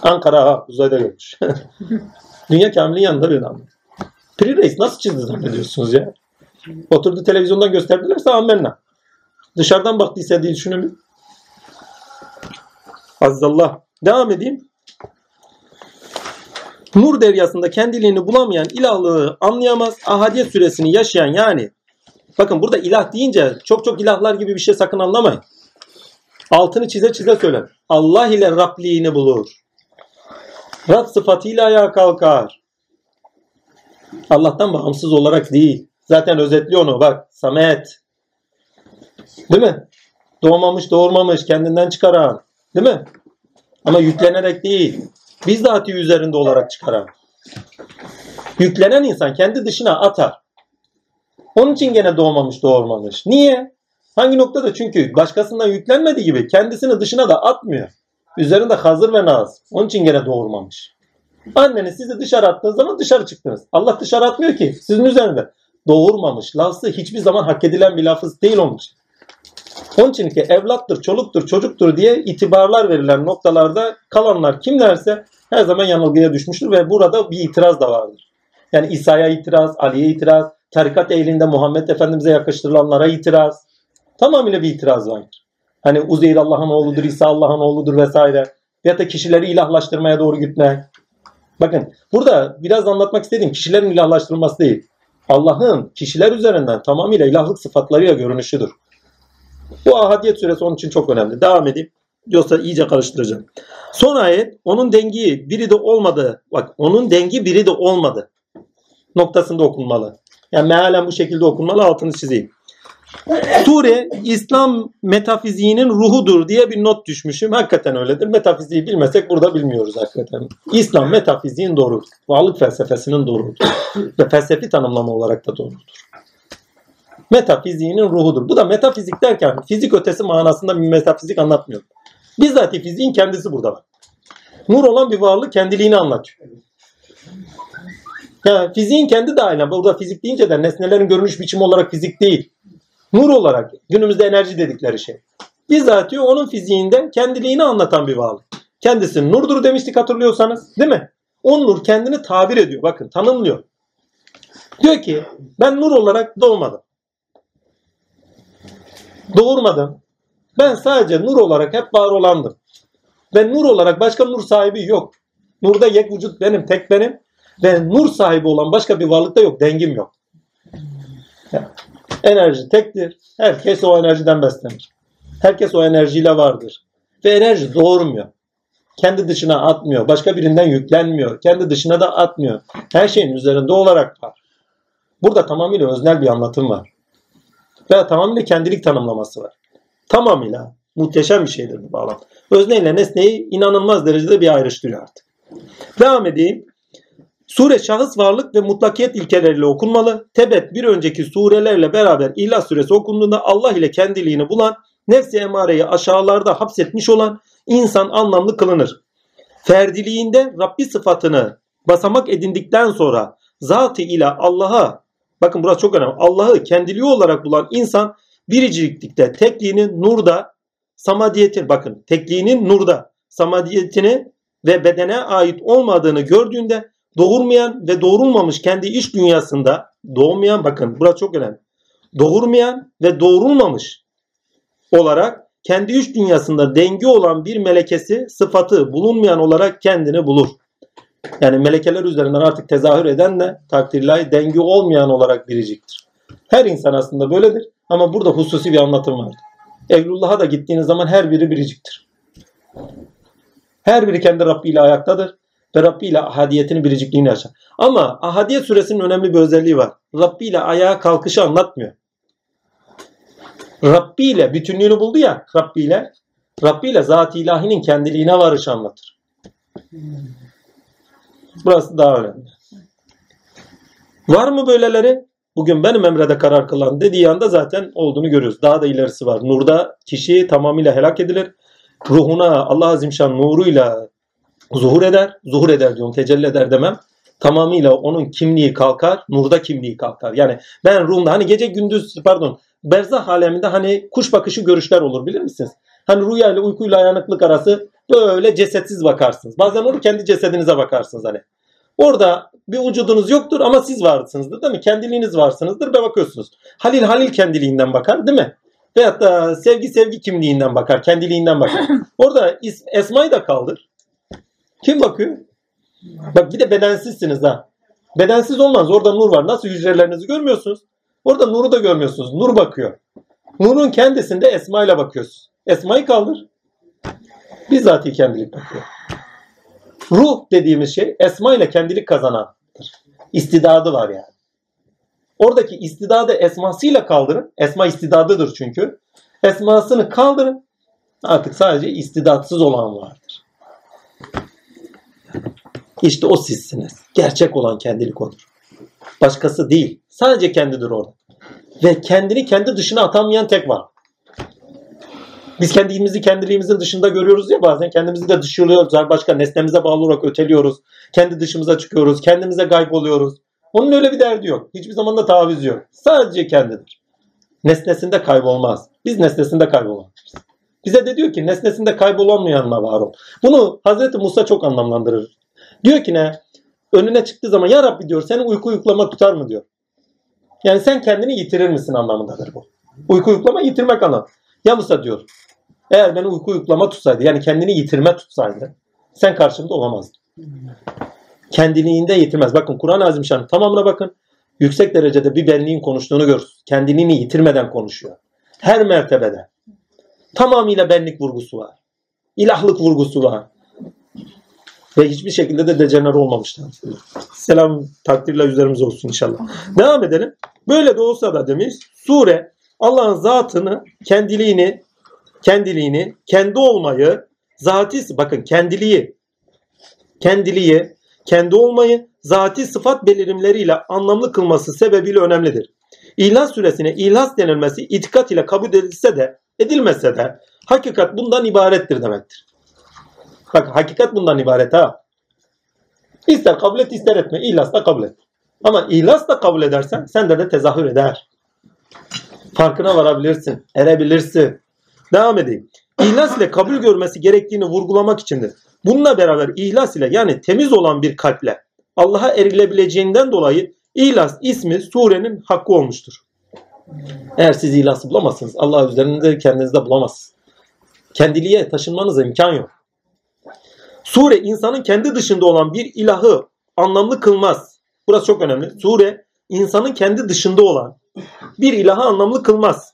Ankara ha, uzayda görmüş. Dünya kamilin yanında bir adam. Piri Reis nasıl çizdi zannediyorsunuz ya? Oturdu televizyondan gösterdilerse amenna. Dışarıdan baktıysa değil şunu bir. Azizallah. Devam edeyim. Nur deryasında kendiliğini bulamayan ilahlığı anlayamaz. Ahadiyet süresini yaşayan yani. Bakın burada ilah deyince çok çok ilahlar gibi bir şey sakın anlamayın. Altını çize çize söyler. Allah ile Rabliğini bulur. Rab sıfatıyla ayağa kalkar. Allah'tan bağımsız olarak değil. Zaten özetliyor onu bak. Samet. Değil mi? Doğmamış doğurmamış kendinden çıkaran. Değil mi? Ama yüklenerek değil. Bizzati üzerinde olarak çıkaran. Yüklenen insan kendi dışına atar. Onun için gene doğmamış doğurmamış. Niye? Hangi noktada? Çünkü başkasından yüklenmediği gibi kendisini dışına da atmıyor. Üzerinde hazır ve naz. Onun için gene doğurmamış. Anneniz sizi dışarı attığı zaman dışarı çıktınız. Allah dışarı atmıyor ki sizin üzerinde. Doğurmamış. Lafzı hiçbir zaman hak edilen bir lafız değil onun için. Onun için ki evlattır, çoluktur, çocuktur diye itibarlar verilen noktalarda kalanlar kimlerse her zaman yanılgıya düşmüştür ve burada bir itiraz da vardır. Yani İsa'ya itiraz, Ali'ye itiraz, tarikat ehlinde Muhammed Efendimiz'e yakıştırılanlara itiraz. Tamamıyla bir itiraz vardır. Hani Uzeyr Allah'ın oğludur, İsa Allah'ın oğludur vesaire. Ya da kişileri ilahlaştırmaya doğru gitmek. Bakın burada biraz anlatmak istediğim kişilerin ilahlaştırılması değil. Allah'ın kişiler üzerinden tamamıyla ilahlık sıfatlarıyla görünüşüdür. Bu ahadiyet süresi onun için çok önemli. Devam edeyim. Yoksa iyice karıştıracağım. Son ayet onun dengi biri de olmadı. Bak onun dengi biri de olmadı. Noktasında okunmalı. Yani mealen bu şekilde okunmalı altını çizeyim. Sure İslam metafiziğinin ruhudur diye bir not düşmüşüm. Hakikaten öyledir. Metafiziği bilmesek burada bilmiyoruz hakikaten. İslam metafiziğin doğrudur. Varlık felsefesinin doğrudur. Ve felsefi tanımlama olarak da doğrudur. Metafiziğinin ruhudur. Bu da metafizik derken fizik ötesi manasında bir metafizik anlatmıyor. Bizzat fiziğin kendisi burada var. Nur olan bir varlık kendiliğini anlatıyor. Yani fiziğin kendi de aynı. Burada fizik deyince de nesnelerin görünüş biçimi olarak fizik değil. Nur olarak günümüzde enerji dedikleri şey. Bizzat onun fiziğinde kendiliğini anlatan bir varlık. Kendisi nurdur demiştik hatırlıyorsanız değil mi? O nur kendini tabir ediyor. Bakın tanımlıyor. Diyor ki ben nur olarak doğmadım. Doğurmadım. Ben sadece nur olarak hep var olandım. Ve nur olarak başka nur sahibi yok. Nurda yek vücut benim, tek benim. Ve nur sahibi olan başka bir varlıkta yok. Dengim yok. Enerji tektir. Herkes o enerjiden beslenir. Herkes o enerjiyle vardır. Ve enerji doğurmuyor. Kendi dışına atmıyor. Başka birinden yüklenmiyor. Kendi dışına da atmıyor. Her şeyin üzerinde olarak var. Burada tamamıyla öznel bir anlatım var. Ve tamamıyla kendilik tanımlaması var. Tamamıyla muhteşem bir şeydir bu bağlam. Özneyle nesneyi inanılmaz derecede bir ayrıştırıyor artık. Devam edeyim. Sure şahıs varlık ve mutlakiyet ilkeleriyle okunmalı. Tebet bir önceki surelerle beraber İhlas suresi okunduğunda Allah ile kendiliğini bulan, nefsi emareyi aşağılarda hapsetmiş olan insan anlamlı kılınır. Ferdiliğinde Rabbi sıfatını basamak edindikten sonra zatı ile Allah'a bakın burası çok önemli. Allah'ı kendiliği olarak bulan insan biricilikte tekliğini nurda samadiyetin bakın tekliğinin nurda samadiyetini ve bedene ait olmadığını gördüğünde doğurmayan ve doğurulmamış kendi iş dünyasında doğmayan bakın burası çok önemli. Doğurmayan ve doğurulmamış olarak kendi iş dünyasında dengi olan bir melekesi sıfatı bulunmayan olarak kendini bulur. Yani melekeler üzerinden artık tezahür eden de takdirlahi dengi olmayan olarak biriciktir. Her insan aslında böyledir ama burada hususi bir anlatım vardır. Evlullah'a da gittiğiniz zaman her biri biriciktir. Her biri kendi Rabbi ile ayaktadır ve Rabbi ile ahadiyetini biricikliğini yaşar. Ama ahadiyet suresinin önemli bir özelliği var. Rabbi ile ayağa kalkışı anlatmıyor. Rabbi ile bütünlüğünü buldu ya Rabbi ile. Rabbi ile zat-ı ilahinin kendiliğine varış anlatır. Burası daha önemli. Var mı böyleleri? Bugün benim emrede karar kılan dediği anda zaten olduğunu görüyoruz. Daha da ilerisi var. Nurda kişi tamamıyla helak edilir. Ruhuna Allah Azimşan nuruyla zuhur eder. Zuhur eder diyorum tecelli eder demem. Tamamıyla onun kimliği kalkar. Nurda kimliği kalkar. Yani ben ruhumda hani gece gündüz pardon berzah aleminde hani kuş bakışı görüşler olur bilir misiniz? Hani rüya ile uykuyla ayanıklık arası böyle cesetsiz bakarsınız. Bazen olur kendi cesedinize bakarsınız hani. Orada bir vücudunuz yoktur ama siz varsınızdır değil mi? Kendiliğiniz varsınızdır ve bakıyorsunuz. Halil Halil kendiliğinden bakar değil mi? Veyahut da sevgi sevgi kimliğinden bakar, kendiliğinden bakar. Orada Esma'yı da kaldır. Kim bakıyor? Bak bir de bedensizsiniz ha. Bedensiz olmaz. Orada nur var. Nasıl hücrelerinizi görmüyorsunuz? Orada nuru da görmüyorsunuz. Nur bakıyor. Nurun kendisinde Esma ile bakıyorsunuz. Esma'yı kaldır. Bizzat kendilik bakıyor. Ruh dediğimiz şey Esma ile kendilik kazanandır. İstidadı var yani. Oradaki istidadı esmasıyla kaldırın. Esma istidadıdır çünkü. Esmasını kaldırın. Artık sadece istidatsız olan vardır. İşte o sizsiniz. Gerçek olan kendilik odur. Başkası değil. Sadece kendidir orada. Ve kendini kendi dışına atamayan tek var. Biz kendimizi kendiliğimizin dışında görüyoruz ya bazen kendimizi de dışlıyoruz. Başka nesnemize bağlı olarak öteliyoruz. Kendi dışımıza çıkıyoruz. Kendimize kayboluyoruz. Onun öyle bir derdi yok. Hiçbir zaman da taviz yok. Sadece kendidir. Nesnesinde kaybolmaz. Biz nesnesinde kaybolmaz. Bize de diyor ki nesnesinde kaybolamayanla var ol. Bunu Hazreti Musa çok anlamlandırır. Diyor ki ne? Önüne çıktığı zaman ya Rabbi diyor seni uyku yuklama tutar mı diyor. Yani sen kendini yitirir misin anlamındadır bu. Uyku yuklama yitirmek anlamı. Ya Musa diyor eğer beni uyku yuklama tutsaydı yani kendini yitirme tutsaydı sen karşımda olamazdın. Kendiliğinde yitirmez. Bakın Kur'an-ı Azimşan tamamına bakın. Yüksek derecede bir benliğin konuştuğunu görürsün. Kendiliğini yitirmeden konuşuyor. Her mertebede. Tamamıyla benlik vurgusu var. İlahlık vurgusu var. Ve hiçbir şekilde de dejener olmamışlar. Selam takdirle üzerimize olsun inşallah. Devam edelim. Böyle de olsa da demiş sure Allah'ın zatını, kendiliğini, kendiliğini, kendi olmayı, zati, bakın kendiliği, kendiliği, kendi olmayı, zati sıfat belirimleriyle anlamlı kılması sebebiyle önemlidir. İhlas süresine ihlas denilmesi itikat ile kabul edilse de edilmese de hakikat bundan ibarettir demektir. Hakikat bundan ibaret ha. İster kabul et ister etme. İhlas da kabul et. Ama ihlas da kabul edersen sende de tezahür eder. Farkına varabilirsin. Erebilirsin. Devam edeyim. İhlas ile kabul görmesi gerektiğini vurgulamak içindir. Bununla beraber ihlas ile yani temiz olan bir kalple Allah'a erilebileceğinden dolayı ihlas ismi surenin hakkı olmuştur. Eğer siz ihlası bulamazsınız Allah üzerinde kendinizde bulamazsınız. Kendiliğe taşınmanıza imkan yok. Sure insanın kendi dışında olan bir ilahı anlamlı kılmaz. Burası çok önemli. Sure insanın kendi dışında olan bir ilahı anlamlı kılmaz.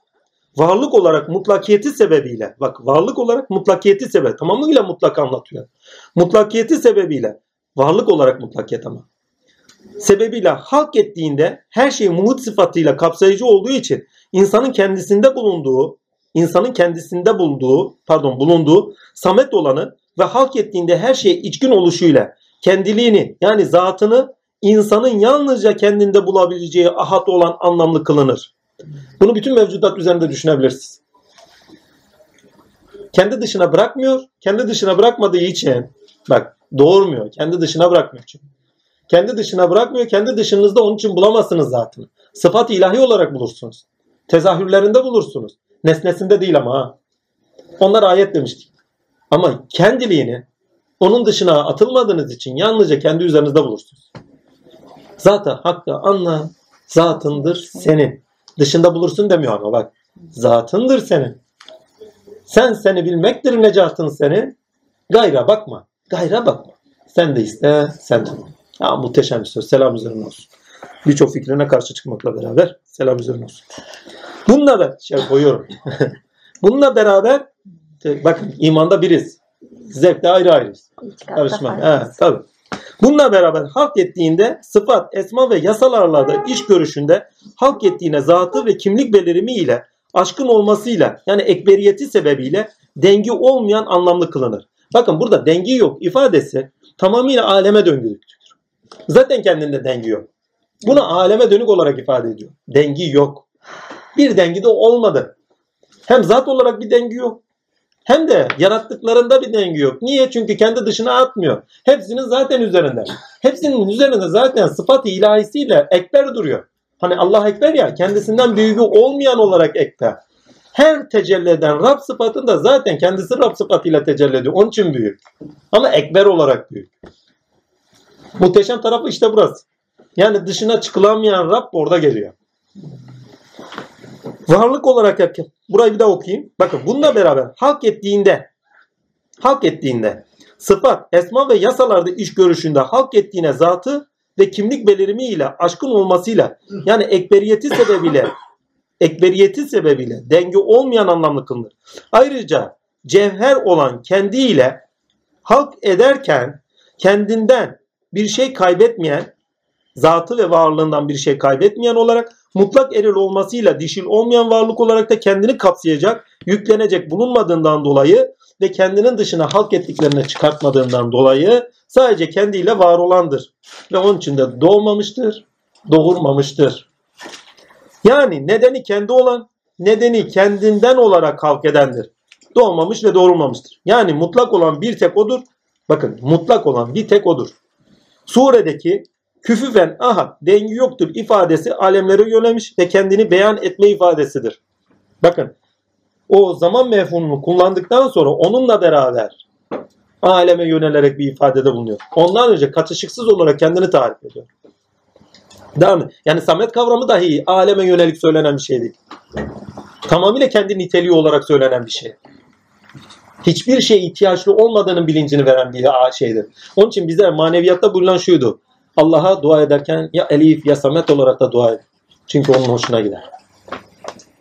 Varlık olarak mutlakiyeti sebebiyle bak varlık olarak mutlakiyeti sebep tamamıyla mutlak anlatıyor. Mutlakiyeti sebebiyle varlık olarak mutlakiyet ama sebebiyle halk ettiğinde her şey muhit sıfatıyla kapsayıcı olduğu için insanın kendisinde bulunduğu insanın kendisinde bulunduğu pardon bulunduğu samet olanı ve halk ettiğinde her şeye içkin oluşuyla kendiliğini yani zatını insanın yalnızca kendinde bulabileceği ahat olan anlamlı kılınır. Bunu bütün mevcudat üzerinde düşünebilirsiniz. Kendi dışına bırakmıyor. Kendi dışına bırakmadığı için bak doğurmuyor. Kendi dışına bırakmıyor çünkü. Kendi dışına bırakmıyor. Kendi dışınızda onun için bulamazsınız zaten. Sıfat ilahi olarak bulursunuz. Tezahürlerinde bulursunuz. Nesnesinde değil ama ha. Onlar ayet demiştik. Ama kendiliğini onun dışına atılmadığınız için yalnızca kendi üzerinizde bulursunuz. Zaten hakkı anla zatındır senin. Dışında bulursun demiyor ama bak. Zatındır senin. Sen seni bilmektir necatın senin. Gayra bakma. Gayra bakma. Sen de iste, sen de. Ya muhteşem bir söz. Selam üzerine olsun. Birçok fikrine karşı çıkmakla beraber selam üzerine olsun. Bununla da şey koyuyorum. Bununla beraber bakın imanda biriz. Zevkte ayrı ayrıyız. Karışma. Ha, tabii. Bununla beraber halk ettiğinde sıfat, esma ve yasalarla da iş görüşünde halk ettiğine zatı ve kimlik belirimi ile aşkın olmasıyla yani ekberiyeti sebebiyle dengi olmayan anlamlı kılınır. Bakın burada dengi yok ifadesi tamamıyla aleme döngülüktür. Zaten kendinde dengi yok. Bunu aleme dönük olarak ifade ediyor. Dengi yok. Bir dengi de olmadı. Hem zat olarak bir dengi yok. Hem de yarattıklarında bir dengi yok. Niye? Çünkü kendi dışına atmıyor. Hepsinin zaten üzerinde. Hepsinin üzerinde zaten sıfat ilahisiyle ekber duruyor. Hani Allah ekber ya kendisinden büyüğü olmayan olarak ekber. Her tecelli eden Rab sıfatında zaten kendisi Rab sıfatıyla tecelli ediyor. Onun için büyük. Ama ekber olarak büyük. Muhteşem tarafı işte burası. Yani dışına çıkılamayan Rab orada geliyor. Varlık olarak yapıyor. Burayı bir daha okuyayım. Bakın bununla beraber halk ettiğinde halk ettiğinde sıfat, esma ve yasalarda iş görüşünde halk ettiğine zatı ve kimlik belirimi ile aşkın olmasıyla yani ekberiyeti sebebiyle ekberiyeti sebebiyle denge olmayan anlamlı kılınır. Ayrıca cevher olan kendiyle halk ederken kendinden bir şey kaybetmeyen zatı ve varlığından bir şey kaybetmeyen olarak mutlak eril olmasıyla dişil olmayan varlık olarak da kendini kapsayacak, yüklenecek bulunmadığından dolayı ve kendinin dışına halk ettiklerine çıkartmadığından dolayı sadece kendiyle var olandır. Ve onun için de doğmamıştır, doğurmamıştır. Yani nedeni kendi olan, nedeni kendinden olarak halk edendir. Doğmamış ve doğurmamıştır. Yani mutlak olan bir tek odur. Bakın mutlak olan bir tek odur. Suredeki küfüfen ahad dengi yoktur ifadesi alemlere yönelmiş ve kendini beyan etme ifadesidir. Bakın o zaman mefhumunu kullandıktan sonra onunla beraber aleme yönelerek bir ifadede bulunuyor. Ondan önce katışıksız olarak kendini tarif ediyor. Değil mi? Yani samet kavramı dahi aleme yönelik söylenen bir şey değil. Tamamıyla kendi niteliği olarak söylenen bir şey. Hiçbir şey ihtiyaçlı olmadığının bilincini veren bir şeydir. Onun için bize maneviyatta bulunan şuydu. Allah'a dua ederken ya Elif ya Samet olarak da dua edin. Çünkü onun hoşuna gider.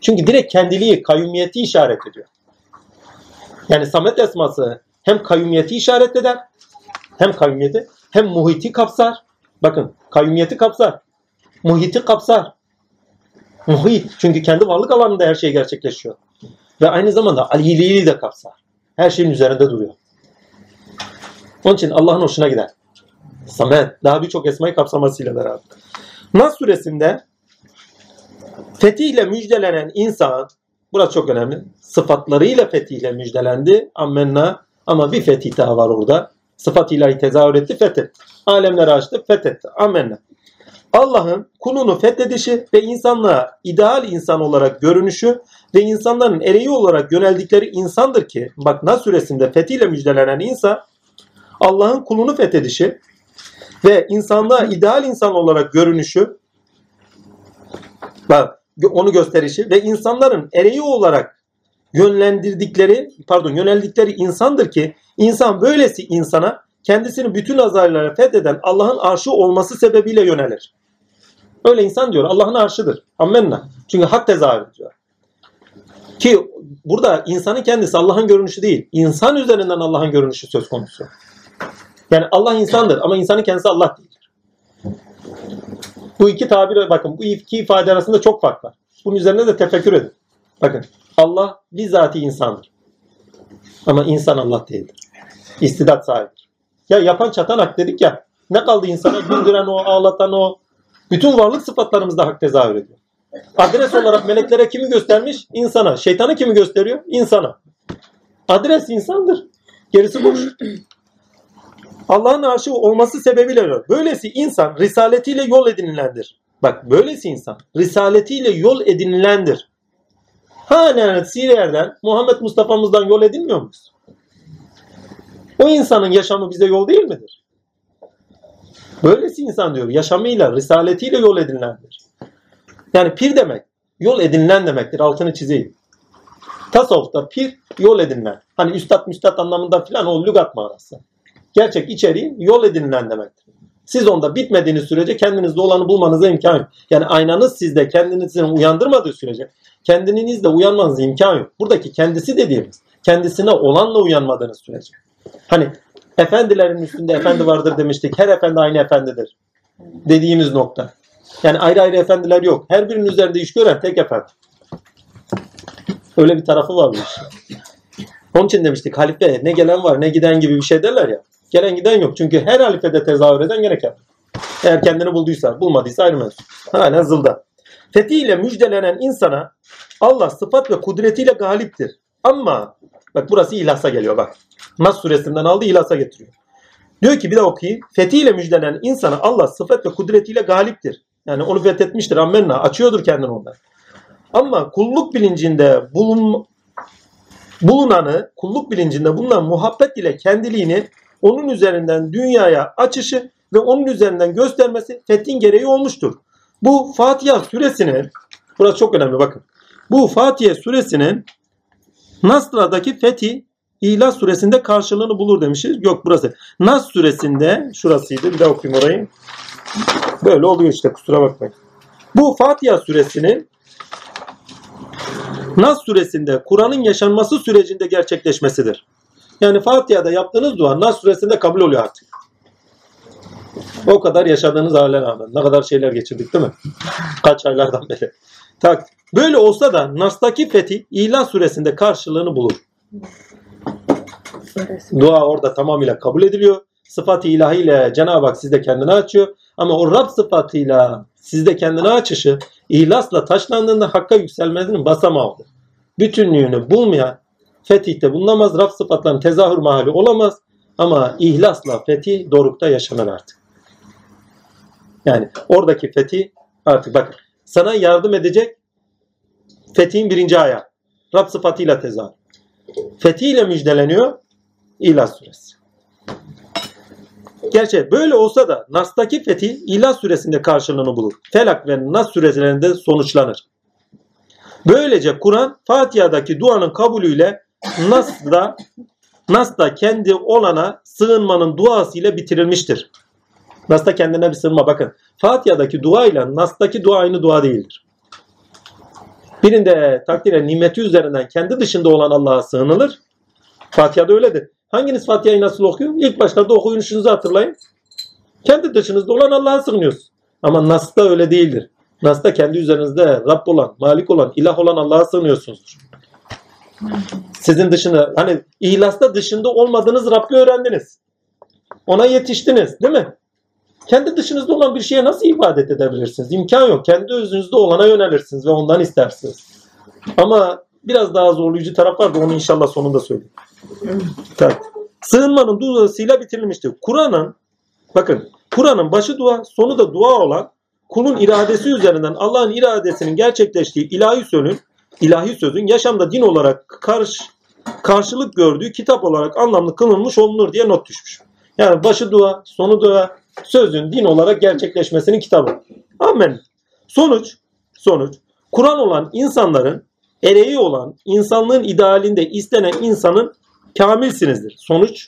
Çünkü direkt kendiliği, kayyumiyeti işaret ediyor. Yani Samet esması hem kayyumiyeti işaret eder, hem kayyumiyeti, hem muhiti kapsar. Bakın kayyumiyeti kapsar, muhiti kapsar. Muhit çünkü kendi varlık alanında her şey gerçekleşiyor. Ve aynı zamanda aliliği de kapsar. Her şeyin üzerinde duruyor. Onun için Allah'ın hoşuna gider. Samet daha birçok esmayı kapsamasıyla beraber. Nas suresinde fetihle müjdelenen insan burası çok önemli. Sıfatlarıyla fetihle müjdelendi. Ammenna ama bir fetih daha var orada. Sıfat ilahi tezahür etti, fethetti. Alemleri açtı, fethetti. Amenna. Allah'ın kulunu fethedişi ve insanlığa ideal insan olarak görünüşü ve insanların ereği olarak yöneldikleri insandır ki bak Nas suresinde fethiyle müjdelenen insan Allah'ın kulunu fethedişi ve insanlığa ideal insan olarak görünüşü onu gösterişi ve insanların ereği olarak yönlendirdikleri pardon yöneldikleri insandır ki insan böylesi insana kendisini bütün azarlara fetheden Allah'ın arşı olması sebebiyle yönelir. Öyle insan diyor Allah'ın arşıdır. Ammenna. Çünkü hak tezahür ediyor. Ki burada insanın kendisi Allah'ın görünüşü değil. İnsan üzerinden Allah'ın görünüşü söz konusu. Yani Allah insandır ama insanın kendisi Allah değildir. Bu iki tabire bakın bu iki ifade arasında çok fark var. Bunun üzerine de tefekkür edin. Bakın Allah bizzati insandır. Ama insan Allah değildir. İstidat sahibidir. Ya yapan çatan hak dedik ya. Ne kaldı insana? Güldüren o, ağlatan o. Bütün varlık sıfatlarımızda hak tezahür ediyor. Adres olarak meleklere kimi göstermiş? İnsana. Şeytanı kimi gösteriyor? İnsana. Adres insandır. Gerisi boş. Allah'ın arşı olması sebebiyle öyle. Böylesi insan risaletiyle yol edinilendir. Bak böylesi insan risaletiyle yol edinilendir. Hala Sirer'den Muhammed Mustafa'mızdan yol edinmiyor muyuz? O insanın yaşamı bize yol değil midir? Böylesi insan diyor yaşamıyla, risaletiyle yol edinilendir. Yani pir demek yol edinilen demektir. Altını çizeyim. Tasavvufta pir yol edinilen. Hani üstad müstad anlamında filan o lügat manası. Gerçek içeriği yol edinilen demektir. Siz onda bitmediğiniz sürece kendinizde olanı bulmanıza imkan yok. Yani aynanız sizde kendinizi uyandırmadığı sürece kendinizde uyanmanıza imkan yok. Buradaki kendisi dediğimiz kendisine olanla uyanmadığınız sürece. Hani efendilerin üstünde efendi vardır demiştik. Her efendi aynı efendidir. Dediğimiz nokta. Yani ayrı ayrı efendiler yok. Her birinin üzerinde iş gören tek efendi. Öyle bir tarafı var bu işin. Onun için demiştik halife ne gelen var ne giden gibi bir şey derler ya. Gelen giden yok. Çünkü her halifede tezahür eden gene. Eğer kendini bulduysa, bulmadıysa ayrı mevzu. Hala zılda. Fethiyle müjdelenen insana Allah sıfat ve kudretiyle galiptir. Ama bak burası ilhasa geliyor bak. Nas suresinden aldı ilhasa getiriyor. Diyor ki bir de okuyayım. Fethiyle müjdelenen insana Allah sıfat ve kudretiyle galiptir. Yani onu fethetmiştir. Ammenna. Açıyordur kendini ondan. Ama kulluk bilincinde bulun, bulunanı, kulluk bilincinde bulunan muhabbet ile kendiliğini onun üzerinden dünyaya açışı ve onun üzerinden göstermesi fethin gereği olmuştur. Bu Fatiha suresinin, burası çok önemli bakın. Bu Fatiha suresinin Nasra'daki fethi İhlas suresinde karşılığını bulur demişiz. Yok burası. Nas suresinde şurasıydı. Bir daha okuyayım orayı. Böyle oluyor işte kusura bakmayın. Bu Fatiha suresinin Nas suresinde Kur'an'ın yaşanması sürecinde gerçekleşmesidir. Yani Fatiha'da yaptığınız dua Nas suresinde kabul oluyor artık. O kadar yaşadığınız hale rağmen. Ne kadar şeyler geçirdik değil mi? Kaç aylardan beri. Tak. Böyle olsa da Nas'taki fethi İlan suresinde karşılığını bulur. Dua orada tamamıyla kabul ediliyor. Sıfat-ı ilahiyle Cenab-ı Hak sizde kendini açıyor. Ama o Rab sıfatıyla sizde kendine açışı ihlasla taşlandığında hakka yükselmesinin basamağıdır. Bütünlüğünü bulmayan fetihte bulunamaz. Rab sıfatların tezahür mahali olamaz. Ama ihlasla fetih dorukta yaşanır artık. Yani oradaki fetih artık bakın sana yardım edecek fetihin birinci ayağı. Rab sıfatıyla tezahür. Fethiyle müjdeleniyor İhlas suresi. Gerçi böyle olsa da Nas'taki fetih İhlas suresinde karşılığını bulur. Felak ve Nas surelerinde sonuçlanır. Böylece Kur'an Fatiha'daki duanın kabulüyle Nas'da Nas'ta kendi olana sığınmanın duası ile bitirilmiştir. Nas'ta kendine bir sığınma bakın. Fatiha'daki dua ile Nas'taki dua aynı dua değildir. Birinde takdire nimeti üzerinden kendi dışında olan Allah'a sığınılır. Fatiha'da öyledir. Hanginiz Fatiha'yı nasıl okuyor? İlk başlarda okuyuşunuzu hatırlayın. Kendi dışınızda olan Allah'a sığınıyorsunuz. Ama Nas'ta öyle değildir. Nas'ta kendi üzerinizde Rab olan, Malik olan, ilah olan Allah'a sığınıyorsunuzdur. Sizin dışında hani ihlasta dışında olmadığınız Rabbi öğrendiniz. Ona yetiştiniz değil mi? Kendi dışınızda olan bir şeye nasıl ibadet edebilirsiniz? İmkan yok. Kendi özünüzde olana yönelirsiniz ve ondan istersiniz. Ama biraz daha zorlayıcı taraf var da onu inşallah sonunda söyleyeyim. Evet. Sığınmanın duasıyla bitirilmiştir. Kur'an'ın bakın Kur'an'ın başı dua, sonu da dua olan kulun iradesi üzerinden Allah'ın iradesinin gerçekleştiği ilahi sözün, ilahi sözün yaşamda din olarak karşı, karşılık gördüğü kitap olarak anlamlı kılınmış olunur diye not düşmüş. Yani başı dua, sonu dua, sözün din olarak gerçekleşmesinin kitabı. Amen. Sonuç, sonuç, Kur'an olan insanların ereği olan insanlığın idealinde istenen insanın kamilsinizdir. Sonuç,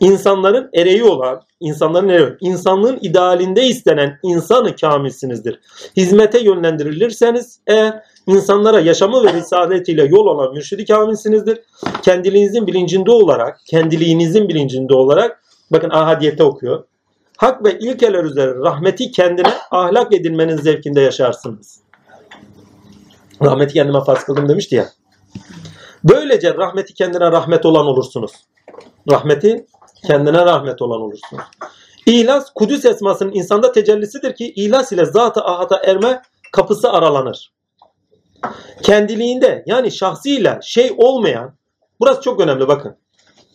insanların ereği olan, insanların ereği, insanlığın idealinde istenen insanı kamilsinizdir. Hizmete yönlendirilirseniz eğer insanlara yaşamı ve risaletiyle yol olan mürşidi kamilsinizdir. Kendiliğinizin bilincinde olarak, kendiliğinizin bilincinde olarak, bakın ahadiyette okuyor. Hak ve ilkeler üzere rahmeti kendine ahlak edinmenin zevkinde yaşarsınız. Rahmeti kendime farz kıldım demişti ya. Böylece rahmeti kendine rahmet olan olursunuz. Rahmeti kendine rahmet olan olursunuz. İhlas Kudüs esmasının insanda tecellisidir ki ihlas ile zat-ı ahata erme kapısı aralanır. Kendiliğinde yani şahsiyle şey olmayan burası çok önemli bakın.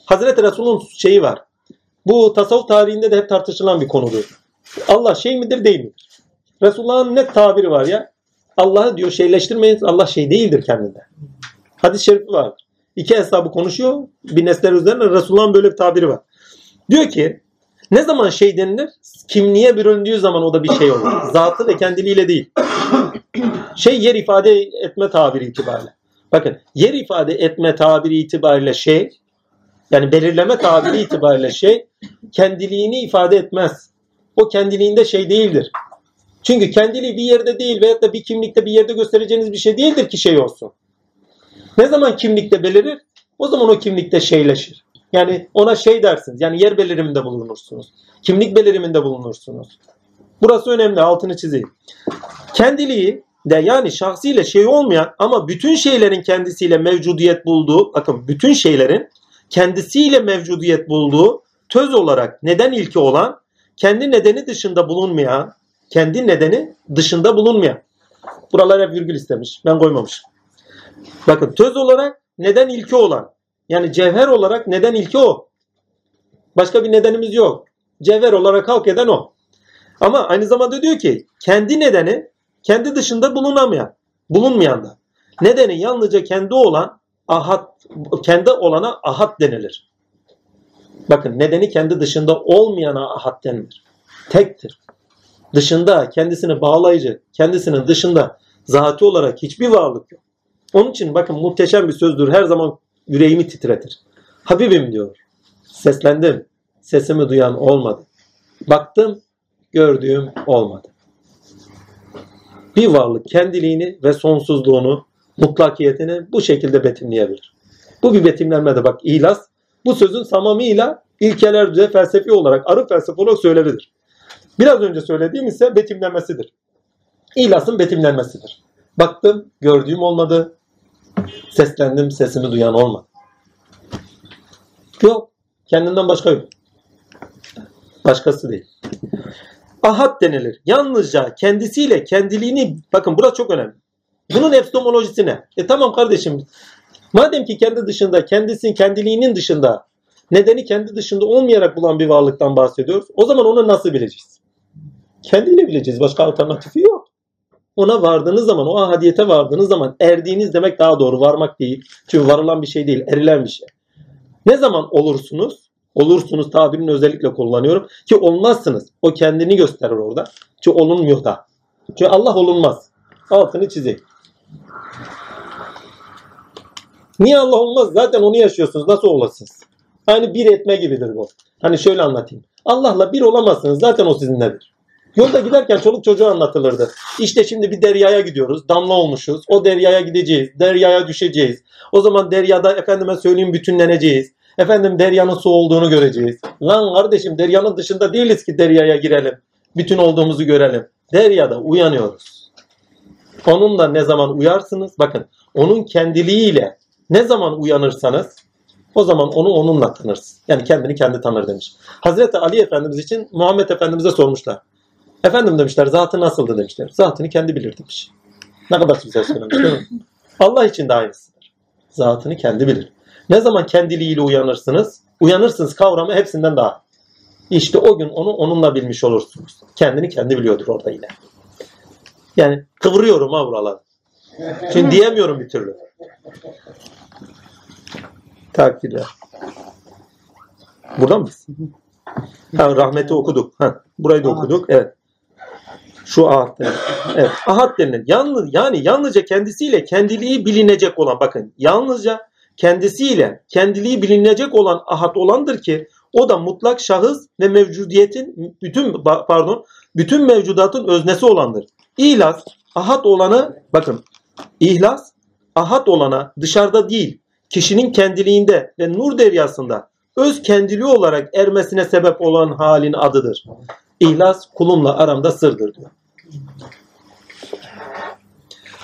Hazreti Resul'ün şeyi var. Bu tasavvuf tarihinde de hep tartışılan bir konudur. Allah şey midir değil midir? Resulullah'ın net tabiri var ya. Allah'ı diyor şeyleştirmeyin. Allah şey değildir kendinde. Hadis-i şerifi var. İki hesabı konuşuyor. Bir nesler üzerine Resulullah'ın böyle bir tabiri var. Diyor ki ne zaman şey denilir? Kimliğe büründüğü zaman o da bir şey olur. Zatı ve kendiliğiyle değil. Şey yer ifade etme tabiri itibariyle. Bakın yer ifade etme tabiri itibariyle şey yani belirleme tabiri itibariyle şey kendiliğini ifade etmez. O kendiliğinde şey değildir. Çünkü kendiliği bir yerde değil veyahut da bir kimlikte bir yerde göstereceğiniz bir şey değildir ki şey olsun. Ne zaman kimlikte belirir? O zaman o kimlikte şeyleşir. Yani ona şey dersiniz. Yani yer beliriminde bulunursunuz. Kimlik beliriminde bulunursunuz. Burası önemli. Altını çizeyim. Kendiliği de yani şahsiyle şey olmayan ama bütün şeylerin kendisiyle mevcudiyet bulduğu bakın bütün şeylerin kendisiyle mevcudiyet bulduğu töz olarak neden ilki olan kendi nedeni dışında bulunmayan kendi nedeni dışında bulunmayan buralara virgül istemiş ben koymamışım bakın töz olarak neden ilki olan yani cevher olarak neden ilki o başka bir nedenimiz yok cevher olarak halk eden o ama aynı zamanda diyor ki kendi nedeni kendi dışında bulunamayan bulunmayan da nedeni yalnızca kendi olan ahad kendi olana ahad denilir. Bakın nedeni kendi dışında olmayana ahad denilir. Tektir. Dışında kendisini bağlayıcı, kendisinin dışında zati olarak hiçbir varlık yok. Onun için bakın muhteşem bir sözdür. Her zaman yüreğimi titretir. Habibim diyor. Seslendim. Sesimi duyan olmadı. Baktım, gördüğüm olmadı. Bir varlık kendiliğini ve sonsuzluğunu mutlakiyetini bu şekilde betimleyebilir. Bu bir betimlenmede bak ihlas bu sözün samamıyla ilkeler düzey felsefi olarak arı felsefe olarak söylevidir. Biraz önce söylediğim ise betimlenmesidir. İhlasın betimlenmesidir. Baktım gördüğüm olmadı. Seslendim sesimi duyan olmadı. Yok. Kendinden başka yok. Başkası değil. ahad denilir. Yalnızca kendisiyle kendiliğini bakın burası çok önemli. Bunun epistemolojisi ne? E tamam kardeşim. Madem ki kendi dışında, kendisinin kendiliğinin dışında, nedeni kendi dışında olmayarak bulan bir varlıktan bahsediyoruz. O zaman onu nasıl bileceğiz? Kendiyle bileceğiz. Başka alternatifi yok. Ona vardığınız zaman, o ahadiyete vardığınız zaman erdiğiniz demek daha doğru. Varmak değil. Çünkü varılan bir şey değil, erilen bir şey. Ne zaman olursunuz? Olursunuz tabirini özellikle kullanıyorum. Ki olmazsınız. O kendini gösterir orada. Ki olunmuyor da. Çünkü Allah olunmaz. Altını çizeyim. Niye Allah olmaz? Zaten onu yaşıyorsunuz. Nasıl olasınız? Hani bir etme gibidir bu. Hani şöyle anlatayım. Allah'la bir olamazsınız. Zaten o sizinledir. Yolda giderken çoluk çocuğa anlatılırdı. İşte şimdi bir deryaya gidiyoruz. Damla olmuşuz. O deryaya gideceğiz. Deryaya düşeceğiz. O zaman deryada efendime söyleyeyim bütünleneceğiz. Efendim deryanın su olduğunu göreceğiz. Lan kardeşim deryanın dışında değiliz ki deryaya girelim. Bütün olduğumuzu görelim. Deryada uyanıyoruz. Onunla ne zaman uyarsınız? Bakın onun kendiliğiyle ne zaman uyanırsanız o zaman onu onunla tanırsın. Yani kendini kendi tanır demiş. Hazreti Ali Efendimiz için Muhammed Efendimiz'e sormuşlar. Efendim demişler zatı nasıldı demişler. Zatını kendi bilir demiş. Ne kadar güzel söylemiş değil mi? Allah için de aynısıdır. Zatını kendi bilir. Ne zaman kendiliğiyle uyanırsınız? Uyanırsınız kavramı hepsinden daha. İşte o gün onu onunla bilmiş olursunuz. Kendini kendi biliyordur orada yine. Yani kıvırıyorum ha buraları. Şimdi diyemiyorum bir türlü. Takdirler. Burada mıyız? Ha, rahmeti okuduk. Ha, burayı da okuduk. Evet. Şu ahad denilen. Evet. Ahad denilen. Yalnız, yani yalnızca kendisiyle kendiliği bilinecek olan bakın yalnızca kendisiyle kendiliği bilinecek olan ahad olandır ki o da mutlak şahıs ve mevcudiyetin bütün pardon bütün mevcudatın öznesi olandır. İhlas ahad olanı bakın ihlas ahad olana dışarıda değil kişinin kendiliğinde ve nur deryasında öz kendiliği olarak ermesine sebep olan halin adıdır. İhlas kulumla aramda sırdır diyor.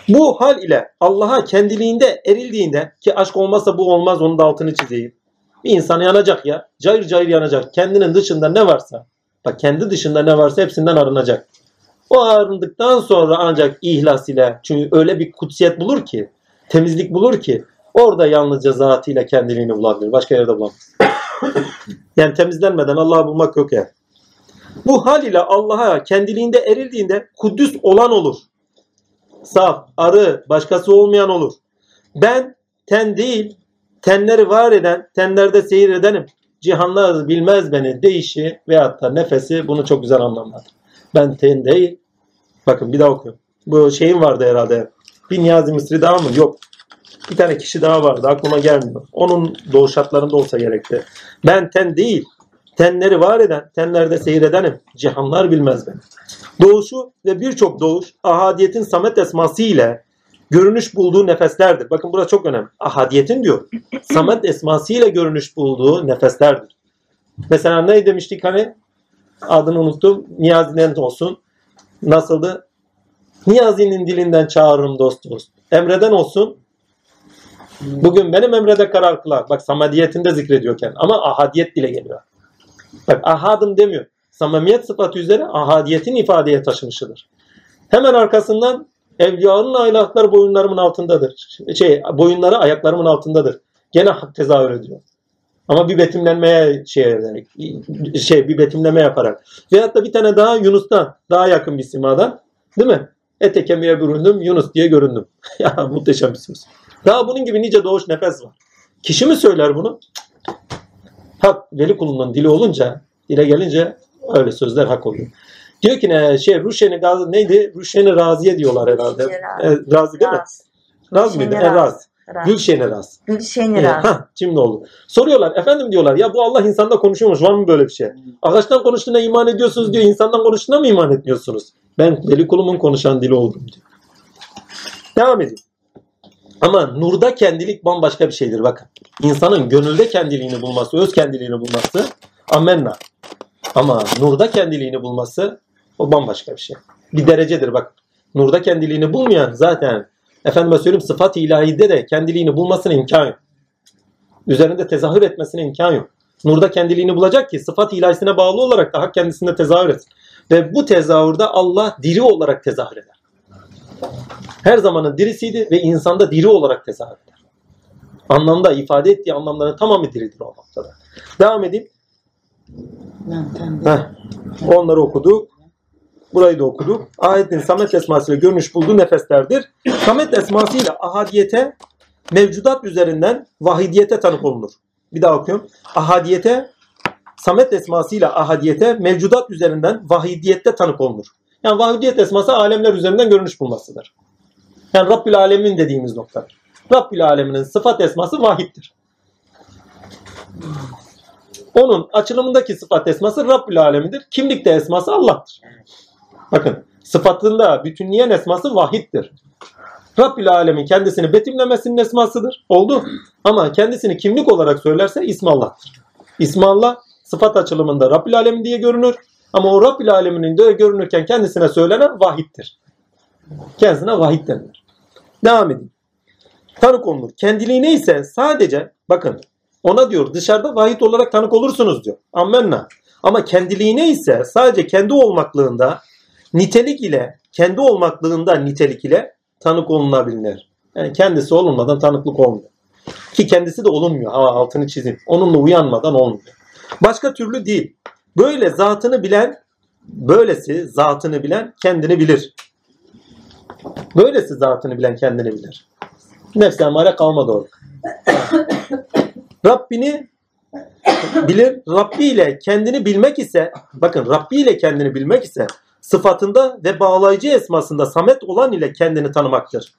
Bu hal ile Allah'a kendiliğinde erildiğinde ki aşk olmazsa bu olmaz onun da altını çizeyim. Bir insan yanacak ya. Cayır cayır yanacak. Kendinin dışında ne varsa bak kendi dışında ne varsa hepsinden arınacak. O arındıktan sonra ancak ihlas ile çünkü öyle bir kutsiyet bulur ki temizlik bulur ki orada yalnızca zatıyla kendiliğini bulabilir. Başka yerde bulamaz. yani temizlenmeden Allah'ı bulmak yok yani. Bu hal ile Allah'a kendiliğinde erildiğinde Kudüs olan olur. Saf, arı, başkası olmayan olur. Ben ten değil, tenleri var eden, tenlerde seyir edenim. Cihanlar bilmez beni değişi veyahut da nefesi bunu çok güzel anlamladı. Ben ten değil. Bakın bir daha okuyorum. Bu şeyin vardı herhalde. Bir Niyazi Mısri daha mı? Yok. Bir tane kişi daha vardı. Aklıma gelmiyor. Onun doğuş şartlarında olsa gerekti. Ben ten değil. Tenleri var eden, tenlerde seyredenim. Cihanlar bilmez beni. Doğuşu ve birçok doğuş ahadiyetin samet esması ile görünüş bulduğu nefeslerdir. Bakın burası çok önemli. Ahadiyetin diyor. Samet esması ile görünüş bulduğu nefeslerdir. Mesela ne demiştik hani? Adını unuttum. Niyazi'den olsun. Nasıldı? Niyazi'nin dilinden çağırırım dost dost. Emreden olsun. Bugün benim emrede karar kılar. Bak samadiyetinde zikrediyorken ama ahadiyet dile geliyor. Bak ahadım demiyor. Samimiyet sıfatı üzere ahadiyetin ifadeye taşımışıdır. Hemen arkasından evliyanın aylakları boyunlarımın altındadır. Şey, boyunları ayaklarımın altındadır. Gene hak tezahür ediyor. Ama bir betimlenmeye şey ederek, şey bir betimleme yaparak. Veyahut da bir tane daha Yunus'tan, daha yakın bir simadan, değil mi? Ete kemiğe büründüm, Yunus diye göründüm. ya muhteşem bir söz. Daha bunun gibi nice doğuş nefes var. Kişi mi söyler bunu? Hak veli kulunun dili olunca, dile gelince öyle sözler hak oluyor. Diyor ki ne şey Ruşeni Gazi neydi? Ruşeni Raziye diyorlar herhalde. E, Razi değil mi? Raz. Raz mıydı? Gülşeni E, Raz. Raz. Gülşeni Raz. Gülşeni E, Raz. hah, şimdi oldu. Soruyorlar efendim diyorlar ya bu Allah insanda konuşuyormuş var mı böyle bir şey? Ağaçtan konuştuğuna iman ediyorsunuz diyor insandan konuştuğuna mı iman etmiyorsunuz? Ben veli kulumun konuşan dili oldum diyor. Devam edeyim. Ama nurda kendilik bambaşka bir şeydir bakın. İnsanın gönülde kendiliğini bulması, öz kendiliğini bulması amenna. Ama nurda kendiliğini bulması o bambaşka bir şey. Bir derecedir bak. Nurda kendiliğini bulmayan zaten efendime söyleyeyim sıfat ilahide de kendiliğini bulmasına imkan yok. Üzerinde tezahür etmesine imkan yok. Nurda kendiliğini bulacak ki sıfat ilahisine bağlı olarak da hak kendisinde tezahür etsin. Ve bu tezahürde Allah diri olarak tezahür eder. Her zamanın dirisiydi ve insanda diri olarak tezahür eder. Anlamda ifade ettiği anlamların tamamı diridir o noktada. Devam edeyim. Heh. Onları okuduk. Burayı da okuduk. Ayetin Samet esmasıyla görünüş bulduğu nefeslerdir. Samet esmasıyla ahadiyete mevcudat üzerinden vahidiyete tanık olunur. Bir daha okuyorum. Ahadiyete Samet esmasıyla ahadiyete mevcudat üzerinden vahidiyette tanık olunur. Yani vahidiyet esması alemler üzerinden görünüş bulmasıdır. Yani Rabbül Alemin dediğimiz nokta. Rabbül Aleminin sıfat esması vahittir. Onun açılımındaki sıfat esması Rabbül Alemidir. Kimlikte esması Allah'tır. Bakın sıfatında bütünleyen esması vahittir. Rabbül Alemin kendisini betimlemesinin esmasıdır. Oldu. Ama kendisini kimlik olarak söylerse ismi Allah'tır. İsmi Allah sıfat açılımında Rabbül Alemin diye görünür. Ama o Rabbül Aleminin de görünürken kendisine söylenen vahittir. Kendisine vahid denilir. Devam edin. Tanık olunur. Kendiliğine ise sadece bakın ona diyor dışarıda vahid olarak tanık olursunuz diyor. Ammenna. Ama kendiliğine ise sadece kendi olmaklığında nitelik ile kendi olmaklığında nitelik ile tanık olunabilir. Yani kendisi olunmadan tanıklık olmuyor. Ki kendisi de olunmuyor. Ha, altını çizeyim. Onunla uyanmadan olmuyor. Başka türlü değil. Böyle zatını bilen, böylesi zatını bilen kendini bilir. Böylesi zatını bilen kendini bilir. Nefsi emare kalmadı orada. Rabbini bilir. Rabbi ile kendini bilmek ise, bakın Rabbi ile kendini bilmek ise sıfatında ve bağlayıcı esmasında samet olan ile kendini tanımaktır.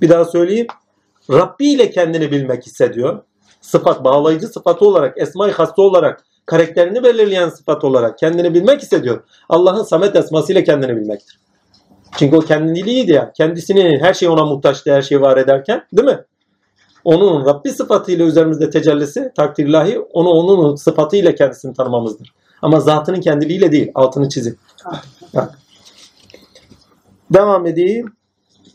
Bir daha söyleyeyim. Rabbi ile kendini bilmek ise diyor. Sıfat, bağlayıcı sıfatı olarak, esma-i hassa olarak, karakterini belirleyen sıfat olarak kendini bilmek ise diyor. Allah'ın samet esmasıyla kendini bilmektir. Çünkü o kendiliğiydi ya. Kendisini her şey ona muhtaçtı, her şeyi var ederken. Değil mi? Onun Rabbi sıfatıyla üzerimizde tecellisi, takdirlahi, onu onun sıfatıyla kendisini tanımamızdır. Ama zatının kendiliğiyle değil. Altını çizin. Devam edeyim.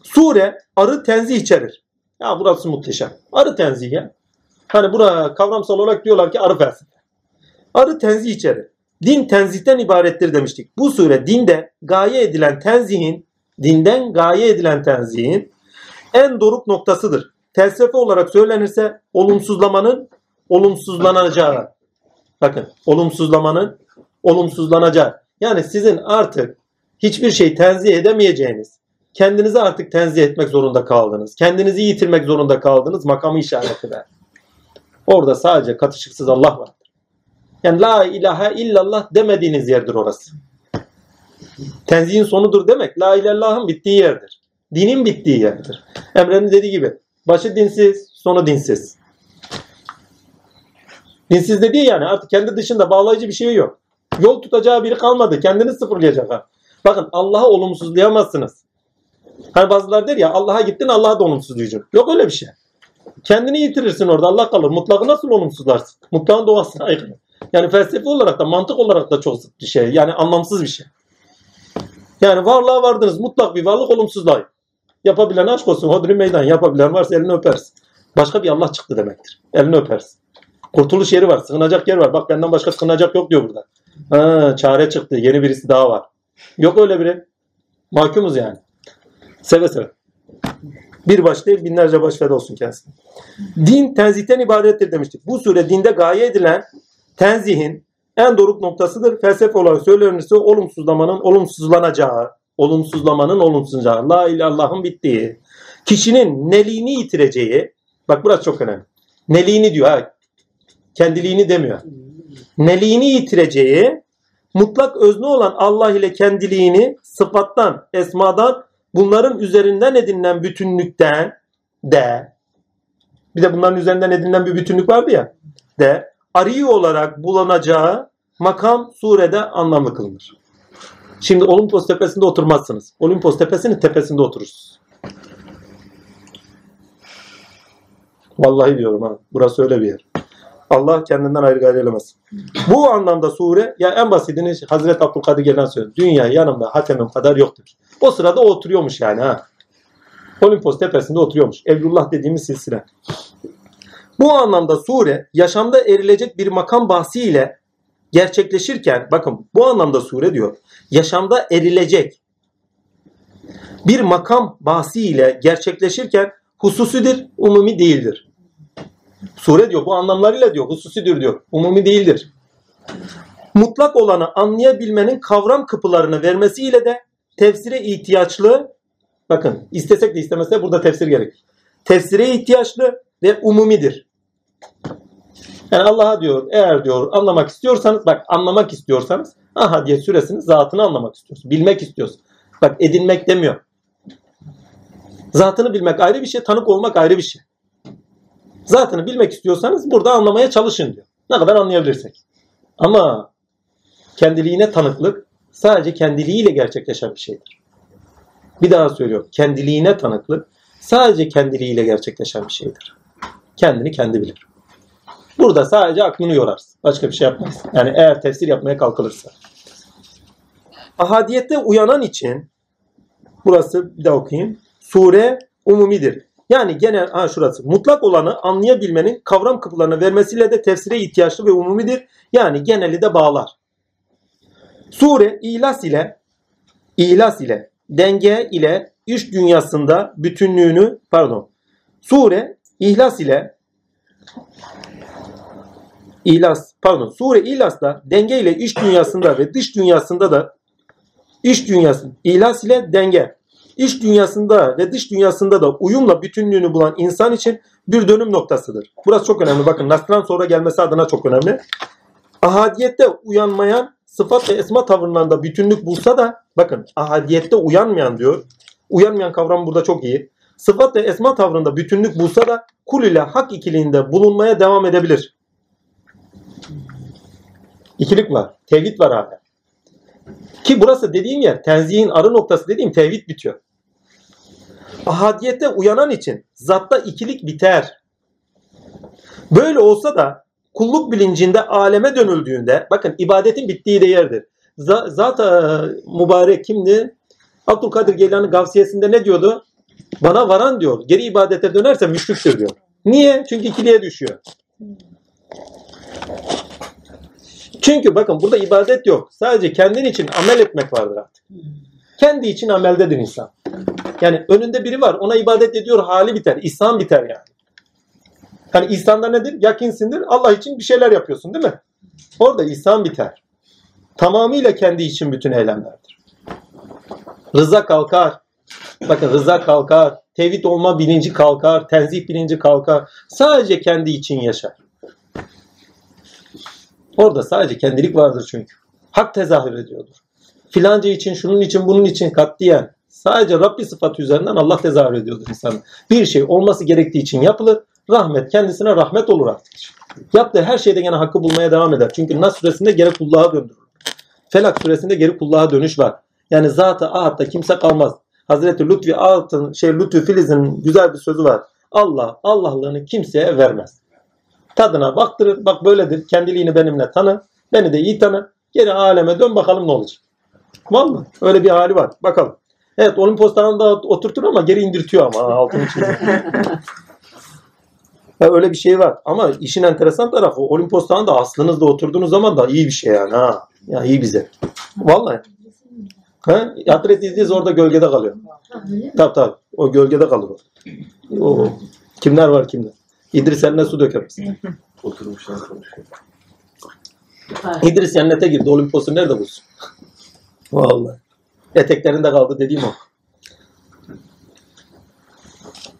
Sure arı tenzih içerir. Ya burası muhteşem. Arı tenzih ya. Hani buna kavramsal olarak diyorlar ki arı felsefe. Arı tenzih içerir. Din tenzihten ibarettir demiştik. Bu sure dinde gaye edilen tenzihin, dinden gaye edilen tenzihin en doruk noktasıdır. Felsefe olarak söylenirse olumsuzlamanın olumsuzlanacağı. Bakın olumsuzlamanın olumsuzlanacağı. Yani sizin artık hiçbir şey tenzih edemeyeceğiniz, kendinizi artık tenzih etmek zorunda kaldınız. Kendinizi yitirmek zorunda kaldınız makamı işareti ver. Orada sadece katışıksız Allah vardır. Yani la ilahe illallah demediğiniz yerdir orası. Tenzihin sonudur demek. La ilallah'ın bittiği yerdir. Dinin bittiği yerdir. Emre'nin dediği gibi. Başı dinsiz, sonu dinsiz. Dinsiz dediği yani artık kendi dışında bağlayıcı bir şey yok. Yol tutacağı biri kalmadı. Kendini sıfırlayacak ha. Bakın Allah'ı olumsuzlayamazsınız. Hani bazılar der ya Allah'a gittin Allah'a da olumsuzlayacaksın. Yok öyle bir şey. Kendini yitirirsin orada Allah kalır. Mutlakı nasıl olumsuzlarsın? Mutlağın doğasına aykırı. Yani felsefi olarak da mantık olarak da çok bir şey. Yani anlamsız bir şey. Yani varlığa vardınız mutlak bir varlık olumsuzlayın. Yapabilen aşk olsun hodri meydan. Yapabilen varsa elini öpersin. Başka bir Allah çıktı demektir. Elini öpersin. Kurtuluş yeri var. Sığınacak yer var. Bak benden başka sığınacak yok diyor burada. Ha, çare çıktı. Yeni birisi daha var. Yok öyle biri. Mahkumuz yani. Seve seve. Bir baş değil binlerce baş feda olsun kendisine. Din tenzihten ibarettir demiştik. Bu sure dinde gaye edilen tenzihin en doruk noktasıdır. Felsefe olarak söylenirse olumsuzlamanın olumsuzlanacağı, olumsuzlamanın olumsuzlanacağı, la ilallahın bittiği, kişinin neliğini yitireceği, bak burası çok önemli. Neliğini diyor ha, kendiliğini demiyor. Neliğini yitireceği, mutlak özne olan Allah ile kendiliğini sıfattan, esmadan, bunların üzerinden edinilen bütünlükten de, bir de bunların üzerinden edinilen bir bütünlük vardı ya, de arıyı olarak bulanacağı makam surede anlamlı kılınır. Şimdi Olimpos tepesinde oturmazsınız. Olimpos tepesinin tepesinde oturursunuz. Vallahi diyorum ha. Burası öyle bir yer. Allah kendinden ayrı gayrı eylemesin. Bu anlamda sure ya en basitini Hazreti Abdülkadir Gelen söylüyor. Dünya yanımda hakemim kadar yoktur. O sırada o oturuyormuş yani ha. Olimpos tepesinde oturuyormuş. Evlullah dediğimiz silsile. Bu anlamda sure yaşamda erilecek bir makam bahsiyle gerçekleşirken bakın bu anlamda sure diyor. Yaşamda erilecek bir makam bahsi ile gerçekleşirken hususidir, umumi değildir. Sure diyor bu anlamlarıyla diyor hususidir diyor. Umumi değildir. Mutlak olanı anlayabilmenin kavram kapılarını vermesiyle de tefsire ihtiyaçlı bakın istesek de istemesek de burada tefsir gerek. Tefsire ihtiyaçlı ve umumidir. Yani Allah'a diyor eğer diyor anlamak istiyorsanız bak anlamak istiyorsanız ahadiyet süresinin zatını anlamak istiyorsun. Bilmek istiyorsun. Bak edinmek demiyor. Zatını bilmek ayrı bir şey, tanık olmak ayrı bir şey. Zatını bilmek istiyorsanız burada anlamaya çalışın diyor. Ne kadar anlayabilirsek. Ama kendiliğine tanıklık sadece kendiliğiyle gerçekleşen bir şeydir. Bir daha söylüyorum. Kendiliğine tanıklık sadece kendiliğiyle gerçekleşen bir şeydir. Kendini kendi bilir. Burada sadece aklını yorarsın. Başka bir şey yapmaz. Yani eğer tefsir yapmaya kalkılırsa. Ahadiyette uyanan için burası bir daha okuyayım. Sure umumidir. Yani genel ha şurası mutlak olanı anlayabilmenin kavram kapılarını vermesiyle de tefsire ihtiyaçlı ve umumidir. Yani geneli de bağlar. Sure ilas ile ilas ile denge ile iş dünyasında bütünlüğünü pardon. Sure ihlas ile İhlas, pardon Sure İhlas'ta denge ile iş dünyasında ve dış dünyasında da iş dünyası, İhlas ile denge. İş dünyasında ve dış dünyasında da uyumla bütünlüğünü bulan insan için bir dönüm noktasıdır. Burası çok önemli. Bakın Nas'tan sonra gelmesi adına çok önemli. Ahadiyette uyanmayan sıfat ve esma tavırlarında bütünlük bulsa da bakın ahadiyette uyanmayan diyor. Uyanmayan kavram burada çok iyi. Sıfat ve esma tavrında bütünlük bulsa da kul ile hak ikiliğinde bulunmaya devam edebilir. İkilik var. Tevhid var hala. Ki burası dediğim yer tenzihin arı noktası dediğim tevhid bitiyor. Ahadiyette uyanan için zatta ikilik biter. Böyle olsa da kulluk bilincinde aleme dönüldüğünde bakın ibadetin bittiği de yerdir. Zat mübarek kimdi? Abdülkadir Geylani Gavsiyesinde ne diyordu? Bana varan diyor. Geri ibadete dönerse müşriktir diyor. Niye? Çünkü ikiliye düşüyor. Çünkü bakın burada ibadet yok. Sadece kendin için amel etmek vardır artık. Kendi için ameldedir insan. Yani önünde biri var ona ibadet ediyor hali biter. İhsan biter yani. Hani İhsan'da nedir? Yakinsindir. Allah için bir şeyler yapıyorsun değil mi? Orada İhsan biter. Tamamıyla kendi için bütün eylemlerdir. Rıza kalkar. Bakın rıza kalkar. Tevhid olma bilinci kalkar. Tenzih bilinci kalkar. Sadece kendi için yaşar. Orada sadece kendilik vardır çünkü. Hak tezahür ediyordur. Filanca için, şunun için, bunun için katliyen. Sadece Rabbi sıfatı üzerinden Allah tezahür ediyordur insanın. Bir şey olması gerektiği için yapılır. Rahmet kendisine rahmet olur artık. Yaptığı her şeyde gene hakkı bulmaya devam eder. Çünkü Nas suresinde geri kulluğa döndürür. Felak suresinde geri kulluğa dönüş var. Yani zatı ahatta kimse kalmaz. Hazreti Lütfi Ağat'ın şey Lütfi Filiz'in güzel bir sözü var. Allah Allah'lığını kimseye vermez. Tadına baktırır. Bak böyledir. Kendiliğini benimle tanı. Beni de iyi tanı. Geri aleme dön bakalım ne olacak. Vallahi öyle bir hali var. Bakalım. Evet Olimpos da oturtur ama geri indirtiyor ama altını çiziyor. ya öyle bir şey var. Ama işin enteresan tarafı Olimpos da aslınızda oturduğunuz zaman da iyi bir şey yani. Ha. Ya iyi bize. Vallahi. Ha? Yatret izliyiz orada gölgede kalıyor. Tabi tabi. O gölgede kalır o. o. Kimler var kimler? İdris eline su dökemez. Oturmuşlar konuşuyor. İdris cennete girdi. Olimpos'u nerede bulsun? Vallahi. Eteklerinde kaldı dediğim o.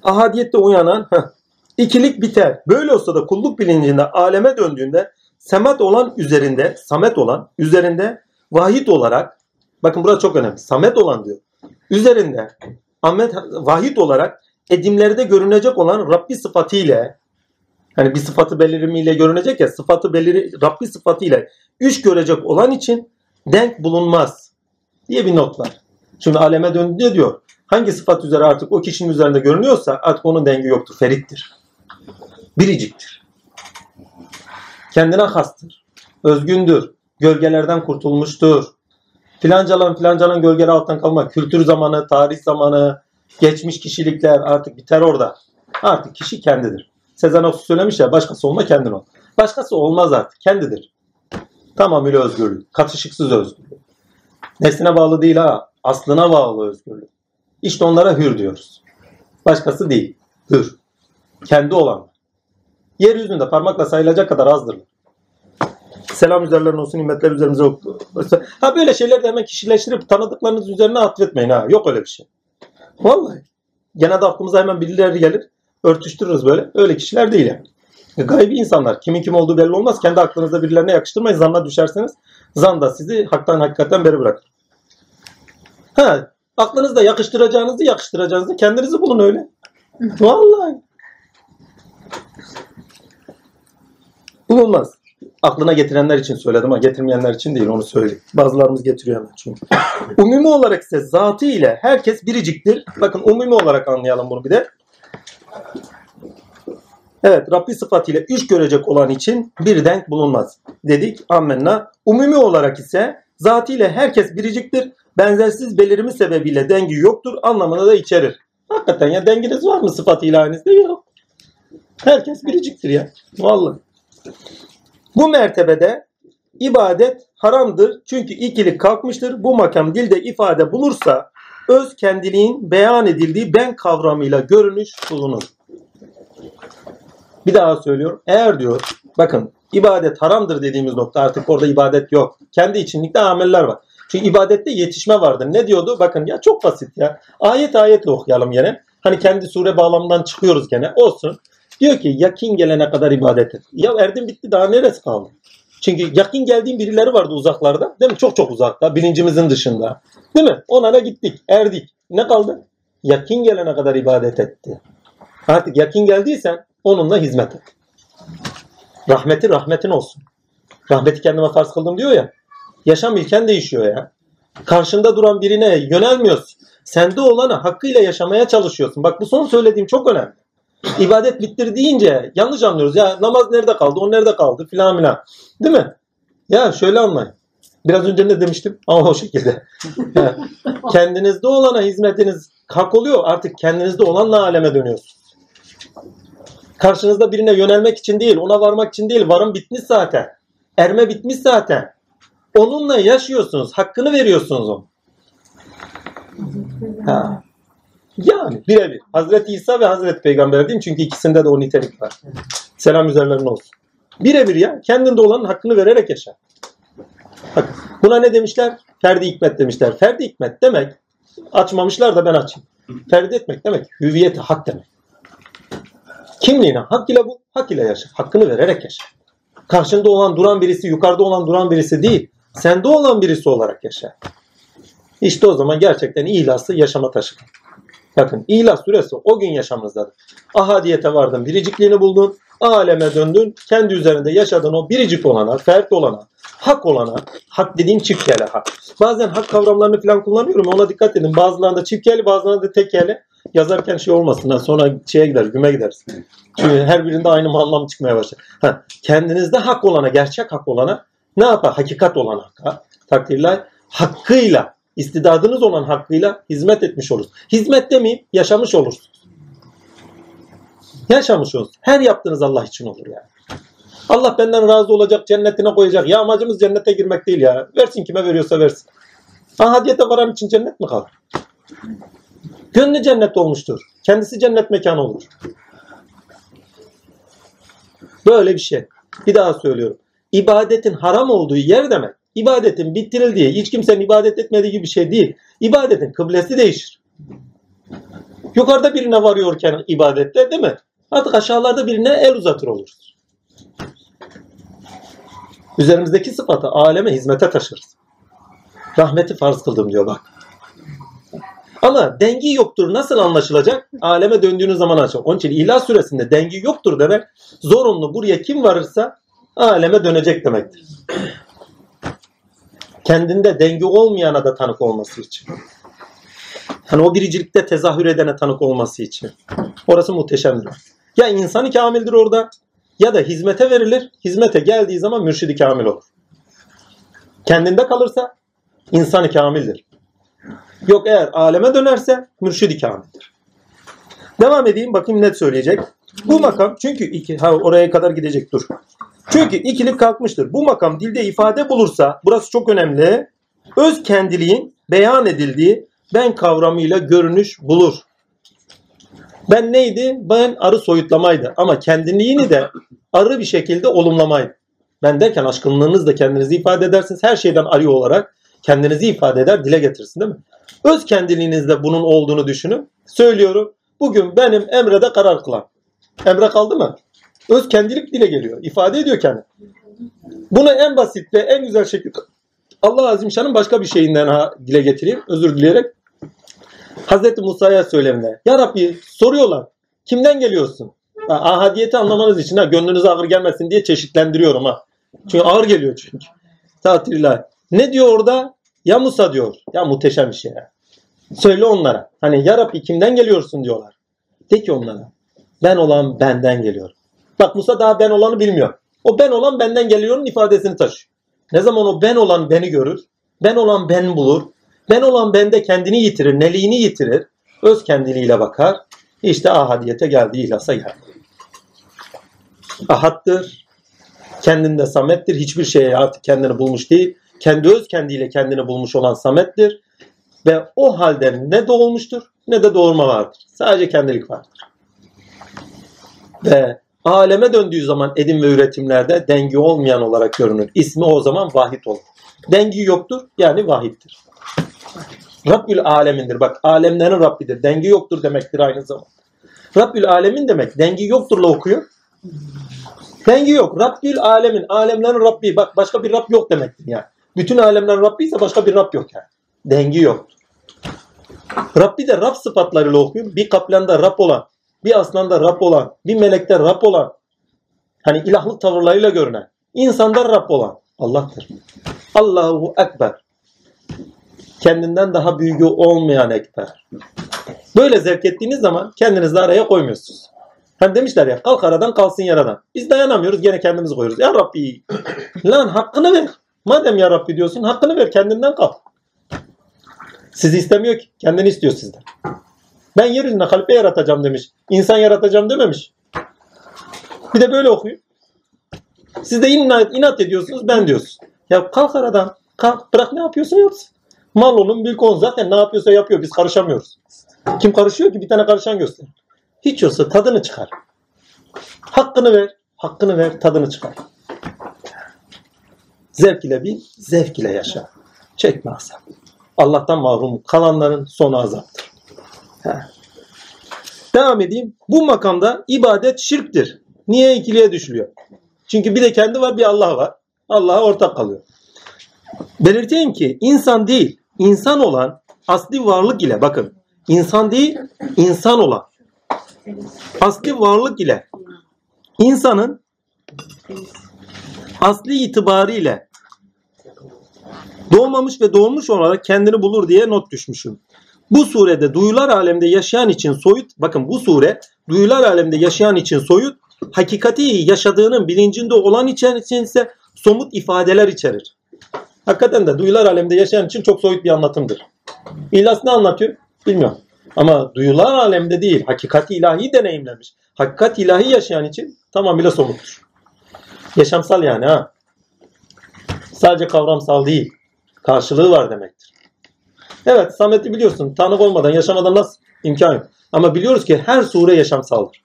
Ahadiyette uyanan heh, ikilik biter. Böyle olsa da kulluk bilincinde aleme döndüğünde semet olan üzerinde, samet olan üzerinde vahid olarak bakın burası çok önemli. Samet olan diyor. Üzerinde Ahmet vahid olarak edimlerde görünecek olan Rabbi sıfatıyla hani bir sıfatı belirimiyle görünecek ya sıfatı beliri Rabbi sıfatıyla üç görecek olan için denk bulunmaz diye bir not var. Şimdi aleme döndü diyor. Hangi sıfat üzere artık o kişinin üzerinde görünüyorsa artık onun dengi yoktur. Ferittir. Biriciktir. Kendine hastır. Özgündür. Gölgelerden kurtulmuştur. Filancalan filancalan gölgeleri alttan kalma. Kültür zamanı, tarih zamanı, geçmiş kişilikler artık biter orada. Artık kişi kendidir. Sezen Aksu söylemiş ya başkası olma kendin ol. Başkası olmaz artık. Kendidir. Tamamıyla özgürlük. Katışıksız özgürlük. Nesline bağlı değil ha. Aslına bağlı özgürlük. İşte onlara hür diyoruz. Başkası değil. Hür. Kendi olan. Yeryüzünde parmakla sayılacak kadar azdırlar. Selam üzerlerine olsun, nimetler üzerimize olsun. Ha böyle şeyler de hemen kişileştirip tanıdıklarınız üzerine atfetmeyin ha. Yok öyle bir şey. Vallahi. Genelde aklımıza hemen birileri gelir. Örtüştürürüz böyle. Öyle kişiler değil yani. E, Gaybi insanlar. Kimin kim olduğu belli olmaz. Kendi aklınıza birilerine yakıştırmayın. Zanna düşerseniz zan da sizi haktan hakikaten beri bırakır. Ha, aklınızda yakıştıracağınızı yakıştıracağınızı kendinizi bulun öyle. Vallahi. Bulunmaz. Aklına getirenler için söyledim ama getirmeyenler için değil onu söyleyeyim. Bazılarımız getiriyor hemen çünkü. Umumi olarak ise zatı ile herkes biriciktir. Bakın umumi olarak anlayalım bunu bir de. Evet Rabbi sıfatıyla üç görecek olan için bir denk bulunmaz. Dedik ammenna. Umumi olarak ise zatıyla herkes biriciktir. Benzersiz belirimi sebebiyle dengi yoktur anlamına da içerir. Hakikaten ya denginiz var mı sıfat ilahinizde? Yok. Herkes biriciktir ya. Vallahi. Bu mertebede ibadet haramdır. Çünkü ikilik kalkmıştır. Bu makam dilde ifade bulursa öz kendiliğin beyan edildiği ben kavramıyla görünüş bulunur. Bir daha söylüyorum. Eğer diyor bakın ibadet haramdır dediğimiz nokta artık orada ibadet yok. Kendi içinlikte ameller var. Çünkü ibadette yetişme vardır. Ne diyordu? Bakın ya çok basit ya. Ayet ayetle okuyalım gene. Hani kendi sure bağlamından çıkıyoruz gene. Olsun. Diyor ki yakin gelene kadar ibadet et. Ya erdim bitti daha neresi kaldı? Çünkü yakin geldiğim birileri vardı uzaklarda. Değil mi? Çok çok uzakta. Bilincimizin dışında. Değil mi? Onlara gittik. Erdik. Ne kaldı? Yakin gelene kadar ibadet etti. Artık yakin geldiysen onunla hizmet et. Rahmeti rahmetin olsun. Rahmeti kendime farz kıldım diyor ya. Yaşam ilken değişiyor ya. Karşında duran birine yönelmiyorsun. Sende olanı hakkıyla yaşamaya çalışıyorsun. Bak bu son söylediğim çok önemli. İbadet bittir deyince yanlış anlıyoruz. Ya namaz nerede kaldı, o nerede kaldı filan filan. Değil mi? Ya şöyle anlayın. Biraz önce ne demiştim? Ama o şekilde. Kendinizde olana hizmetiniz hak oluyor. Artık kendinizde olanla aleme dönüyorsunuz. Karşınızda birine yönelmek için değil, ona varmak için değil. Varım bitmiş zaten. Erme bitmiş zaten. Onunla yaşıyorsunuz. Hakkını veriyorsunuz onun. Ha. Yani birebir. Hazreti İsa ve Hazreti Peygamber diyeyim çünkü ikisinde de o nitelik var. Selam üzerlerine olsun. Birebir ya. Kendinde olanın hakkını vererek yaşa. Bak, buna ne demişler? Ferdi hikmet demişler. Ferdi hikmet demek açmamışlar da ben açayım. Ferdi etmek demek hüviyeti hak demek. Kimliğine hak ile bu, hak ile yaşa. Hakkını vererek yaşa. Karşında olan duran birisi, yukarıda olan duran birisi değil. Sende olan birisi olarak yaşa. İşte o zaman gerçekten ihlaslı yaşama taşı. Bakın İhlas süresi o gün yaşamınızdadır. Ahadiyete vardın, biricikliğini buldun, aleme döndün, kendi üzerinde yaşadığın o biricik olana, fert olana, hak olana, hak dediğim çift hak. Bazen hak kavramlarını falan kullanıyorum ona dikkat edin. Bazılarında çift bazılarında tek yeli. Yazarken şey olmasın sonra şeye gider, güme gideriz. Çünkü her birinde aynı anlam çıkmaya başlar. Ha, kendinizde hak olana, gerçek hak olana ne yapar? Hakikat olan hakka, takdirler, hakkıyla istidadınız olan hakkıyla hizmet etmiş olursunuz. Hizmet demeyeyim, yaşamış olursunuz. Yaşamış olursunuz. Her yaptığınız Allah için olur yani. Allah benden razı olacak, cennetine koyacak. Ya amacımız cennete girmek değil ya. Versin kime veriyorsa versin. Ahadiyete varan için cennet mi kalır? Gönlü cennet olmuştur. Kendisi cennet mekanı olur. Böyle bir şey. Bir daha söylüyorum. İbadetin haram olduğu yer demek. İbadetin bitirildiği, hiç kimsenin ibadet etmediği gibi bir şey değil. İbadetin kıblesi değişir. Yukarıda birine varıyorken ibadette değil mi? Artık aşağılarda birine el uzatır oluruz. Üzerimizdeki sıfatı aleme hizmete taşırız. Rahmeti farz kıldım diyor bak. Ama dengi yoktur nasıl anlaşılacak? Aleme döndüğünüz zaman açılır. Onun için İhlas suresinde dengi yoktur demek zorunlu buraya kim varırsa aleme dönecek demektir. Kendinde dengi olmayana da tanık olması için. Hani o biricilikte tezahür edene tanık olması için. Orası muhteşemdir. Ya insanı kamildir orada ya da hizmete verilir. Hizmete geldiği zaman mürşidi kamil olur. Kendinde kalırsa insanı kamildir. Yok eğer aleme dönerse mürşidi kamildir. Devam edeyim bakayım net söyleyecek. Bu makam çünkü iki, ha oraya kadar gidecek dur. Çünkü ikilik kalkmıştır. Bu makam dilde ifade bulursa, burası çok önemli, öz kendiliğin beyan edildiği ben kavramıyla görünüş bulur. Ben neydi? Ben arı soyutlamaydı. Ama kendiliğini de arı bir şekilde olumlamaydı. Ben derken aşkınlığınızla kendinizi ifade edersiniz. Her şeyden arı olarak kendinizi ifade eder, dile getirsin değil mi? Öz kendiliğinizde bunun olduğunu düşünün. Söylüyorum. Bugün benim Emre'de karar kılan. Emre kaldı mı? Öz kendilik dile geliyor. ifade ediyor kendini. Bunu en basit ve en güzel şekilde Allah Azimşan'ın başka bir şeyinden ha, dile getireyim. Özür dileyerek. Hazreti Musa'ya söylemde. Ya Rabbi soruyorlar. Kimden geliyorsun? Ha, ahadiyeti anlamanız için ha, gönlünüze ağır gelmesin diye çeşitlendiriyorum ha. Çünkü ağır geliyor çünkü. Tatillah. Ne diyor orada? Ya Musa diyor. Ya muhteşem bir şey ya. Söyle onlara. Hani ya Rabbi kimden geliyorsun diyorlar. De ki onlara. Ben olan benden geliyor. Bak Musa daha ben olanı bilmiyor. O ben olan benden geliyorun ifadesini taşıyor. Ne zaman o ben olan beni görür, ben olan ben bulur, ben olan bende kendini yitirir, neliğini yitirir, öz kendiliğiyle bakar. İşte ahadiyete geldi, ihlasa geldi. Ahattır, kendinde samettir, hiçbir şeye artık kendini bulmuş değil. Kendi öz kendiyle kendini bulmuş olan samettir. Ve o halde ne doğulmuştur ne de doğurma vardır. Sadece kendilik vardır. Ve aleme döndüğü zaman edim ve üretimlerde dengi olmayan olarak görünür. İsmi o zaman vahid olur. Dengi yoktur yani vahittir. Rabbül alemindir. Bak alemlerin Rabbidir. Dengi yoktur demektir aynı zamanda. Rabbül alemin demek. Dengi yokturla okuyor. Dengi yok. Rabbül alemin. Alemlerin Rabbi. Bak başka bir Rab yok demektir yani. Bütün alemlerin Rabbi ise başka bir Rab yok yani. Dengi yok. Rabbi de Rab sıfatlarıyla okuyor. Bir kaplanda Rab olan, bir aslanda Rab olan, bir melekte Rab olan, hani ilahlık tavırlarıyla görünen, insanda Rab olan Allah'tır. Allahu Ekber. Kendinden daha büyüğü olmayan Ekber. Böyle zevk ettiğiniz zaman kendinizi araya koymuyorsunuz. Hani demişler ya kalk aradan kalsın yaradan. Biz dayanamıyoruz gene kendimizi koyuyoruz. Ya Rabbi lan hakkını ver. Madem ya Rabbi diyorsun hakkını ver kendinden kalk. Sizi istemiyor ki. Kendini istiyor sizden. Ben yeryüzünde halife yaratacağım demiş. İnsan yaratacağım dememiş. Bir de böyle okuyor. Siz de inat, inat ediyorsunuz ben diyorsun. Ya kalk aradan. Kalk bırak ne yapıyorsun yapsın. Mal onun bil konu zaten ne yapıyorsa yapıyor. Biz karışamıyoruz. Kim karışıyor ki? Bir tane karışan göster. Hiç yoksa tadını çıkar. Hakkını ver. Hakkını ver. Tadını çıkar. Zevk ile bil. Zevk ile yaşa. Çekme azap. Allah'tan mahrum kalanların sonu azaptır. Devam edeyim. Bu makamda ibadet şirktir. Niye ikiliye düşülüyor? Çünkü bir de kendi var bir Allah var. Allah'a ortak kalıyor. Belirteyim ki insan değil, insan olan asli varlık ile bakın insan değil, insan olan asli varlık ile insanın asli itibariyle doğmamış ve doğmuş olarak kendini bulur diye not düşmüşüm. Bu surede duyular alemde yaşayan için soyut, bakın bu sure duyular alemde yaşayan için soyut, hakikati yaşadığının bilincinde olan için ise somut ifadeler içerir. Hakikaten de duyular alemde yaşayan için çok soyut bir anlatımdır. İhlas ne anlatıyor? Bilmiyorum. Ama duyular alemde değil, hakikati ilahi deneyimlemiş. Hakikat ilahi yaşayan için tamamıyla somuttur. Yaşamsal yani ha. Sadece kavramsal değil. Karşılığı var demektir. Evet Samet'i biliyorsun. Tanık olmadan, yaşamadan nasıl imkan yok. Ama biliyoruz ki her sure yaşamsaldır.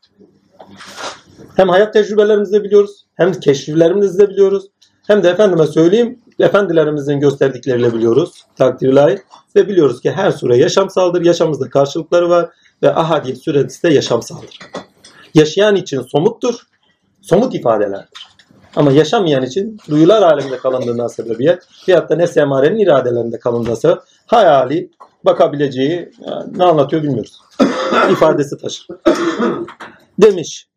Hem hayat tecrübelerimizde biliyoruz, hem keşiflerimizde biliyoruz, hem de efendime söyleyeyim, efendilerimizin gösterdikleriyle biliyoruz, takdir layık. Ve biliyoruz ki her sure yaşamsaldır, yaşamımızda karşılıkları var ve ahadiyet suresi de yaşamsaldır. Yaşayan için somuttur, somut ifadelerdir. Ama yaşamayan için duyular aleminde kalındığından sebebiyet veyahut da nefs emarenin iradelerinde kalındığı sebep hayali bakabileceği yani ne anlatıyor bilmiyoruz. ifadesi taşır. Demiş.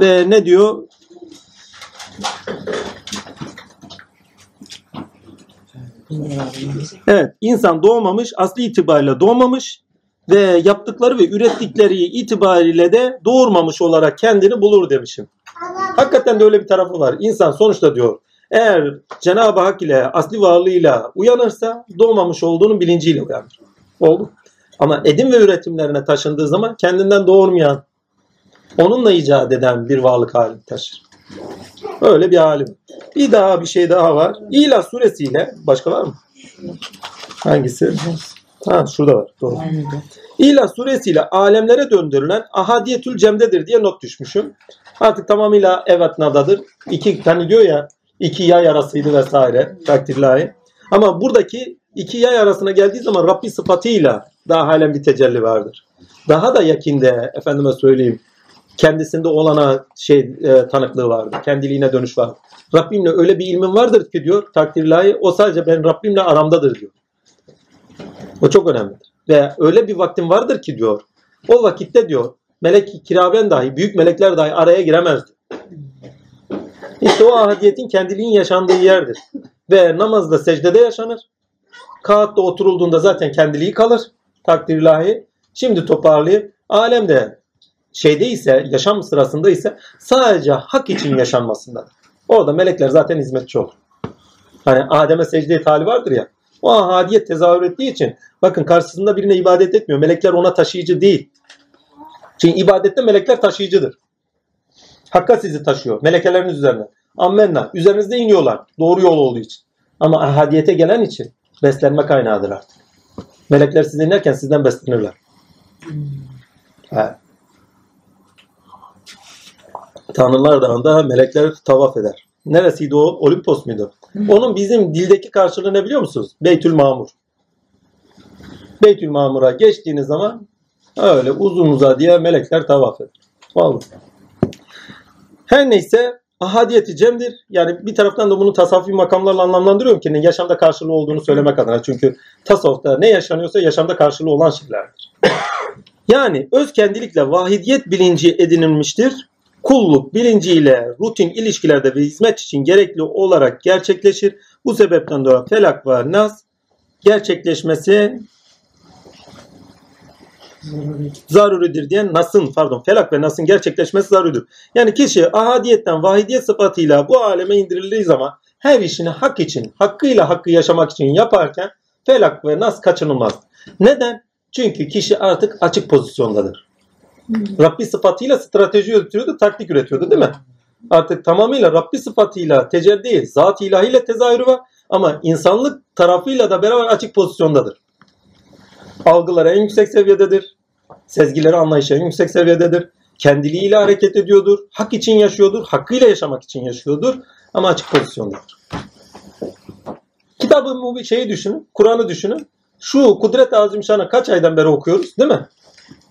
Ve ne diyor? Evet, insan doğmamış, asli itibariyle doğmamış ve yaptıkları ve ürettikleri itibariyle de doğurmamış olarak kendini bulur demişim. Hakikaten de öyle bir tarafı var. İnsan sonuçta diyor eğer Cenab-ı Hak ile asli varlığıyla uyanırsa doğmamış olduğunun bilinciyle uyanır. Oldu. Ama edim ve üretimlerine taşındığı zaman kendinden doğurmayan, onunla icat eden bir varlık halini taşır. Öyle bir hali var. Bir daha bir şey daha var. İlah suresiyle başka var mı? Hangisi? Ha şurada var. Doğru. İlah suresiyle alemlere döndürülen ahadiyetül cemdedir diye not düşmüşüm. Artık tamamıyla evet nadadır. İki tane diyor ya iki yay arasıydı vesaire takdirlahi. Ama buradaki iki yay arasına geldiği zaman Rabbi sıfatıyla daha halen bir tecelli vardır. Daha da yakinde efendime söyleyeyim kendisinde olana şey e, tanıklığı vardır. Kendiliğine dönüş var. Rabbimle öyle bir ilmin vardır ki diyor takdirlahi o sadece ben Rabbimle aramdadır diyor. O çok önemlidir. Ve öyle bir vaktim vardır ki diyor. O vakitte diyor melek kiraben dahi büyük melekler dahi araya giremezdi. İşte o ahadiyetin kendiliğin yaşandığı yerdir. Ve namazda secdede yaşanır. Kağıtta oturulduğunda zaten kendiliği kalır. Takdir ilahi. Şimdi toparlayayım. Alemde şeyde ise yaşam sırasında ise sadece hak için yaşanmasındadır. Orada melekler zaten hizmetçi olur. Hani Adem'e secdeye tali vardır ya. O ahadiyet tezahür ettiği için bakın karşısında birine ibadet etmiyor. Melekler ona taşıyıcı değil. Çünkü ibadette melekler taşıyıcıdır. Hakka sizi taşıyor. Melekeleriniz üzerine. Ammenna. Üzerinizde iniyorlar. Doğru yol olduğu için. Ama ahadiyete gelen için beslenme kaynağıdır artık. Melekler sizi inerken sizden beslenirler. Ha. Tanrılar Dağı'nda melekler tavaf eder. Neresiydi o? Olimpos muydu? Onun bizim dildeki karşılığı ne biliyor musunuz? Beytül Mamur. Beytül Mamur'a geçtiğiniz zaman öyle uzun uzadıya melekler tavaf eder. Vallahi. Her neyse ahadiyeti cemdir. Yani bir taraftan da bunu tasavvufi makamlarla anlamlandırıyorum ki yaşamda karşılığı olduğunu söylemek adına. Çünkü tasavvufta ne yaşanıyorsa yaşamda karşılığı olan şeylerdir. Yani öz kendilikle vahidiyet bilinci edinilmiştir. Kulluk bilinciyle rutin ilişkilerde ve hizmet için gerekli olarak gerçekleşir. Bu sebepten dolayı felak ve nas gerçekleşmesi zaruridir diyen nasın pardon felak ve nasın gerçekleşmesi zaruridir. Yani kişi ahadiyetten vahidiyet sıfatıyla bu aleme indirildiği zaman her işini hak için, hakkıyla hakkı yaşamak için yaparken felak ve nas kaçınılmaz. Neden? Çünkü kişi artık açık pozisyondadır. Rabbi sıfatıyla strateji üretiyordu, taktik üretiyordu değil mi? Artık tamamıyla Rabbi sıfatıyla tecelli zat ilahiyle tezahürü var ama insanlık tarafıyla da beraber açık pozisyondadır. Algıları en yüksek seviyededir. Sezgileri anlayışı en yüksek seviyededir. Kendiliğiyle hareket ediyordur. Hak için yaşıyordur. Hakkıyla yaşamak için yaşıyordur. Ama açık pozisyondadır. Kitabı bu bir şeyi düşünün. Kur'an'ı düşünün. Şu Kudret-i Azimşan'ı kaç aydan beri okuyoruz değil mi?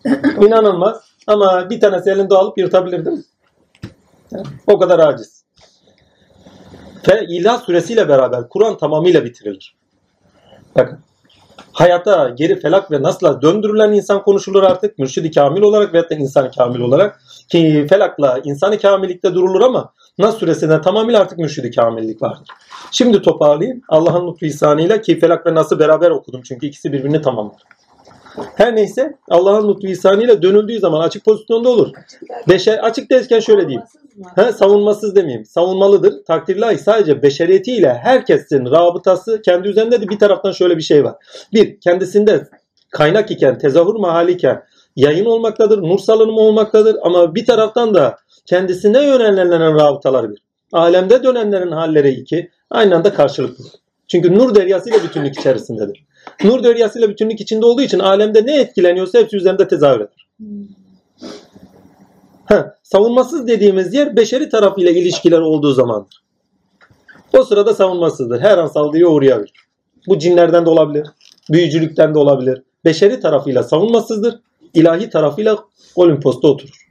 İnanılmaz. Ama bir tanesi elinde alıp yırtabilir değil mi? O kadar aciz. Ve İlah suresiyle beraber Kur'an tamamıyla bitirilir. Bakın. Hayata geri felak ve nasla döndürülen insan konuşulur artık. Mürşidi kamil olarak veyahut da insan kamil olarak. Ki felakla insanı kamillikte durulur ama Nas suresinden tamamıyla artık mürşidi kamillik vardır. Şimdi toparlayayım. Allah'ın lütfu ihsanıyla ki felak ve nas'ı beraber okudum çünkü ikisi birbirini tamamlar. Her neyse Allah'ın lütfu ihsanıyla dönüldüğü zaman açık pozisyonda olur. Beşer, açık derken şöyle diyeyim. He, savunmasız demeyeyim. Savunmalıdır. Takdirlahi sadece beşeriyetiyle herkesin rabıtası kendi üzerinde de bir taraftan şöyle bir şey var. Bir, kendisinde kaynak iken, tezahür mahaliken yayın olmaktadır, nur salınımı olmaktadır ama bir taraftan da kendisine yönelenen rabıtalar bir. Alemde dönenlerin halleri iki. Aynı anda karşılıklı. Çünkü nur deryasıyla bütünlük içerisindedir. Nur deryasıyla bütünlük içinde olduğu için alemde ne etkileniyorsa hepsi üzerinde tezahür eder. Ha, savunmasız dediğimiz yer beşeri tarafıyla ilişkiler olduğu zamandır. O sırada savunmasızdır. Her an saldırıya uğrayabilir. Bu cinlerden de olabilir. Büyücülükten de olabilir. Beşeri tarafıyla savunmasızdır. ilahi tarafıyla Olimpos'ta oturur.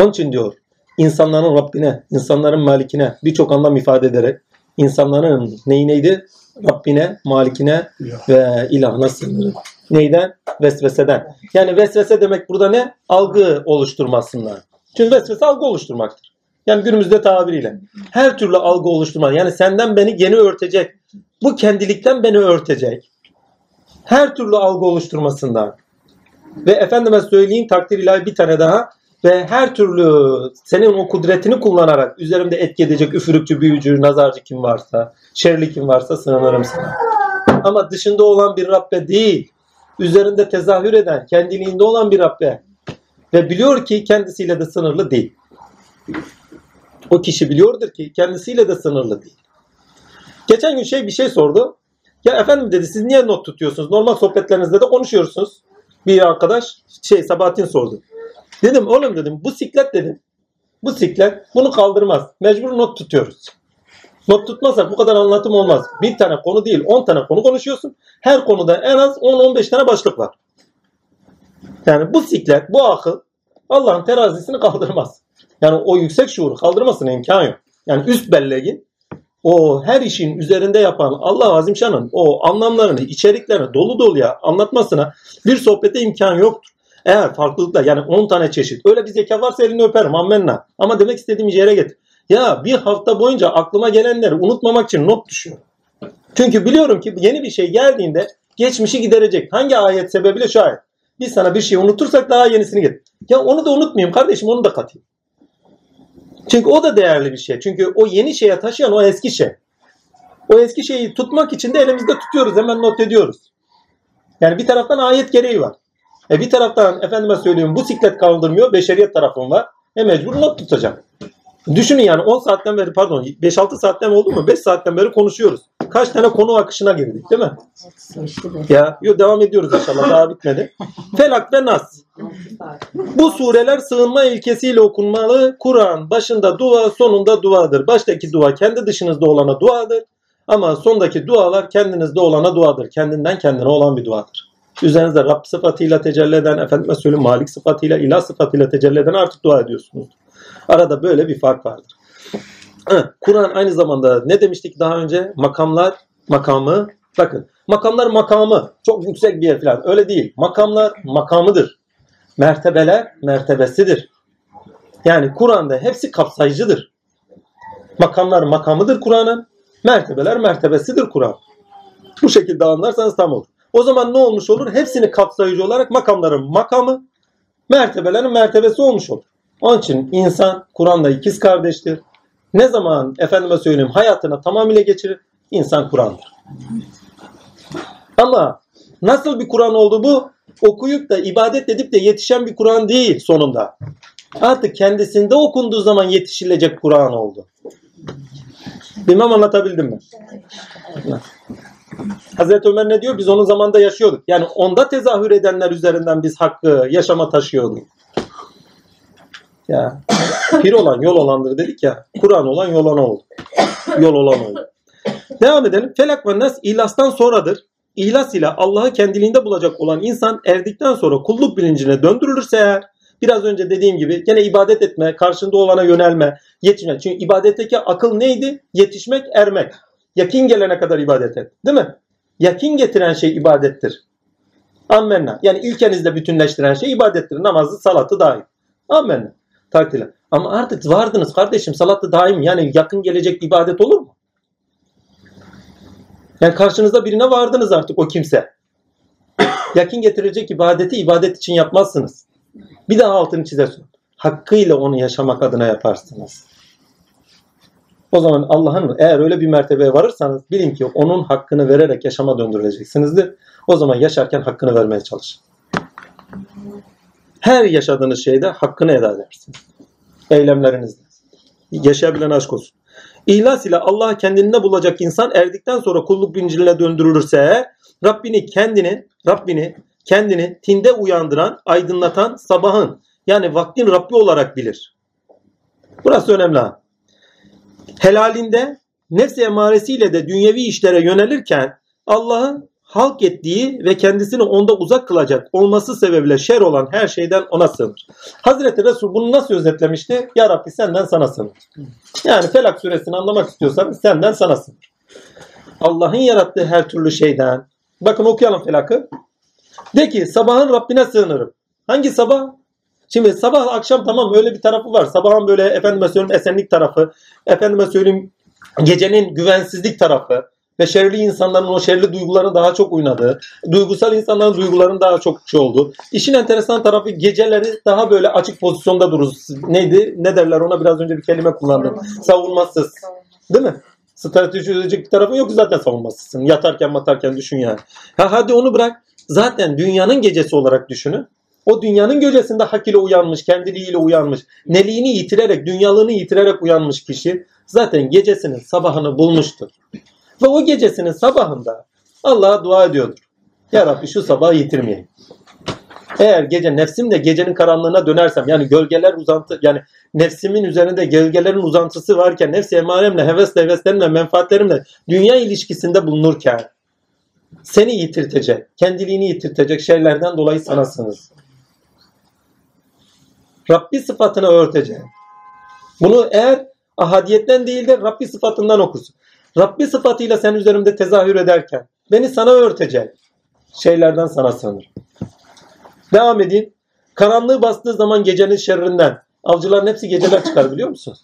Onun için diyor insanların Rabbine, insanların malikine birçok anlam ifade ederek insanların neyi neydi? Rabbine, malikine ve ilahına sığınırım. Neyden? Vesveseden. Yani vesvese demek burada ne? Algı oluşturmasından. Çünkü vesvese algı oluşturmaktır. Yani günümüzde tabiriyle. Her türlü algı oluşturma. Yani senden beni geni örtecek. Bu kendilikten beni örtecek. Her türlü algı oluşturmasından. Ve efendime söyleyeyim takdir ilahi bir tane daha. Ve her türlü senin o kudretini kullanarak üzerimde etki edecek üfürükçü, büyücü, nazarcı kim varsa, şerli kim varsa sığınırım sana. Ama dışında olan bir Rabbe değil, üzerinde tezahür eden, kendiliğinde olan bir Rabbe ve biliyor ki kendisiyle de sınırlı değil. O kişi biliyordur ki kendisiyle de sınırlı değil. Geçen gün şey bir şey sordu. Ya efendim dedi siz niye not tutuyorsunuz? Normal sohbetlerinizde de konuşuyorsunuz. Bir arkadaş şey Sabahattin sordu. Dedim oğlum dedim bu siklet dedim. Bu siklet bunu kaldırmaz. Mecbur not tutuyoruz. Not tutmazsak bu kadar anlatım olmaz. Bir tane konu değil 10 tane konu konuşuyorsun. Her konuda en az 10-15 tane başlık var. Yani bu siklet, bu akıl Allah'ın terazisini kaldırmaz. Yani o yüksek şuuru kaldırmasına imkan yok. Yani üst belleğin o her işin üzerinde yapan Allah Azimşan'ın o anlamlarını, içeriklerini dolu doluya anlatmasına bir sohbete imkan yoktur. Eğer farklılıklar yani 10 tane çeşit öyle bir zeka varsa elini öperim ammenna. Ama demek istediğim yere getir. Ya bir hafta boyunca aklıma gelenleri unutmamak için not düşüyorum. Çünkü biliyorum ki yeni bir şey geldiğinde geçmişi giderecek. Hangi ayet sebebiyle şu ayet. Biz sana bir şey unutursak daha yenisini getir. Ya onu da unutmayayım kardeşim onu da katayım. Çünkü o da değerli bir şey. Çünkü o yeni şeye taşıyan o eski şey. O eski şeyi tutmak için de elimizde tutuyoruz. Hemen not ediyoruz. Yani bir taraftan ayet gereği var. E bir taraftan efendime söyleyeyim bu siklet kaldırmıyor. Beşeriyet tarafım var. E mecbur not tutacağım. Düşünün yani 10 saatten beri pardon 5-6 saatten oldu mu 5 saatten beri konuşuyoruz. Kaç tane konu akışına girdik değil mi? Ya yo, devam ediyoruz inşallah daha bitmedi. Felak ve Nas. Bu sureler sığınma ilkesiyle okunmalı. Kur'an başında dua sonunda duadır. Baştaki dua kendi dışınızda olana duadır. Ama sondaki dualar kendinizde olana duadır. Kendinden kendine olan bir duadır. Üzerinizde Rab sıfatıyla tecelli eden, efendime söyleyeyim Malik sıfatıyla, ilah sıfatıyla tecelli eden artık dua ediyorsunuz. Arada böyle bir fark vardır. Kur'an aynı zamanda ne demiştik daha önce? Makamlar, makamı. Bakın makamlar makamı. Çok yüksek bir yer falan. Öyle değil. Makamlar makamıdır. Mertebeler mertebesidir. Yani Kur'an'da hepsi kapsayıcıdır. Makamlar makamıdır Kur'an'ın. Mertebeler mertebesidir Kur'an. Bu şekilde anlarsanız tam olur. O zaman ne olmuş olur? Hepsini kapsayıcı olarak makamların makamı, mertebelerin mertebesi olmuş olur. Onun için insan Kur'an'la ikiz kardeştir. Ne zaman efendime söyleyeyim hayatına tamamıyla geçirir? İnsan Kur'an'dır. Ama nasıl bir Kur'an oldu bu? Okuyup da ibadet edip de yetişen bir Kur'an değil sonunda. Artık kendisinde okunduğu zaman yetişilecek Kur'an oldu. Bilmem anlatabildim mi? Hazreti Ömer ne diyor? Biz onun zamanında yaşıyorduk. Yani onda tezahür edenler üzerinden biz hakkı yaşama taşıyorduk. Ya pir olan yol olandır dedik ya. Kur'an olan yol oldu. Yol olan oldu. Devam edelim. Felak ve Nas ihlastan sonradır. İhlas ile Allah'ı kendiliğinde bulacak olan insan erdikten sonra kulluk bilincine döndürülürse eğer biraz önce dediğim gibi gene ibadet etme, karşında olana yönelme, yetişme. Çünkü ibadetteki akıl neydi? Yetişmek, ermek. Yakin gelene kadar ibadet et. Değil mi? Yakin getiren şey ibadettir. Ammenna. Yani ilkenizde bütünleştiren şey ibadettir. Namazı, salatı dahil. Ammenna. Takdirle. Ama artık vardınız kardeşim salatı daim yani yakın gelecek ibadet olur mu? Yani karşınızda birine vardınız artık o kimse. Yakın getirecek ibadeti ibadet için yapmazsınız. Bir daha altını çizersin. Hakkıyla onu yaşamak adına yaparsınız. O zaman Allah'ın eğer öyle bir mertebeye varırsanız bilin ki onun hakkını vererek yaşama döndüreceksinizdir. O zaman yaşarken hakkını vermeye çalışın. Her yaşadığınız şeyde hakkını eda edersiniz. Eylemlerinizle. Yaşayabilen aşk olsun. İhlas ile Allah kendinde bulacak insan erdikten sonra kulluk bilincine döndürülürse Rabbini kendini, Rabbini kendini tinde uyandıran, aydınlatan sabahın yani vaktin Rabbi olarak bilir. Burası önemli ha. Helalinde nefsi emaresiyle de dünyevi işlere yönelirken Allah'ın halk ettiği ve kendisini onda uzak kılacak olması sebebiyle şer olan her şeyden ona sığınır. Hazreti Resul bunu nasıl özetlemişti? Ya Rabbi senden sana sığınır. Yani Felak suresini anlamak istiyorsan senden sana sığınır. Allah'ın yarattığı her türlü şeyden. Bakın okuyalım Felak'ı. De ki sabahın Rabbine sığınırım. Hangi sabah? Şimdi sabah akşam tamam öyle bir tarafı var. Sabahın böyle efendime söyleyeyim esenlik tarafı. Efendime söyleyeyim gecenin güvensizlik tarafı ve şerli insanların o şerli duygularını daha çok oynadığı, duygusal insanların duygularının daha çok şey oldu. İşin enteresan tarafı geceleri daha böyle açık pozisyonda dururuz. Neydi? Ne derler ona biraz önce bir kelime kullandım. Savunmasız. Değil mi? Strateji üretecek bir tarafın yok zaten savunmasızsın. Yatarken matarken düşün yani. Ha hadi onu bırak. Zaten dünyanın gecesi olarak düşünün. O dünyanın gölgesinde hak ile uyanmış, kendiliğiyle uyanmış, neliğini yitirerek, dünyalığını yitirerek uyanmış kişi zaten gecesinin sabahını bulmuştur. Ve o gecesinin sabahında Allah'a dua ediyordur. Ya Rabbi şu sabahı yitirmeyeyim. Eğer gece nefsimle gecenin karanlığına dönersem yani gölgeler uzantı yani nefsimin üzerinde gölgelerin uzantısı varken nefsi emaremle, hevesle, heveslerimle, menfaatlerimle dünya ilişkisinde bulunurken seni yitirtecek, kendiliğini yitirtecek şeylerden dolayı sana sığınırsın. Rabbi sıfatını örtecek. Bunu eğer ahadiyetten değil de Rabbi sıfatından okursun. Rabbi sıfatıyla sen üzerimde tezahür ederken beni sana örtecek şeylerden sana sığınır. Devam edeyim. Karanlığı bastığı zaman gecenin şerrinden. Avcıların hepsi geceler çıkar biliyor musunuz?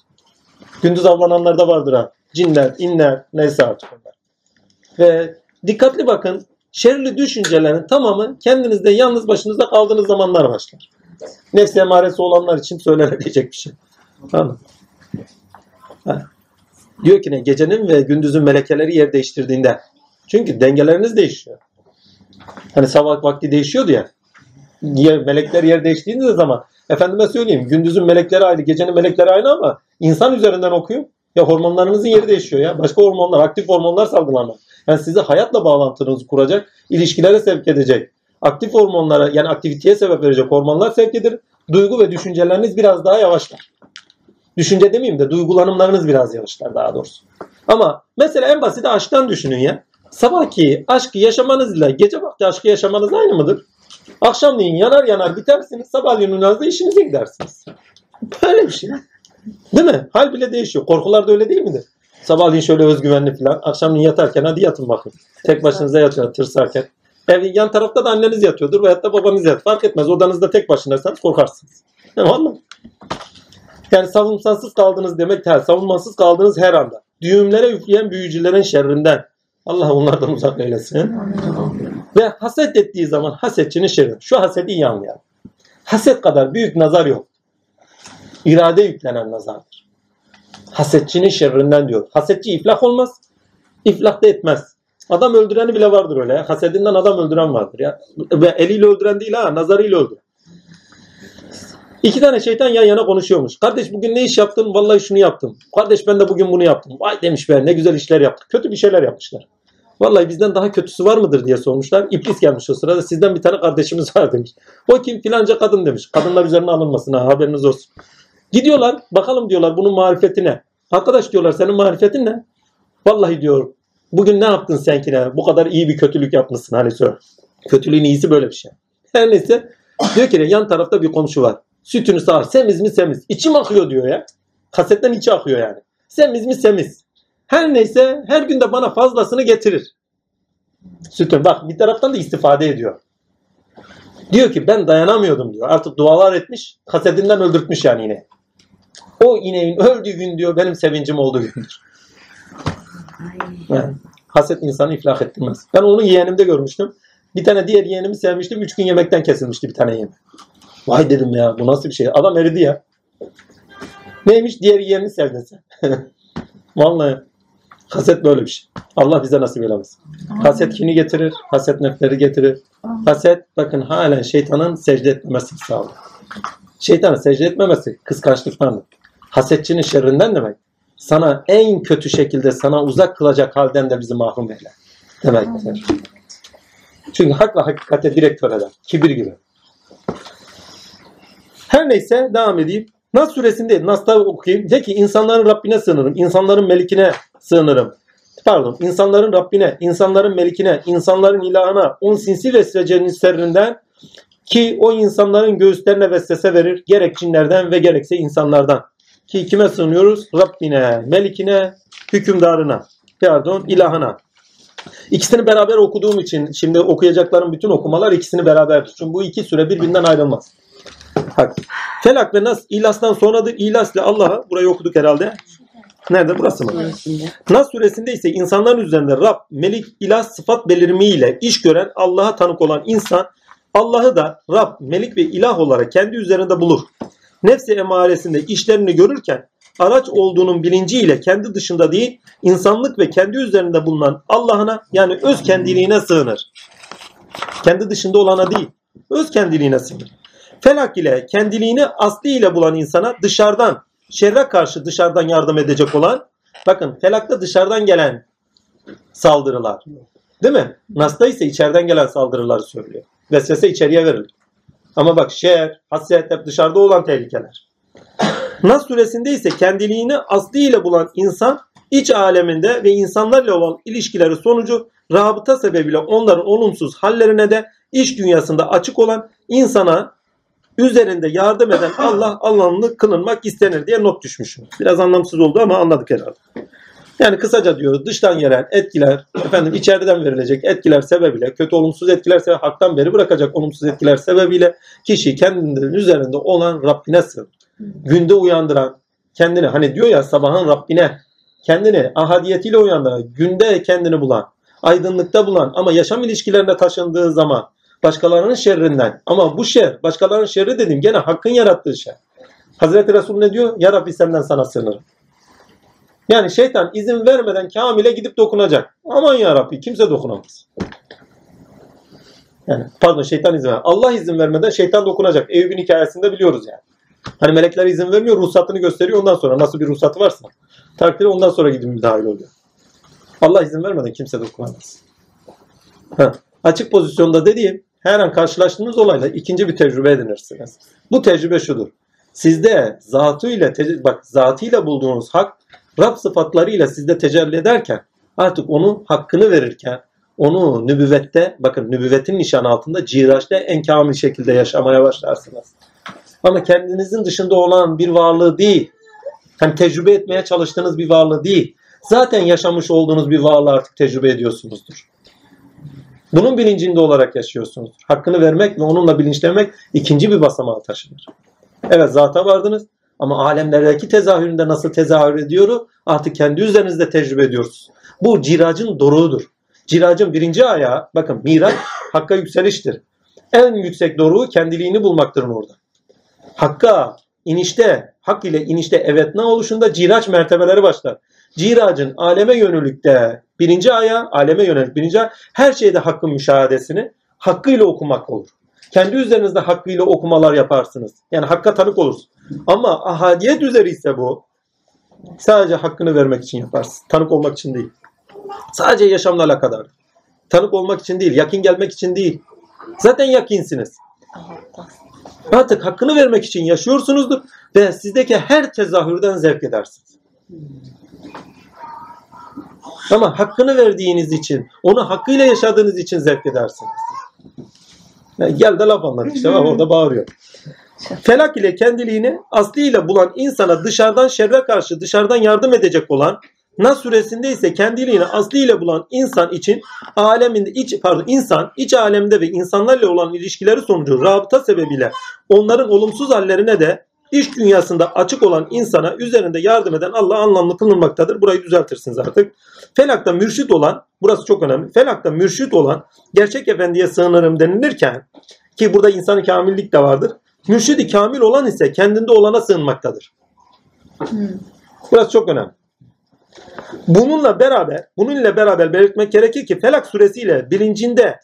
Gündüz avlananlar da vardır ha. Cinler, inler, neyse artık onlar. Ve dikkatli bakın. Şerli düşüncelerin tamamı kendinizde yalnız başınızda kaldığınız zamanlar başlar. Nefsi emaresi olanlar için söylenebilecek bir şey. Tamam? Ha. Diyor ki ne? Gecenin ve gündüzün melekeleri yer değiştirdiğinde. Çünkü dengeleriniz değişiyor. Hani sabah vakti değişiyordu ya. Yer, melekler yer değiştiğinde zaman efendime söyleyeyim gündüzün melekleri aynı gecenin melekleri aynı ama insan üzerinden okuyor. Ya hormonlarınızın yeri değişiyor ya. Başka hormonlar, aktif hormonlar salgılanır. Yani sizi hayatla bağlantınızı kuracak, ilişkilere sevk edecek. Aktif hormonlara yani aktiviteye sebep verecek hormonlar sevk edilir. Duygu ve düşünceleriniz biraz daha yavaşlar. Düşünce demeyeyim de duygulanımlarınız biraz yavaşlar daha doğrusu. Ama mesela en basit aşktan düşünün ya. Sabahki aşkı yaşamanızla gece vakti aşkı yaşamanız aynı mıdır? Akşamleyin yanar yanar bitersiniz. Sabahleyin uyanınızda işinize gidersiniz. Böyle bir şey. Değil mi? Hal bile değişiyor. Korkular da öyle değil midir? Sabahleyin şöyle özgüvenli falan. Akşamleyin yatarken hadi yatın bakın. Tek başınıza yatın tırsarken. Ev yan tarafta da anneniz yatıyordur veyahut da babanız yatıyor. Fark etmez. Odanızda tek başınaysanız korkarsınız. Tamam mı? Yani savunmasız kaldınız demek her. Savunmasız kaldığınız her anda. Düğümlere üfleyen büyücülerin şerrinden. Allah onlardan uzak eylesin. Ve haset ettiği zaman hasetçinin şerri. Şu hasedi iyi anlayalım. Haset kadar büyük nazar yok. İrade yüklenen nazardır. Hasetçinin şerrinden diyor. Hasetçi iflah olmaz. İflah da etmez. Adam öldüreni bile vardır öyle. Ya. Hasedinden adam öldüren vardır ya. Ve eliyle öldüren değil ha, nazarıyla öldüren. İki tane şeytan yan yana konuşuyormuş. Kardeş bugün ne iş yaptın? Vallahi şunu yaptım. Kardeş ben de bugün bunu yaptım. Vay demiş be ne güzel işler yaptık. Kötü bir şeyler yapmışlar. Vallahi bizden daha kötüsü var mıdır diye sormuşlar. İblis gelmiş o sırada. Sizden bir tane kardeşimiz var demiş. O kim filanca kadın demiş. Kadınlar üzerine alınmasın ha haberiniz olsun. Gidiyorlar bakalım diyorlar bunun marifeti ne? Arkadaş diyorlar senin marifetin ne? Vallahi diyor bugün ne yaptın sen ki? Bu kadar iyi bir kötülük yapmışsın hani söyle. Kötülüğün iyisi böyle bir şey. Her neyse diyor ki yan tarafta bir komşu var. Sütünü sağar. Semiz mi semiz. İçim akıyor diyor ya. Kasetten içi akıyor yani. Semiz mi semiz. Her neyse her gün de bana fazlasını getirir. Sütün bak bir taraftan da istifade ediyor. Diyor ki ben dayanamıyordum diyor. Artık dualar etmiş. Kasetinden öldürtmüş yani ineği. O ineğin öldüğü gün diyor benim sevincim olduğu gündür. Yani, haset insanı iflah ettirmez. Ben onu yeğenimde görmüştüm. Bir tane diğer yeğenimi sevmiştim. Üç gün yemekten kesilmişti bir tane yeğenim. Vay dedim ya bu nasıl bir şey. Adam eridi ya. Neymiş? Diğer yeğenini sevdin sen. Vallahi haset böyle bir şey. Allah bize nasip eylemesin. Haset kini getirir. Haset nefleri getirir. Haset bakın halen şeytanın secde etmemesini sağlıyor. Şeytanın secde etmemesi kıskançlıktandır. Hasetçinin şerrinden demek. Sana en kötü şekilde sana uzak kılacak halden de bizi mahrum eyle. Demektir. Çünkü hak ve hakikate direkt eder. Kibir gibi. Her neyse devam edeyim. Nas suresinde Nas'ta okuyayım. De ki insanların Rabbine sığınırım. insanların melikine sığınırım. Pardon. insanların Rabbine, insanların melikine, insanların ilahına, on sinsi vesvecenin serrinden ki o insanların göğüslerine vesvese verir. Gerek cinlerden ve gerekse insanlardan. Ki kime sığınıyoruz? Rabbine, melikine, hükümdarına. Pardon, ilahına. İkisini beraber okuduğum için şimdi okuyacaklarım bütün okumalar ikisini beraberdir. Çünkü bu iki süre birbirinden ayrılmaz. Bak. Felak ve Nas İlas'tan sonradır. İlas ile Allah'a burayı okuduk herhalde. Nerede? Burası mı? Nas suresinde ise insanların üzerinde Rab, Melik, İlah sıfat belirmiyle iş gören Allah'a tanık olan insan Allah'ı da Rab, Melik ve İlah olarak kendi üzerinde bulur. Nefsi emaresinde işlerini görürken araç olduğunun bilinciyle kendi dışında değil insanlık ve kendi üzerinde bulunan Allah'ına yani öz kendiliğine sığınır. Kendi dışında olana değil öz kendiliğine sığınır. Felak ile kendiliğini aslı ile bulan insana dışarıdan, şerre karşı dışarıdan yardım edecek olan, bakın felakta dışarıdan gelen saldırılar. Değil mi? Nas'ta ise içeriden gelen saldırıları söylüyor. Vesvese içeriye verilir. Ama bak şer, haset hep dışarıda olan tehlikeler. Nas suresinde ise kendiliğini aslı ile bulan insan iç aleminde ve insanlarla olan ilişkileri sonucu rabıta sebebiyle onların olumsuz hallerine de iç dünyasında açık olan insana üzerinde yardım eden Allah Allah'ını kılınmak istenir diye not düşmüşüm. Biraz anlamsız oldu ama anladık herhalde. Yani kısaca diyoruz dıştan gelen etkiler, efendim içeriden verilecek etkiler sebebiyle, kötü olumsuz etkiler sebebiyle, haktan beri bırakacak olumsuz etkiler sebebiyle kişi kendinin üzerinde olan Rabbine sığınır. Günde uyandıran, kendini hani diyor ya sabahın Rabbine, kendini ahadiyetiyle uyandıran, günde kendini bulan, aydınlıkta bulan ama yaşam ilişkilerine taşındığı zaman başkalarının şerrinden ama bu şer, başkalarının şerri dedim gene hakkın yarattığı şer. Hazreti Resul ne diyor? Ya Rabbi senden sana sığınırım. Yani şeytan izin vermeden Kamil'e gidip dokunacak. Aman ya Rabbi kimse dokunamaz. Yani pardon şeytan izin ver. Allah izin vermeden şeytan dokunacak. Eyüp'ün hikayesinde biliyoruz yani. Hani melekler izin vermiyor, ruhsatını gösteriyor. Ondan sonra nasıl bir ruhsatı varsa takdiri ondan sonra gidip müdahil oluyor. Allah izin vermeden kimse dokunamaz. Ha. Açık pozisyonda dediğim her an karşılaştığınız olayla ikinci bir tecrübe edinirsiniz. Bu tecrübe şudur. Sizde zatıyla bak zatıyla bulduğunuz hak Rab sıfatlarıyla sizde tecelli ederken artık onun hakkını verirken onu nübüvvette bakın nübüvvetin nişan altında ciraçta en kamil şekilde yaşamaya başlarsınız. Ama kendinizin dışında olan bir varlığı değil. Hani tecrübe etmeye çalıştığınız bir varlığı değil. Zaten yaşamış olduğunuz bir varlığı artık tecrübe ediyorsunuzdur. Bunun bilincinde olarak yaşıyorsunuzdur. Hakkını vermek ve onunla bilinçlenmek ikinci bir basamağa taşınır. Evet zata vardınız ama alemlerdeki tezahüründe nasıl tezahür ediyoru artık kendi üzerinizde tecrübe ediyorsunuz. Bu ciracın doruğudur. Ciracın birinci ayağı bakın miraç hakka yükseliştir. En yüksek doruğu kendiliğini bulmaktır orada. Hakka inişte, hak ile inişte evet ne oluşunda ciraç mertebeleri başlar. Ciracın aleme yönelikte birinci ayağı, aleme yönelik birinci ayağı, her şeyde hakkın müşahadesini hakkıyla okumak olur. Kendi üzerinizde hakkıyla okumalar yaparsınız. Yani hakka tanık olursunuz. Ama ahadiyet üzeri ise bu sadece hakkını vermek için yaparsın. Tanık olmak için değil. Sadece yaşamla alakadar. Tanık olmak için değil, yakin gelmek için değil. Zaten yakinsiniz. Artık hakkını vermek için yaşıyorsunuzdur ve sizdeki her tezahürden zevk edersiniz. Ama hakkını verdiğiniz için, onu hakkıyla yaşadığınız için zevk edersiniz. Yani gel de laf anlat işte bak orada bağırıyor. Felak ile kendiliğini aslıyla bulan insana dışarıdan şerre karşı dışarıdan yardım edecek olan Nas suresinde ise kendiliğini aslıyla bulan insan için aleminde iç pardon insan iç alemde ve insanlarla olan ilişkileri sonucu rabıta sebebiyle onların olumsuz hallerine de iş dünyasında açık olan insana üzerinde yardım eden Allah anlamlı kılınmaktadır. Burayı düzeltirsiniz artık. Felakta mürşit olan, burası çok önemli. Felakta mürşit olan gerçek efendiye sığınırım denilirken ki burada insanı kamillik de vardır. Mürşidi kamil olan ise kendinde olana sığınmaktadır. Burası çok önemli. Bununla beraber, bununla beraber belirtmek gerekir ki Felak suresiyle bilincinde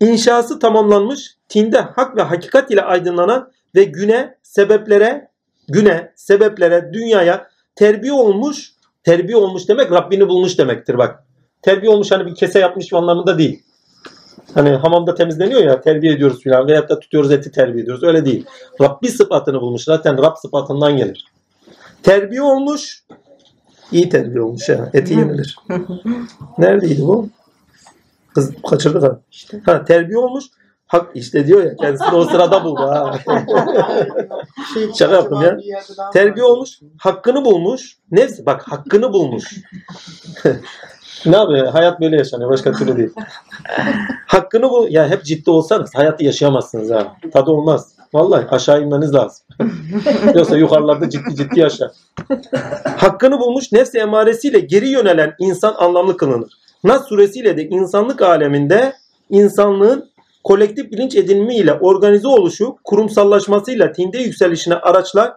inşası tamamlanmış, tinde hak ve hakikat ile aydınlanan ve güne, sebeplere, güne, sebeplere, dünyaya terbiye olmuş, terbiye olmuş demek Rabbini bulmuş demektir bak. Terbiye olmuş hani bir kese yapmış anlamında değil. Hani hamamda temizleniyor ya terbiye ediyoruz filan veyahut da tutuyoruz eti terbiye ediyoruz. Öyle değil. Rabbi sıfatını bulmuş. Zaten Rab sıfatından gelir. Terbiye olmuş. iyi terbiye olmuş ya. Eti yenilir. Neredeydi bu? Kız kaçırdık ha. Ha terbiye olmuş. Hak işte diyor ya kendisini o sırada buldu ha. Şaka yaptım ya. Terbiye olmuş, hakkını bulmuş. Nefs bak hakkını bulmuş. ne yapıyor? Hayat böyle yaşanıyor. Başka türlü değil. hakkını bu ya hep ciddi olsanız hayatı yaşayamazsınız ha. Tadı olmaz. Vallahi aşağı inmeniz lazım. Yoksa yukarılarda ciddi ciddi yaşar. Hakkını bulmuş nefsi emaresiyle geri yönelen insan anlamlı kılınır. Nas suresiyle de insanlık aleminde insanlığın kolektif bilinç edinimiyle organize oluşu, kurumsallaşmasıyla tinde yükselişine araçlar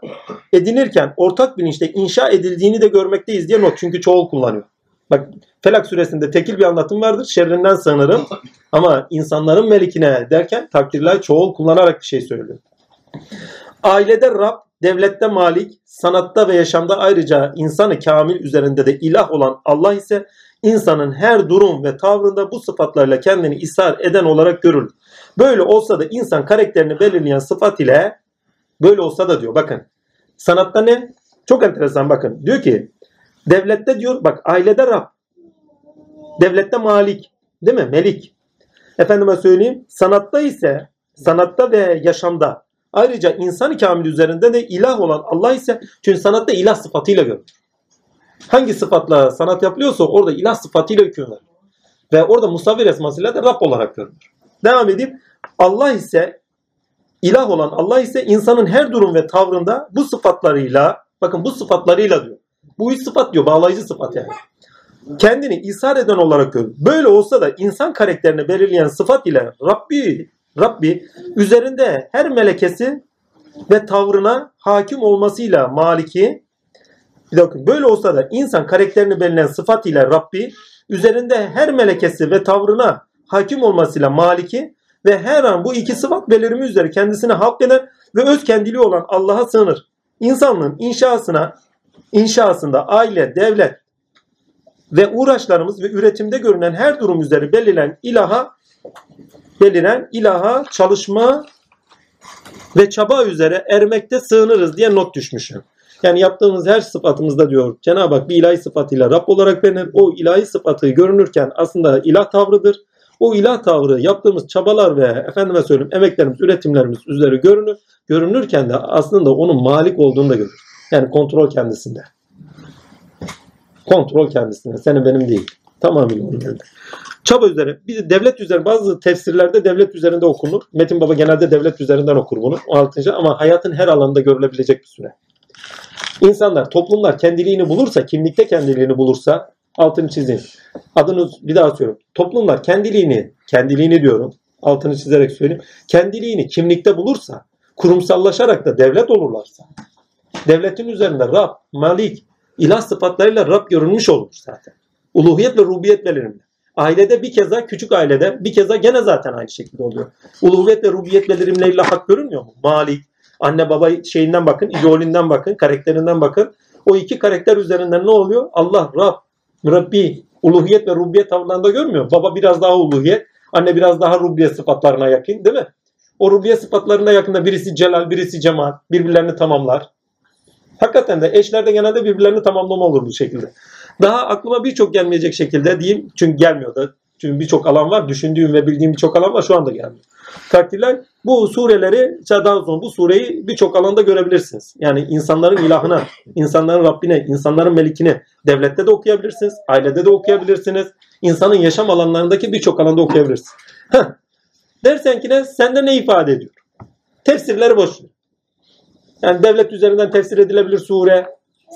edinirken ortak bilinçte inşa edildiğini de görmekteyiz diye not. Çünkü çoğul kullanıyor. Bak Felak suresinde tekil bir anlatım vardır. Şerrinden sığınırım. Ama insanların melikine derken takdirler çoğul kullanarak bir şey söylüyor. Ailede Rab, devlette Malik, sanatta ve yaşamda ayrıca insanı kamil üzerinde de ilah olan Allah ise insanın her durum ve tavrında bu sıfatlarla kendini ishar eden olarak görülür. Böyle olsa da insan karakterini belirleyen sıfat ile böyle olsa da diyor bakın. Sanatta ne? Çok enteresan bakın. Diyor ki devlette diyor bak ailede Rab. Devlette Malik. Değil mi? Melik. Efendime söyleyeyim. Sanatta ise sanatta ve yaşamda ayrıca insan kamil üzerinde de ilah olan Allah ise çünkü sanatta ilah sıfatıyla görülür. Hangi sıfatla sanat yapılıyorsa orada ilah sıfatıyla hüküm verilir. Ve orada musavvir esmasıyla da Rab olarak görülür. Devam edeyim. Allah ise ilah olan Allah ise insanın her durum ve tavrında bu sıfatlarıyla bakın bu sıfatlarıyla diyor. Bu üç sıfat diyor bağlayıcı sıfat yani. Kendini ishar eden olarak görür. Böyle olsa da insan karakterini belirleyen sıfat ile Rabbi Rabbi üzerinde her melekesi ve tavrına hakim olmasıyla maliki bir dakika böyle olsa da insan karakterini belirleyen sıfat ile Rabbi üzerinde her melekesi ve tavrına hakim olmasıyla maliki ve her an bu iki sıfat belirimi üzere kendisine hak eden ve öz kendiliği olan Allah'a sığınır. İnsanlığın inşasına, inşasında aile, devlet ve uğraşlarımız ve üretimde görünen her durum üzere belirlen ilaha belirlen ilaha çalışma ve çaba üzere ermekte sığınırız diye not düşmüşüm. Yani yaptığımız her sıfatımızda diyor Cenab-ı Hak bir ilahi sıfatıyla Rab olarak bilinir. O ilahi sıfatı görünürken aslında ilah tavrıdır. O ilah tavrı yaptığımız çabalar ve efendime söyleyeyim emeklerimiz, üretimlerimiz üzeri görünür. Görünürken de aslında onun malik olduğunu da görür. Yani kontrol kendisinde. Kontrol kendisinde. Senin benim değil. Tamamıyla onun elinde. Çaba üzere. Bir de devlet üzerine bazı tefsirlerde devlet üzerinde okunur. Metin Baba genelde devlet üzerinden okur bunu. O altıncı ama hayatın her alanında görülebilecek bir süre. İnsanlar, toplumlar kendiliğini bulursa, kimlikte kendiliğini bulursa altını çizeyim. Adını bir daha söylüyorum. Toplumlar kendiliğini, kendiliğini diyorum. Altını çizerek söyleyeyim. Kendiliğini kimlikte bulursa, kurumsallaşarak da devlet olurlarsa, devletin üzerinde Rab, Malik, ilah sıfatlarıyla Rab görünmüş olur zaten. Uluhiyet ve rububiyet beliriminde. Ailede bir keza küçük ailede bir keza gene zaten aynı şekilde oluyor. Uluhiyet ve rububiyet belirimleriyle hak görünmüyor mu? Malik, anne baba şeyinden bakın, ideolinden bakın, karakterinden bakın. O iki karakter üzerinden ne oluyor? Allah, Rab, Rabbi, uluhiyet ve rububiyet tavırlarında görmüyor. Baba biraz daha uluhiyet, anne biraz daha rububiyet sıfatlarına yakın değil mi? O rububiyet sıfatlarına yakında birisi celal, birisi cemal, birbirlerini tamamlar. Hakikaten de eşlerde genelde birbirlerini tamamlama olur bu şekilde. Daha aklıma birçok gelmeyecek şekilde diyeyim. Çünkü gelmiyor da. Çünkü birçok alan var. Düşündüğüm ve bildiğim birçok alan var. Şu anda gelmiyor. Takdirler bu sureleri daha sonra bu sureyi birçok alanda görebilirsiniz. Yani insanların ilahına, insanların Rabbine, insanların melikine devlette de okuyabilirsiniz. Ailede de okuyabilirsiniz. İnsanın yaşam alanlarındaki birçok alanda okuyabilirsiniz. Heh. Dersen ki ne? Sende ne ifade ediyor? Tefsirleri boş. Yani devlet üzerinden tefsir edilebilir sure.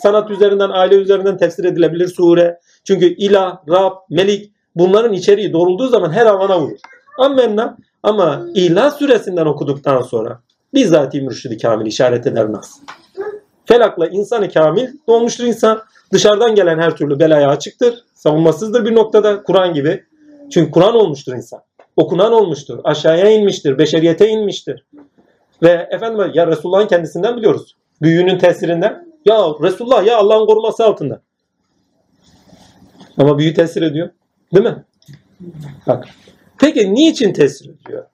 Sanat üzerinden, aile üzerinden tefsir edilebilir sure. Çünkü ilah, Rab, Melik bunların içeriği doğrulduğu zaman her alana vurur. Ammenna ama ilah suresinden okuduktan sonra bizzati mürşidi kamil işaret eder nas. Felakla insanı kamil doğmuştur insan. Dışarıdan gelen her türlü belaya açıktır. Savunmasızdır bir noktada Kur'an gibi. Çünkü Kur'an olmuştur insan. Okunan olmuştur. Aşağıya inmiştir. Beşeriyete inmiştir. Ve efendim ya Resulullah'ın kendisinden biliyoruz. Büyüğünün tesirinden. Ya Resulullah ya Allah'ın koruması altında. Ama büyü tesir ediyor. Değil mi? Bak. Peki niçin tesir ediyor?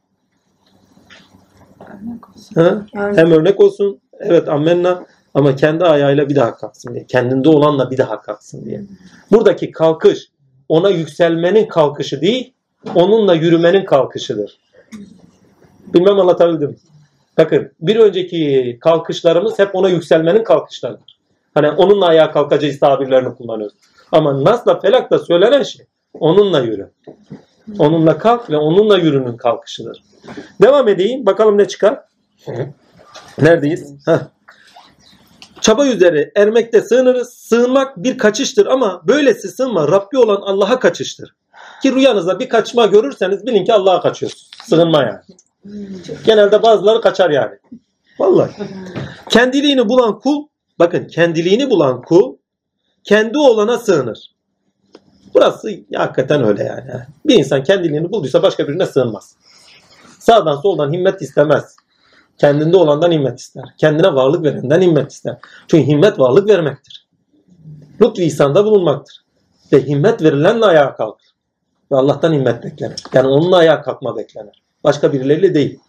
Ha? Hem örnek olsun. Evet ammenna. Ama kendi ayağıyla bir daha kalksın diye. Kendinde olanla bir daha kalksın diye. Buradaki kalkış ona yükselmenin kalkışı değil, onunla yürümenin kalkışıdır. Bilmem anlatabildim. Bakın bir önceki kalkışlarımız hep ona yükselmenin kalkışlarıdır. Hani onunla ayağa kalkacağız tabirlerini kullanıyoruz. Ama Nas'la Felak'ta söylenen şey onunla yürü. Onunla kalk ve onunla yürünün kalkışıdır. Devam edeyim. Bakalım ne çıkar? Neredeyiz? Heh. Çaba üzere ermekte sığınırız. Sığınmak bir kaçıştır ama böylesi sığınma Rabbi olan Allah'a kaçıştır. Ki rüyanızda bir kaçma görürseniz bilin ki Allah'a kaçıyorsunuz. Sığınma yani. Genelde bazıları kaçar yani. Vallahi. Kendiliğini bulan kul, bakın kendiliğini bulan kul kendi olana sığınır. Burası hakikaten öyle yani. Bir insan kendiliğini bulduysa başka birine sığınmaz. Sağdan soldan himmet istemez. Kendinde olandan himmet ister. Kendine varlık verenden himmet ister. Çünkü himmet varlık vermektir. Lütfu ihsanda bulunmaktır. Ve himmet verilenle ayağa kalkır. Ve Allah'tan himmet beklenir. Yani onunla ayağa kalkma beklenir. Başka birileriyle değil.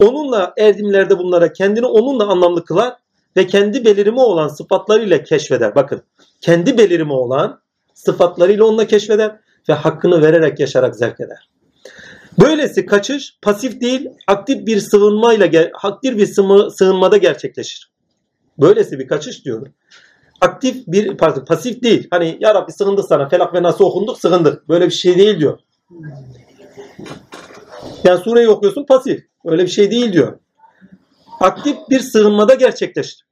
Onunla erdimlerde bunlara kendini onunla anlamlı kılar ve kendi belirimi olan sıfatlarıyla keşfeder. Bakın kendi belirimi olan sıfatlarıyla onunla keşfeder ve hakkını vererek yaşarak zevk eder. Böylesi kaçış pasif değil aktif bir sığınmayla aktif bir sığınma- sığınmada gerçekleşir. Böylesi bir kaçış diyorum. Aktif bir pardon pasif değil. Hani ya Rabbi sığındık sana felak ve nasıl okunduk sığındık. Böyle bir şey değil diyor. Yani sureyi okuyorsun pasif. Öyle bir şey değil diyor. Aktif bir sığınmada gerçekleştir.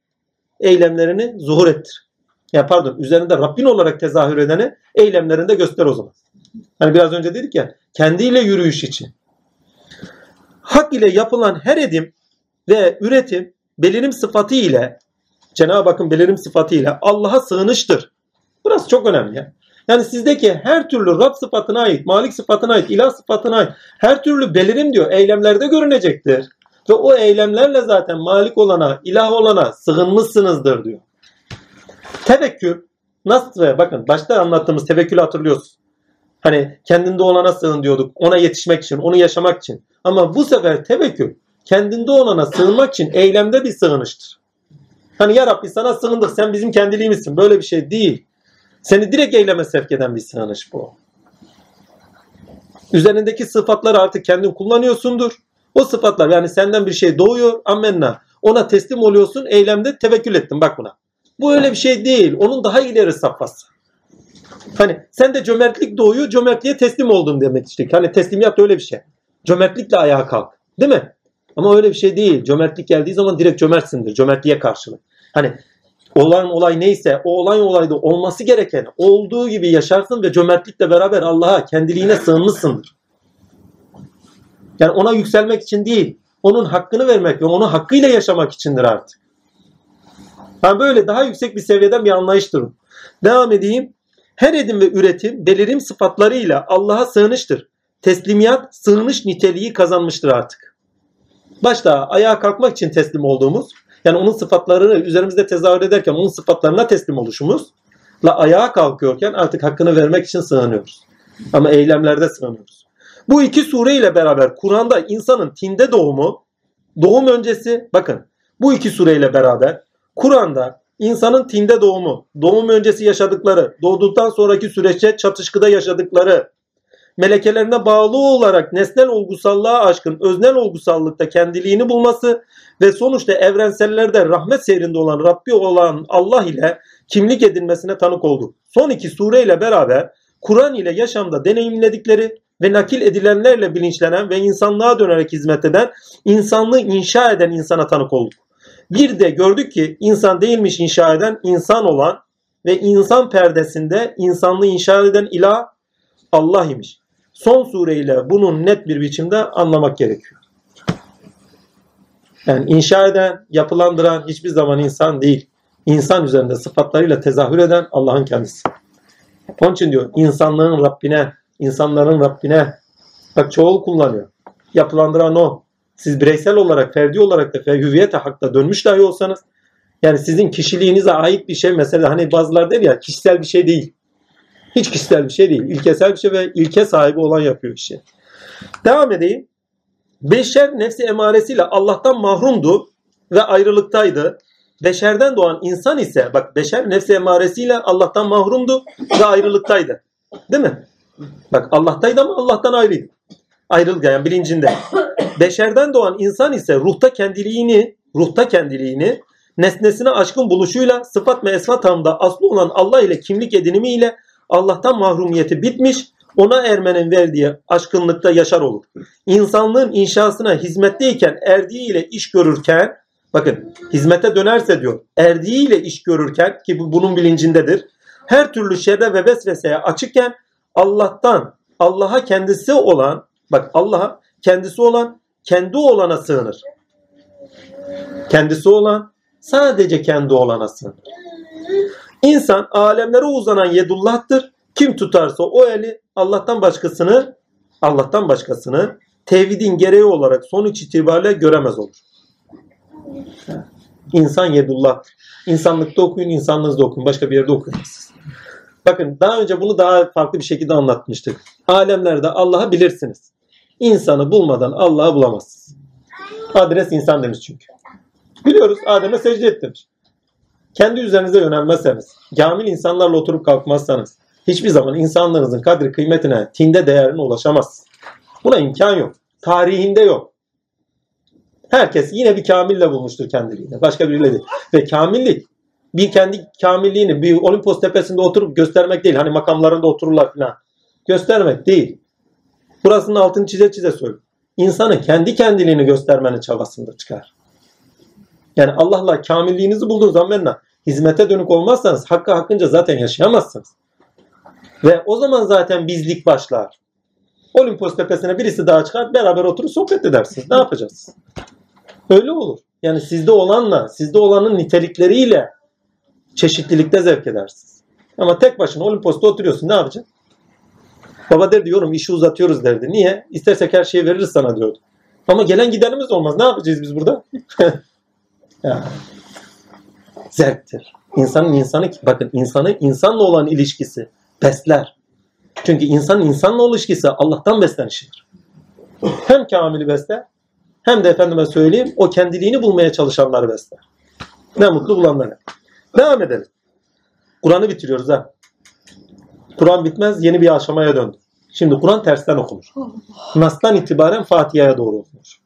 Eylemlerini zuhur ettir. Ya pardon üzerinde Rabbin olarak tezahür edeni eylemlerinde göster o zaman. Hani biraz önce dedik ya kendiyle yürüyüş için. Hak ile yapılan her edim ve üretim belirim sıfatı ile Cenab-ı Hakk'ın belirim sıfatı ile Allah'a sığınıştır. Burası çok önemli ya. Yani sizdeki her türlü Rab sıfatına ait, Malik sıfatına ait, ilah sıfatına ait her türlü belirim diyor eylemlerde görünecektir. Ve o eylemlerle zaten Malik olana, ilah olana sığınmışsınızdır diyor. Tevekkül nasıl bakın başta anlattığımız tevekkülü hatırlıyorsunuz. Hani kendinde olana sığın diyorduk. Ona yetişmek için, onu yaşamak için. Ama bu sefer tevekkül kendinde olana sığınmak için eylemde bir sığınıştır. Hani ya Rabbi sana sığındık sen bizim kendiliğimizsin. Böyle bir şey değil. Seni direkt eyleme sevk eden bir sığınış bu. Üzerindeki sıfatları artık kendin kullanıyorsundur. O sıfatlar yani senden bir şey doğuyor. Ammenna. Ona teslim oluyorsun. Eylemde tevekkül ettin. Bak buna. Bu öyle bir şey değil. Onun daha ileri safhası. Hani sen de cömertlik doğuyor. Cömertliğe teslim oldun demek işte. Hani teslimiyet öyle bir şey. Cömertlikle ayağa kalk. Değil mi? Ama öyle bir şey değil. Cömertlik geldiği zaman direkt cömertsindir. Cömertliğe karşılık. Hani olan olay neyse o olay olayda olması gereken olduğu gibi yaşarsın ve cömertlikle beraber Allah'a kendiliğine sığınmışsındır. Yani ona yükselmek için değil, onun hakkını vermek ve onu hakkıyla yaşamak içindir artık. Yani böyle daha yüksek bir seviyeden bir anlayıştır. Devam edeyim. Her edim ve üretim belirim sıfatlarıyla Allah'a sığınıştır. Teslimiyat sığınış niteliği kazanmıştır artık. Başta ayağa kalkmak için teslim olduğumuz yani onun sıfatlarını üzerimizde tezahür ederken onun sıfatlarına teslim oluşumuzla ayağa kalkıyorken artık hakkını vermek için sığınıyoruz. Ama eylemlerde sığınıyoruz. Bu iki sure ile beraber Kur'an'da insanın tinde doğumu, doğum öncesi bakın bu iki sure ile beraber Kur'an'da insanın tinde doğumu, doğum öncesi yaşadıkları, doğduktan sonraki süreçte çatışkıda yaşadıkları, melekelerine bağlı olarak nesnel olgusallığa aşkın öznel olgusallıkta kendiliğini bulması ve sonuçta evrensellerde rahmet seyrinde olan Rabbi olan Allah ile kimlik edinmesine tanık oldu. Son iki sure ile beraber Kur'an ile yaşamda deneyimledikleri ve nakil edilenlerle bilinçlenen ve insanlığa dönerek hizmet eden, insanlığı inşa eden insana tanık olduk. Bir de gördük ki insan değilmiş inşa eden, insan olan ve insan perdesinde insanlığı inşa eden ilah Allah imiş. Son sureyle bunun net bir biçimde anlamak gerekiyor. Yani inşa eden, yapılandıran hiçbir zaman insan değil. İnsan üzerinde sıfatlarıyla tezahür eden Allah'ın kendisi. Onun için diyor insanlığın Rabbine, insanların Rabbine. Bak çoğul kullanıyor. Yapılandıran o. Siz bireysel olarak, ferdi olarak da hüviyete hakta dönmüş dahi olsanız yani sizin kişiliğinize ait bir şey mesela hani bazılar der ya kişisel bir şey değil. Hiç kişisel bir şey değil. İlkesel bir şey ve ilke sahibi olan yapıyor işi. Devam edeyim. Beşer nefsi emaresiyle Allah'tan mahrumdu ve ayrılıktaydı. Beşerden doğan insan ise bak beşer nefsi emaresiyle Allah'tan mahrumdu ve ayrılıktaydı. Değil mi? Bak Allah'taydı ama Allah'tan ayrıydı. Ayrılık yani bilincinde. Beşerden doğan insan ise ruhta kendiliğini, ruhta kendiliğini nesnesine aşkın buluşuyla sıfat ve esma tanımda aslı olan Allah ile kimlik edinimiyle Allah'tan mahrumiyeti bitmiş, ona ermenin verdiği aşkınlıkta yaşar olur. İnsanlığın inşasına hizmetteyken erdiğiyle iş görürken, bakın hizmete dönerse diyor, erdiğiyle iş görürken ki bu bunun bilincindedir. Her türlü şerre ve vesveseye açıkken Allah'tan, Allah'a kendisi olan, bak Allah'a kendisi olan, kendi olana sığınır. Kendisi olan, sadece kendi olana sığınır. İnsan alemlere uzanan yedullah'tır Kim tutarsa o eli Allah'tan başkasını Allah'tan başkasını tevhidin gereği olarak sonuç itibariyle göremez olur. İnsan yedullah. İnsanlıkta okuyun, insanlığınızda okuyun. Başka bir yerde okuyamazsınız. Bakın daha önce bunu daha farklı bir şekilde anlatmıştık. Alemlerde Allah'ı bilirsiniz. İnsanı bulmadan Allah'ı bulamazsınız. Adres insan demiş çünkü. Biliyoruz Adem'e secde et demiş. Kendi üzerinize yönelmezseniz, kamil insanlarla oturup kalkmazsanız, hiçbir zaman insanlarınızın kadri kıymetine, tinde değerine ulaşamazsınız. Buna imkan yok. Tarihinde yok. Herkes yine bir kamille bulmuştur kendiliğini. Başka biriyle değil. Ve kamillik bir kendi kamilliğini bir Olimpos tepesinde oturup göstermek değil. Hani makamlarında otururlar falan. Göstermek değil. Burasının altını çize çize söylüyor. İnsanın kendi kendiliğini göstermenin çabasında çıkar. Yani Allah'la kamilliğinizi bulduğunuz zaman hizmete dönük olmazsanız hakkı hakkınca zaten yaşayamazsınız. Ve o zaman zaten bizlik başlar. Olimpos tepesine birisi daha çıkar beraber oturup sohbet edersiniz. Ne yapacağız? Öyle olur. Yani sizde olanla, sizde olanın nitelikleriyle çeşitlilikte zevk edersiniz. Ama tek başına Olimpos'ta oturuyorsun ne yapacaksın? Baba der diyorum işi uzatıyoruz derdi. Niye? İstersek her şeyi veririz sana diyordu. Ama gelen gidenimiz olmaz. Ne yapacağız biz burada? ya. Zevktir. İnsanın insanı bakın insanı insanla olan ilişkisi besler. Çünkü insanın insanla ilişkisi Allah'tan beslenişidir. Hem kamili besler hem de efendime söyleyeyim o kendiliğini bulmaya çalışanları besler. Ne mutlu bulanlara. Devam edelim. Kur'an'ı bitiriyoruz ha. Kur'an bitmez yeni bir aşamaya döndü. Şimdi Kur'an tersten okunur. Nas'tan itibaren Fatiha'ya doğru okunur.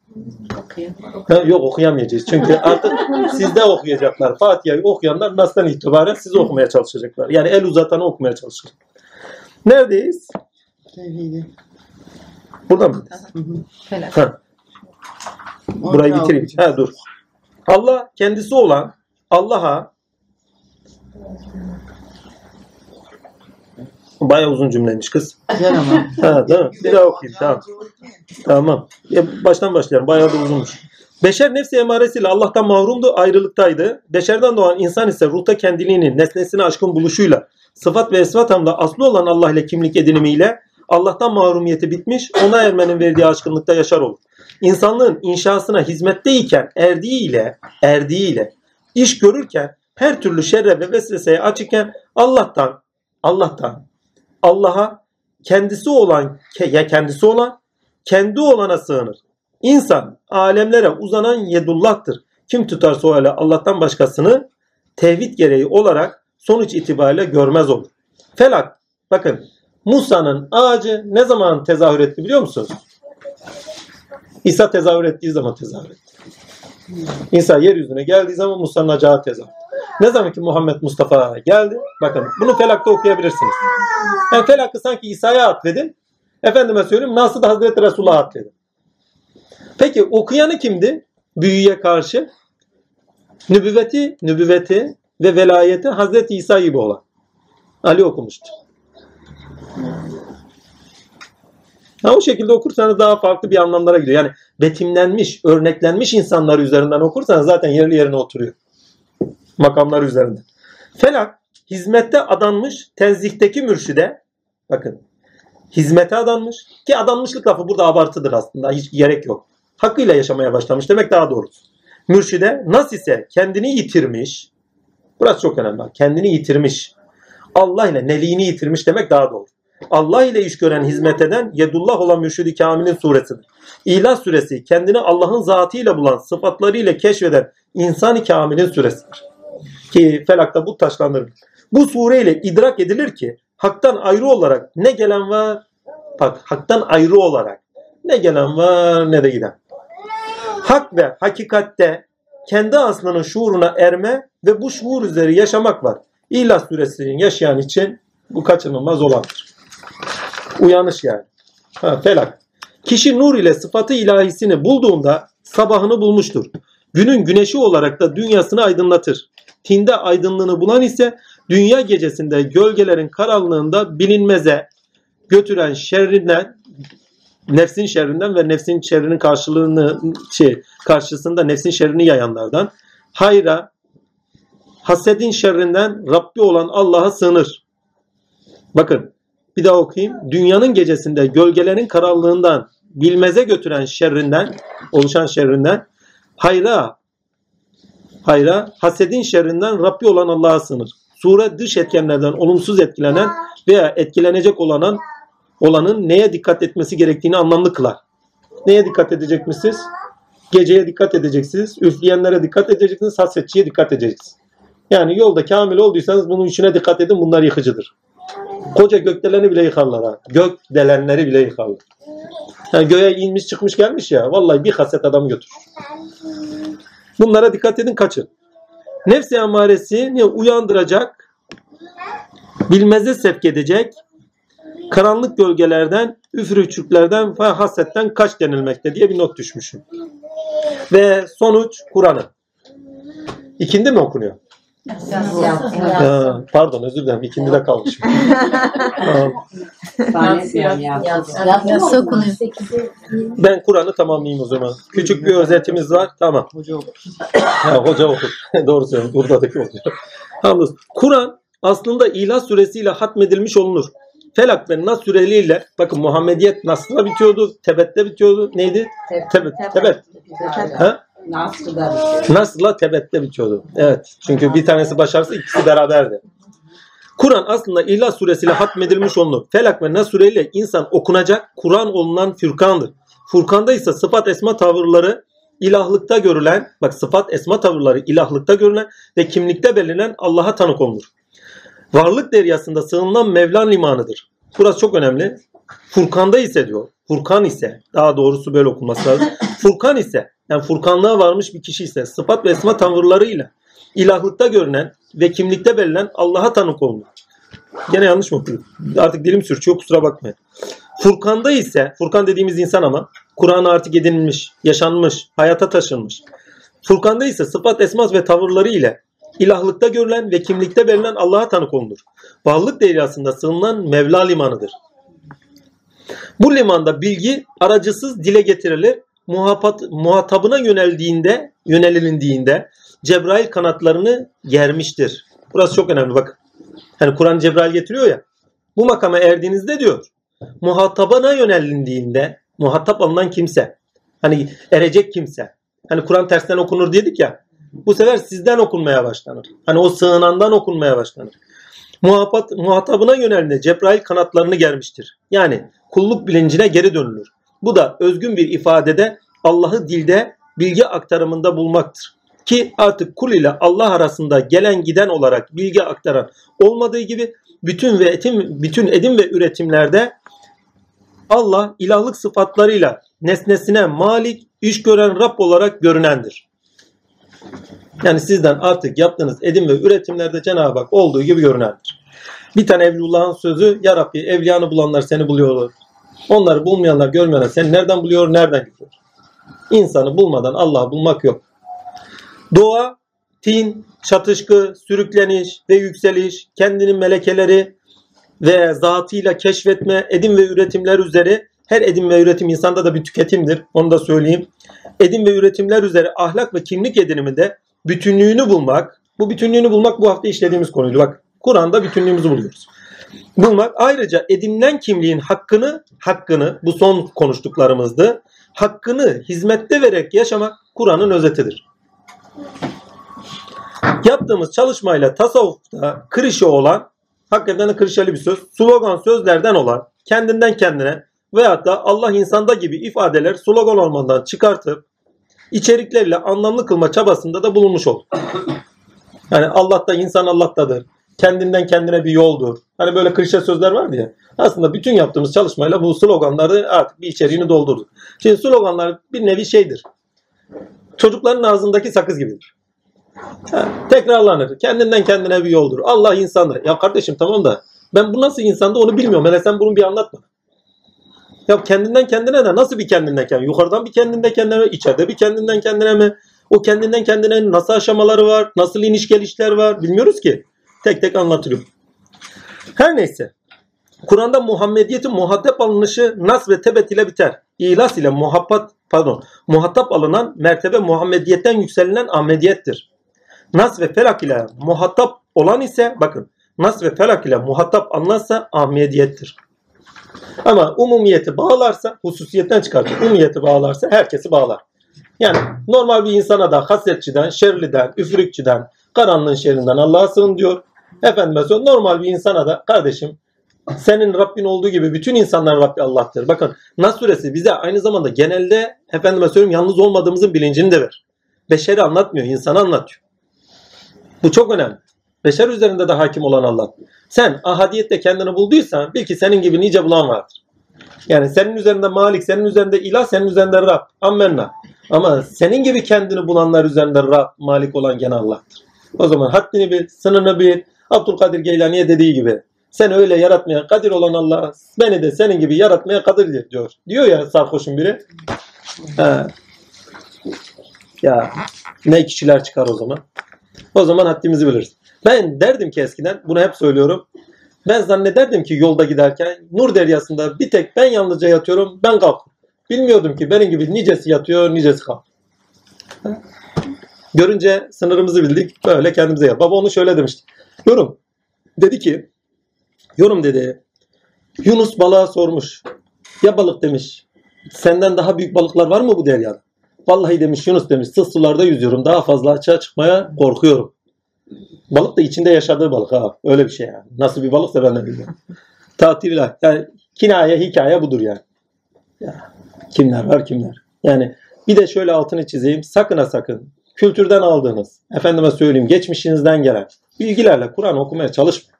Ha, yok okuyamayacağız. Çünkü artık sizde okuyacaklar. Fatiha'yı okuyanlar Nas'tan itibaren siz okumaya çalışacaklar. Yani el uzatanı okumaya çalışacak. Neredeyiz? Burada mı? Ha, burayı bitireyim. Ha, dur. Allah kendisi olan Allah'a Bayağı uzun cümleymiş kız. Ama. Ha, değil mi? Bir daha okuyayım. Tamam. Tamam. Ya baştan başlayalım. Bayağı da uzunmuş. Beşer nefsi emaresiyle Allah'tan mahrumdu, ayrılıktaydı. Beşerden doğan insan ise ruhta kendiliğini, nesnesine aşkın buluşuyla, sıfat ve esvat hamda aslı olan Allah ile kimlik edinimiyle Allah'tan mahrumiyeti bitmiş, ona ermenin verdiği aşkınlıkta yaşar olur. İnsanlığın inşasına hizmetteyken erdiğiyle, erdiğiyle, iş görürken, her türlü şerre ve vesveseye açıkken Allah'tan, Allah'tan, Allah'a kendisi olan, ya kendisi olan, kendi olana sığınır. İnsan alemlere uzanan yedullah'tır. Kim tutarsa o ele Allah'tan başkasını tevhid gereği olarak sonuç itibariyle görmez olur. Felak bakın Musa'nın ağacı ne zaman tezahür etti biliyor musunuz? İsa tezahür ettiği zaman tezahür etti. İsa yeryüzüne geldiği zaman Musa'nın acağı tezahür etti. Ne zaman ki Muhammed Mustafa geldi, bakın bunu felakta okuyabilirsiniz. Yani felakı sanki İsa'ya atfedin, efendime söyleyeyim Nas'ı da Hazreti Resulullah'a atfedin. Peki okuyanı kimdi? Büyüye karşı nübüvveti, nübüvveti ve velayeti Hazreti İsa gibi olan. Ali okumuştu. Ha, o şekilde okursanız daha farklı bir anlamlara gidiyor. Yani betimlenmiş, örneklenmiş insanlar üzerinden okursanız zaten yerli yerine oturuyor. Makamlar üzerinde. Felak, hizmette adanmış, tenzihteki mürşide, bakın, hizmete adanmış, ki adanmışlık lafı burada abartıdır aslında, hiç gerek yok. Hakkıyla yaşamaya başlamış demek daha doğrusu. Mürşide, nasıl ise kendini yitirmiş, burası çok önemli, kendini yitirmiş, Allah ile neliğini yitirmiş demek daha doğru. Allah ile iş gören hizmet eden Yedullah olan Mürşid-i Kamil'in suresidir. İlah suresi kendini Allah'ın zatıyla bulan sıfatlarıyla keşfeden insan-ı Kamil'in suresidir. Ki felakta bu taşlandırılır. Bu sureyle idrak edilir ki haktan ayrı olarak ne gelen var? Bak haktan ayrı olarak ne gelen var ne de giden. Hak ve hakikatte kendi aslının şuuruna erme ve bu şuur üzeri yaşamak var. İlah suresinin yaşayan için bu kaçınılmaz olandır. Uyanış yani. Ha, felak. Kişi nur ile sıfatı ilahisini bulduğunda sabahını bulmuştur. Günün güneşi olarak da dünyasını aydınlatır. Tinde aydınlığını bulan ise dünya gecesinde gölgelerin karanlığında bilinmeze götüren şerrinden nefsin şerrinden ve nefsin şerrinin karşılığını şey karşısında nefsin şerrini yayanlardan hayra hasedin şerrinden Rabbi olan Allah'a sığınır. Bakın Bir daha okuyayım. Dünyanın gecesinde gölgelerin karanlığından bilmeze götüren şerrinden, oluşan şerrinden, hayra, hayra, hasedin şerrinden Rabbi olan Allah'a sınır. Sure dış etkenlerden olumsuz etkilenen veya etkilenecek olanan olanın neye dikkat etmesi gerektiğini anlamlı kılar. Neye dikkat edecekmişsiniz? Geceye dikkat edeceksiniz. Üfleyenlere dikkat edeceksiniz. Hasetçiye dikkat edeceksiniz. Yani yolda kamil olduysanız bunun üçüne dikkat edin. Bunlar yıkıcıdır. Koca gökdeleni bile yıkarlar ha. Gök delenleri bile yıkarlar. Yani göğe inmiş çıkmış gelmiş ya. Vallahi bir haset adamı götürür. Bunlara dikkat edin kaçın. Nefsi amaresi uyandıracak, bilmeze sevk edecek, karanlık gölgelerden, üfürükçüklerden ve hasetten kaç denilmekte diye bir not düşmüşüm. Ve sonuç Kur'an'ı. İkindi mi okunuyor? Ha, pardon özür dilerim. İkindi de kalmış. Tamam. Yatsı okunuyor. ben Kur'an'ı tamamlayayım o zaman. Küçük bir özetimiz var. Tamam. Ha, hoca okur. Doğru söylüyorsun. Buradaki hoca. Tamam. Kur'an aslında İlah suresiyle hatmedilmiş olunur. Felak ve Nas süreliyle bakın Muhammediyet Nas'la bitiyordu. Tebet'te bitiyordu. Neydi? Tebet. Tebet. Ha? Nas'la Tebet'te bitiyordu. Evet. Çünkü bir tanesi başarsa ikisi beraberdi. Kur'an aslında İhlas suresiyle hatmedilmiş olunur. Felak ve Nas sureyle insan okunacak Kur'an olunan Fürkan'dır. Furkan'da ise sıfat esma tavırları ilahlıkta görülen, bak sıfat esma tavırları ilahlıkta görülen ve kimlikte belirlenen Allah'a tanık olunur. Varlık deryasında sığınılan Mevlan limanıdır. Burası çok önemli. Furkan'da ise diyor. Furkan ise daha doğrusu böyle okunması lazım. Furkan ise yani Furkanlığa varmış bir kişi ise sıfat ve esma tavırlarıyla ilahlıkta görünen ve kimlikte belirlenen Allah'a tanık olunur. Gene yanlış mı okudum? Artık dilim sürçüyor kusura bakmayın. Furkan'da ise Furkan dediğimiz insan ama Kur'an'a artık edinilmiş, yaşanmış, hayata taşınmış. Furkan'da ise sıfat, esmas ve tavırları ile ilahlıkta görülen ve kimlikte belirlenen Allah'a tanık olunur. Varlık deryasında sığınılan Mevla limanıdır. Bu limanda bilgi aracısız dile getirilir. Muhabat, muhatabına yöneldiğinde, yönelindiğinde Cebrail kanatlarını germiştir. Burası çok önemli bak. Hani Kur'an Cebrail getiriyor ya. Bu makama erdiğinizde diyor. Muhatabına yönelindiğinde muhatap alınan kimse. Hani erecek kimse. Hani Kur'an tersten okunur dedik ya. Bu sefer sizden okunmaya başlanır. Hani o sığınandan okunmaya başlanır. Muhabat, muhatabına yöneldiğinde Cebrail kanatlarını germiştir. Yani kulluk bilincine geri dönülür. Bu da özgün bir ifadede Allah'ı dilde bilgi aktarımında bulmaktır. Ki artık kul ile Allah arasında gelen giden olarak bilgi aktaran olmadığı gibi bütün ve etim, bütün edim ve üretimlerde Allah ilahlık sıfatlarıyla nesnesine malik, iş gören Rab olarak görünendir. Yani sizden artık yaptığınız edim ve üretimlerde Cenab-ı Hak olduğu gibi görünendir. Bir tane Evlullah'ın sözü Ya Rabbi evliyanı bulanlar seni buluyor. Onları bulmayanlar görmeyenler seni nereden buluyor nereden gidiyor. İnsanı bulmadan Allah'ı bulmak yok. Doğa, tin, çatışkı, sürükleniş ve yükseliş, kendinin melekeleri ve zatıyla keşfetme, edim ve üretimler üzere her edim ve üretim insanda da bir tüketimdir. Onu da söyleyeyim. Edim ve üretimler üzere ahlak ve kimlik ediniminde bütünlüğünü bulmak. Bu bütünlüğünü bulmak bu hafta işlediğimiz konuydu. Bak Kur'an'da bütünlüğümüzü buluyoruz. Bulmak ayrıca edinilen kimliğin hakkını, hakkını bu son konuştuklarımızdı. Hakkını hizmette vererek yaşamak Kur'an'ın özetidir. Yaptığımız çalışmayla tasavvufta kırışı olan, hakikaten de kırışalı bir söz, slogan sözlerden olan, kendinden kendine veyahut da Allah insanda gibi ifadeler slogan olmadan çıkartıp içerikleriyle anlamlı kılma çabasında da bulunmuş olduk. Yani Allah'ta insan Allah'tadır. Kendinden kendine bir yoldur. Hani böyle klişe sözler vardı ya. Aslında bütün yaptığımız çalışmayla bu sloganları artık bir içeriğini doldurduk. Şimdi sloganlar bir nevi şeydir. Çocukların ağzındaki sakız gibidir. Ha, tekrarlanır. Kendinden kendine bir yoldur. Allah insandır. Ya kardeşim tamam da ben bu nasıl insanda onu bilmiyorum. Hele sen bunu bir anlat bana. Ya kendinden kendine de nasıl bir kendinden kendine? Yukarıdan bir kendinden kendine mi? İçeride bir kendinden kendine mi? O kendinden kendine nasıl aşamaları var? Nasıl iniş gelişler var? Bilmiyoruz ki. Tek tek anlatılıyor. Her neyse. Kur'an'da Muhammediyetin muhatap alınışı nas ve tebet ile biter. İhlas ile muhabbat, pardon, muhatap alınan mertebe Muhammediyetten yükselilen Ahmediyettir. Nas ve felak ile muhatap olan ise bakın Nas ve felak ile muhatap alınansa Ahmediyettir. Ama umumiyeti bağlarsa, hususiyetten çıkartır. Umumiyeti bağlarsa herkesi bağlar. Yani normal bir insana da hasetçiden, şerliden, üfürükçüden, karanlığın şerrinden Allah'a sığın diyor. Efendime söyleyeyim normal bir insana da kardeşim senin Rabbin olduğu gibi bütün insanların Rabbi Allah'tır. Bakın Nas suresi bize aynı zamanda genelde efendime söyleyeyim yalnız olmadığımızın bilincini de ver. Beşeri anlatmıyor, insanı anlatıyor. Bu çok önemli. Beşer üzerinde de hakim olan Allah. Sen ahadiyette kendini bulduysan bil ki senin gibi nice bulan vardır. Yani senin üzerinde Malik, senin üzerinde ilah, senin üzerinde Rab. Ammenna. Ama senin gibi kendini bulanlar üzerinde Rab, Malik olan gene Allah'tır. O zaman haddini bil, sınırını bil. Abdülkadir Geylani'ye dediği gibi. Sen öyle yaratmaya kadir olan Allah beni de senin gibi yaratmaya kadirdir diyor. Diyor ya sarhoşun biri. Ha. Ya ne kişiler çıkar o zaman. O zaman haddimizi biliriz. Ben derdim ki eskiden bunu hep söylüyorum. Ben zannederdim ki yolda giderken Nur Deryası'nda bir tek ben yalnızca yatıyorum ben kalk. Bilmiyordum ki benim gibi nicesi yatıyor nicesi kalk. Görünce sınırımızı bildik. Böyle kendimize yap. Baba onu şöyle demişti. Yorum. Dedi ki yorum dedi. Yunus balığa sormuş. Ya balık demiş. Senden daha büyük balıklar var mı bu deryada? Vallahi demiş Yunus demiş. Sız sularda yüzüyorum. Daha fazla açığa çıkmaya korkuyorum. Balık da içinde yaşadığı balık ha. Öyle bir şey yani. Nasıl bir balıksa ben de bilmiyorum. Tatiller. Yani kinaye hikaye budur yani. Ya, kimler var kimler. Yani bir de şöyle altını çizeyim. Sakın ha sakın. Kültürden aldığınız, efendime söyleyeyim geçmişinizden gelen bilgilerle Kur'an okumaya çalışmayın.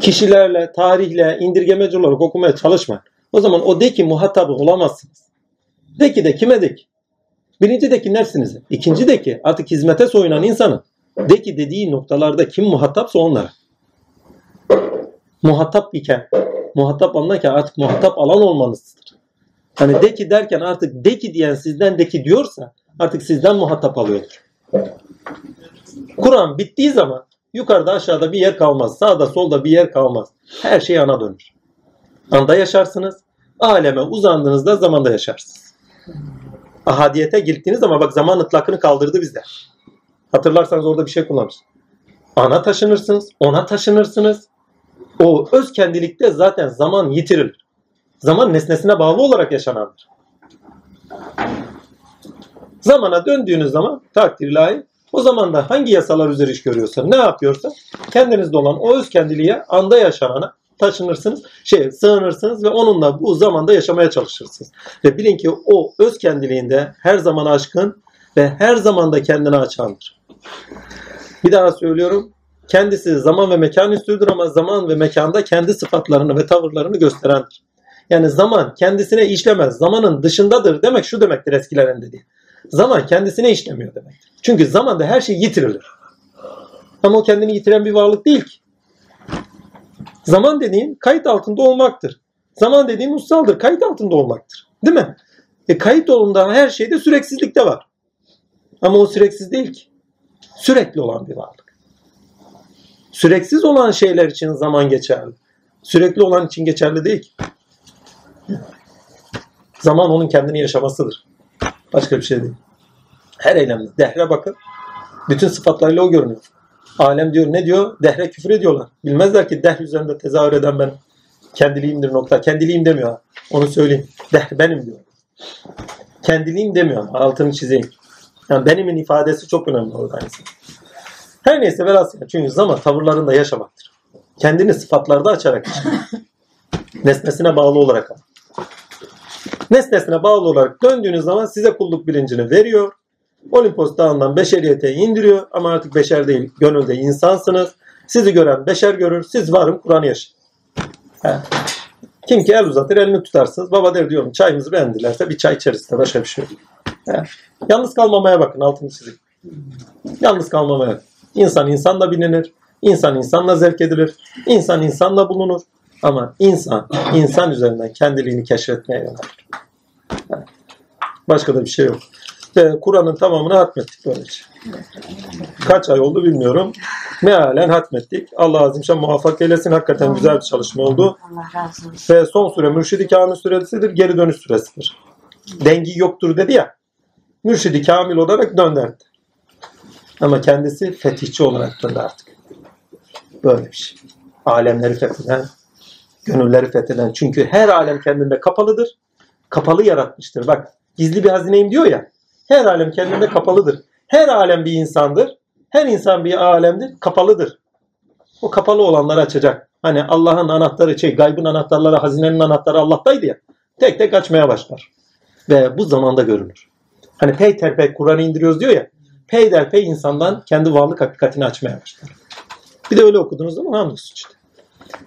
Kişilerle, tarihle, indirgemeci olarak okumaya çalışmayın. O zaman o de ki muhatabı olamazsınız. De ki de kime de ki? Birinci de ki nefsinize. İkinci de ki artık hizmete soyunan insanın de ki dediği noktalarda kim muhatapsa onlara. Muhatap iken, muhatap alınırken artık muhatap alan olmanızdır. Hani de ki derken artık de ki diyen sizden de ki diyorsa artık sizden muhatap alıyordur. Kur'an bittiği zaman yukarıda aşağıda bir yer kalmaz. Sağda solda bir yer kalmaz. Her şey ana dönür. Anda yaşarsınız. Aleme uzandığınızda zamanda yaşarsınız. Ahadiyete gittiğiniz zaman bak zaman ıtlakını kaldırdı bizde. Hatırlarsanız orada bir şey kullanmış. Ana taşınırsınız, ona taşınırsınız. O öz kendilikte zaten zaman yitirilir. Zaman nesnesine bağlı olarak yaşanandır. Zamana döndüğünüz zaman takdir ilahi o zaman da hangi yasalar üzeri iş görüyorsa, ne yapıyorsa kendinizde olan o öz kendiliğe anda yaşanana taşınırsınız, şey sığınırsınız ve onunla bu zamanda yaşamaya çalışırsınız. Ve bilin ki o öz kendiliğinde her zaman aşkın ve her zaman da kendini açandır. Bir daha söylüyorum. Kendisi zaman ve mekan üstüdür ama zaman ve mekanda kendi sıfatlarını ve tavırlarını gösterendir. Yani zaman kendisine işlemez. Zamanın dışındadır demek şu demektir eskilerin dediği. Zaman kendisine işlemiyor demektir. Çünkü zamanda her şey yitirilir. Ama o kendini yitiren bir varlık değil ki. Zaman dediğin kayıt altında olmaktır. Zaman dediğin mussaldır. Kayıt altında olmaktır. Değil mi? E kayıt olduğunda her şeyde süreksizlik de var. Ama o süreksiz değil ki. Sürekli olan bir varlık. Süreksiz olan şeyler için zaman geçerli. Sürekli olan için geçerli değil ki. Zaman onun kendini yaşamasıdır. Başka bir şey değil. Her eylemde. Dehre bakın. Bütün sıfatlarıyla o görünüyor. Alem diyor ne diyor? Dehre küfür ediyorlar. Bilmezler ki dehr üzerinde tezahür eden ben kendiliğimdir nokta. Kendiliğim demiyor. Onu söyleyeyim. Dehr benim diyor. Kendiliğim demiyor. Altını çizeyim. Yani benimin ifadesi çok önemli orada. Her neyse velhasıl. Çünkü zaman tavırlarında yaşamaktır. Kendini sıfatlarda açarak yaşamak. Nesnesine bağlı olarak. Nesnesine bağlı olarak döndüğünüz zaman size kulluk bilincini veriyor. Olimpos dağından beşeriyete indiriyor ama artık beşer değil, gönülde insansınız. Sizi gören beşer görür, siz varım Kur'an'ı yaşayın. Kim ki el uzatır elini tutarsınız. Baba der diyorum çayımızı beğendilerse bir çay içeriz de başka bir şey yok. Yalnız kalmamaya bakın altını çizeyim. Yalnız kalmamaya. İnsan insanla bilinir. İnsan insanla zevk edilir. İnsan insanla bulunur. Ama insan, insan üzerinden kendiliğini keşfetmeye yönelir. Başka da bir şey yok. Kur'an'ın tamamını hatmettik böylece. Kaç ay oldu bilmiyorum. Mealen hatmettik. Allah azimşan muvaffak eylesin. Hakikaten güzel bir çalışma oldu. Allah razı olsun. Ve son sure Mürşidi Kamil suresidir. Geri dönüş suresidir. Dengi yoktur dedi ya. Mürşidi Kamil olarak döndü. Ama kendisi fetihçi olarak döndü artık. Böyle bir şey. Alemleri fetheden, Gönülleri fetheden. Çünkü her alem kendinde kapalıdır. Kapalı yaratmıştır. Bak gizli bir hazineyim diyor ya. Her alem kendinde kapalıdır. Her alem bir insandır. Her insan bir alemdir. Kapalıdır. O kapalı olanları açacak. Hani Allah'ın anahtarı, şey, gaybın anahtarları, hazinenin anahtarı Allah'taydı ya. Tek tek açmaya başlar. Ve bu zamanda görünür. Hani peyderpey Kur'an'ı indiriyoruz diyor ya. Peyderpey insandan kendi varlık hakikatini açmaya başlar. Bir de öyle okudunuz ama hamdolsun işte.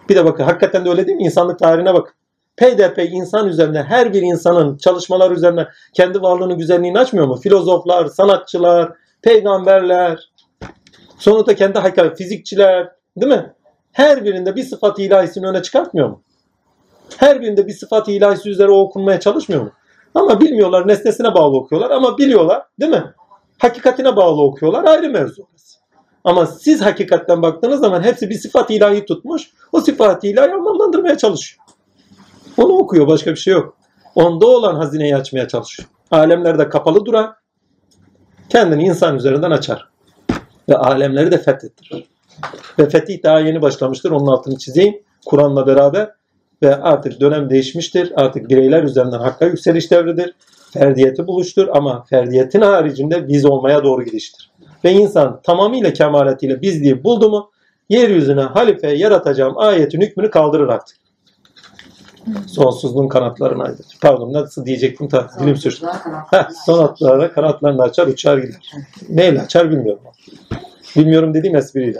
Bir de bakın hakikaten de öyle değil mi? İnsanlık tarihine bakın. Peyderpey insan üzerine her bir insanın çalışmalar üzerine kendi varlığının güzelliğini açmıyor mu? Filozoflar, sanatçılar, peygamberler, sonra da kendi hakikat, fizikçiler, değil mi? Her birinde bir sıfat ilahisini öne çıkartmıyor mu? Her birinde bir sıfat ilahisi üzere o okunmaya çalışmıyor mu? Ama bilmiyorlar, nesnesine bağlı okuyorlar ama biliyorlar, değil mi? Hakikatine bağlı okuyorlar, ayrı mevzu. Ama siz hakikatten baktığınız zaman hepsi bir sıfat ilahi tutmuş, o sıfat ilahi anlamlandırmaya çalışıyor. Onu okuyor, başka bir şey yok. Onda olan hazineyi açmaya çalışıyor. Alemlerde kapalı duran, kendini insan üzerinden açar. Ve alemleri de fethettirir. Ve fetih daha yeni başlamıştır. Onun altını çizeyim. Kur'an'la beraber. Ve artık dönem değişmiştir. Artık bireyler üzerinden hakka yükseliş devridir. Ferdiyeti buluştur ama ferdiyetin haricinde biz olmaya doğru gidiştir. Ve insan tamamıyla kemaletiyle bizliği buldu mu yeryüzüne halife yaratacağım ayetin hükmünü kaldırır artık. Sonsuzluğun kanatlarını aydın. Pardon nasıl diyecektim ta dilim sürçtü. Heh, son atlara kanatlarını açar uçar gider. Neyle açar bilmiyorum. Bilmiyorum dediğim espriyle.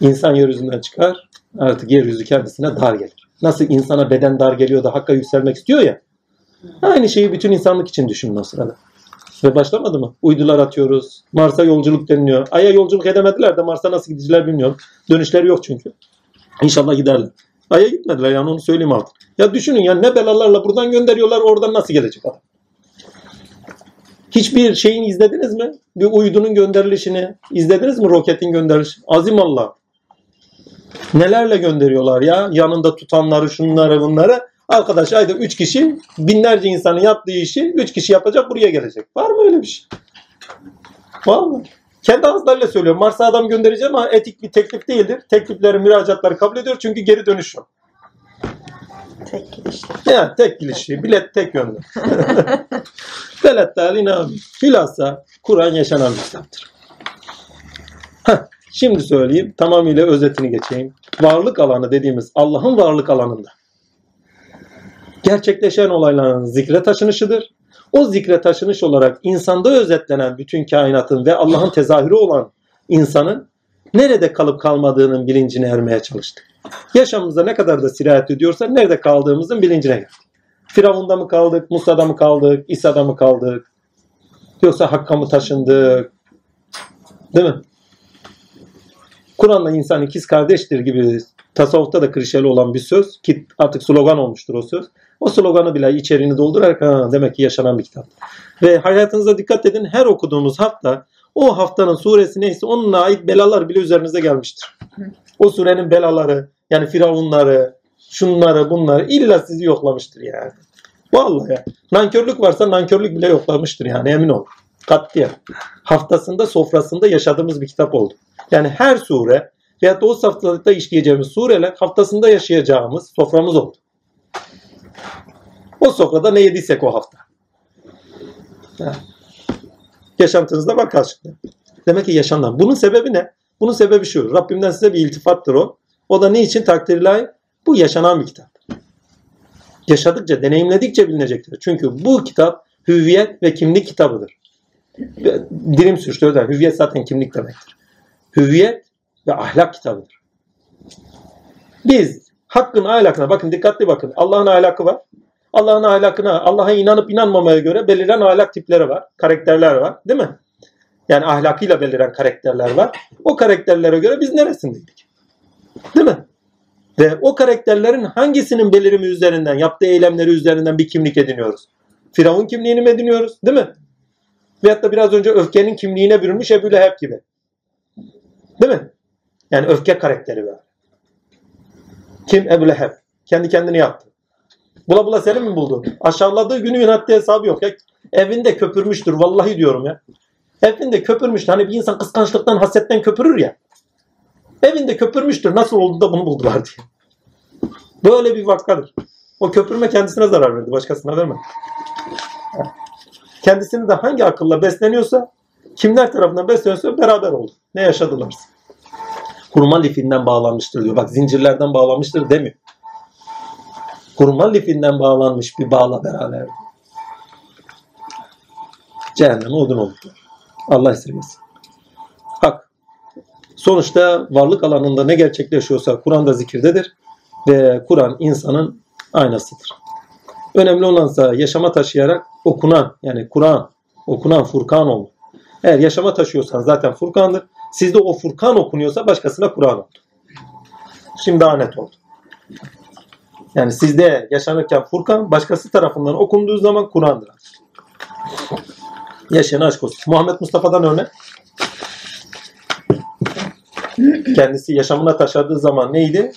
İnsan yeryüzünden çıkar. Artık yeryüzü kendisine dar gelir. Nasıl insana beden dar geliyor da hakka yükselmek istiyor ya. Aynı şeyi bütün insanlık için düşünün o sırada. Ve başlamadı mı? Uydular atıyoruz. Mars'a yolculuk deniliyor. Ay'a yolculuk edemediler de Mars'a nasıl gidiciler bilmiyorum. Dönüşleri yok çünkü. İnşallah giderler. Ay'a gitmediler yani onu söyleyeyim artık. Ya düşünün ya ne belalarla buradan gönderiyorlar oradan nasıl gelecek adam? Hiçbir şeyin izlediniz mi? Bir uydunun gönderilişini izlediniz mi roketin gönderilişini? Azim Allah. Nelerle gönderiyorlar ya? Yanında tutanları, şunları, bunları. Arkadaş ayda 3 kişi binlerce insanın yaptığı işi 3 kişi yapacak buraya gelecek. Var mı öyle bir şey? Var mı? Kendi ağızlarıyla söylüyor. Mars'a adam göndereceğim ama etik bir teklif değildir. Teklifleri, müracaatları kabul ediyor çünkü geri dönüş yok. Tek gidiş. Yani tek gidişli, bilet tek yönlü. Veletler inan. Bilhassa Kur'an yaşanan kitaptır. Heh, şimdi söyleyeyim, tamamıyla özetini geçeyim. Varlık alanı dediğimiz Allah'ın varlık alanında gerçekleşen olayların zikre taşınışıdır. O zikre taşınış olarak insanda özetlenen bütün kainatın ve Allah'ın tezahürü olan insanın nerede kalıp kalmadığının bilincine ermeye çalıştık. Yaşamımızda ne kadar da sirayet ediyorsa nerede kaldığımızın bilincine geldik. Firavun'da mı kaldık, Musa'da mı kaldık, İsa'da mı kaldık? Yoksa Hakk'a mı taşındık? Değil mi? Kur'an'la insan ikiz kardeştir gibi tasavvufta da klişeli olan bir söz ki artık slogan olmuştur o söz. O sloganı bile içeriğini doldurarak ha, demek ki yaşanan bir kitap. Ve hayatınıza dikkat edin her okuduğumuz hafta o haftanın suresi neyse onunla ait belalar bile üzerinize gelmiştir. O surenin belaları yani firavunları, şunları bunları illa sizi yoklamıştır yani. Vallahi. Nankörlük varsa nankörlük bile yoklamıştır yani emin ol. Katliam. Haftasında sofrasında yaşadığımız bir kitap oldu. Yani her sure veyahut da o haftalıkta işleyeceğimiz sureler haftasında yaşayacağımız soframız oldu. O sofrada ne yediysek o hafta. Ha. Yaşantınızda bak karşılıklı. Demek ki yaşanan. Bunun sebebi ne? Bunun sebebi şu. Rabbimden size bir iltifattır o. O da ne için takdir layık? Bu yaşanan bir kitap. Yaşadıkça, deneyimledikçe bilinecektir. Çünkü bu kitap hüviyet ve kimlik kitabıdır. Dilim sürçtü özel. Hüviyet zaten kimlik demektir. Hüviyet ve ahlak kitabıdır. Biz hakkın ahlakına bakın dikkatli bakın. Allah'ın ahlakı var. Allah'ın ahlakına, Allah'a inanıp inanmamaya göre belirlen ahlak tipleri var, karakterler var, değil mi? Yani ahlakıyla beliren karakterler var. O karakterlere göre biz neresindeydik? Değil mi? Ve o karakterlerin hangisinin belirimi üzerinden, yaptığı eylemleri üzerinden bir kimlik ediniyoruz? Firavun kimliğini mi ediniyoruz? Değil mi? Veyahut da biraz önce öfkenin kimliğine bürünmüş Ebu Leheb gibi. Değil mi? Yani öfke karakteri var. Kim? Ebu Leheb. Kendi kendini yaptı. Bula bula seni mi buldu? Aşağıladığı günü yönettiği hesabı yok ya. Evinde köpürmüştür vallahi diyorum ya. Evinde köpürmüş. Hani bir insan kıskançlıktan, hasetten köpürür ya. Evinde köpürmüştür. Nasıl oldu da bunu buldular diye. Böyle bir vakadır. O köpürme kendisine zarar verdi. Başkasına vermedi. Kendisini de hangi akılla besleniyorsa kimler tarafından besleniyorsa beraber oldu. Ne yaşadılarsa. Hurma lifinden bağlanmıştır diyor. Bak zincirlerden bağlanmıştır demiyor. Hurma lifinden bağlanmış bir bağla beraber. Cehennem odun oldu. Allah esirgesin. Hak. Sonuçta varlık alanında ne gerçekleşiyorsa Kur'an'da zikirdedir ve Kur'an insanın aynasıdır. Önemli olansa yaşama taşıyarak okunan yani Kur'an, okunan Furkan oldu. Eğer yaşama taşıyorsan zaten Furkan'dır. Sizde o Furkan okunuyorsa başkasına Kur'an oldu. Şimdi daha net oldu. Yani sizde yaşanırken Furkan başkası tarafından okunduğu zaman Kur'an'dır. Yaşayan aşk olsun. Muhammed Mustafa'dan örnek. Kendisi yaşamına taşıdığı zaman neydi?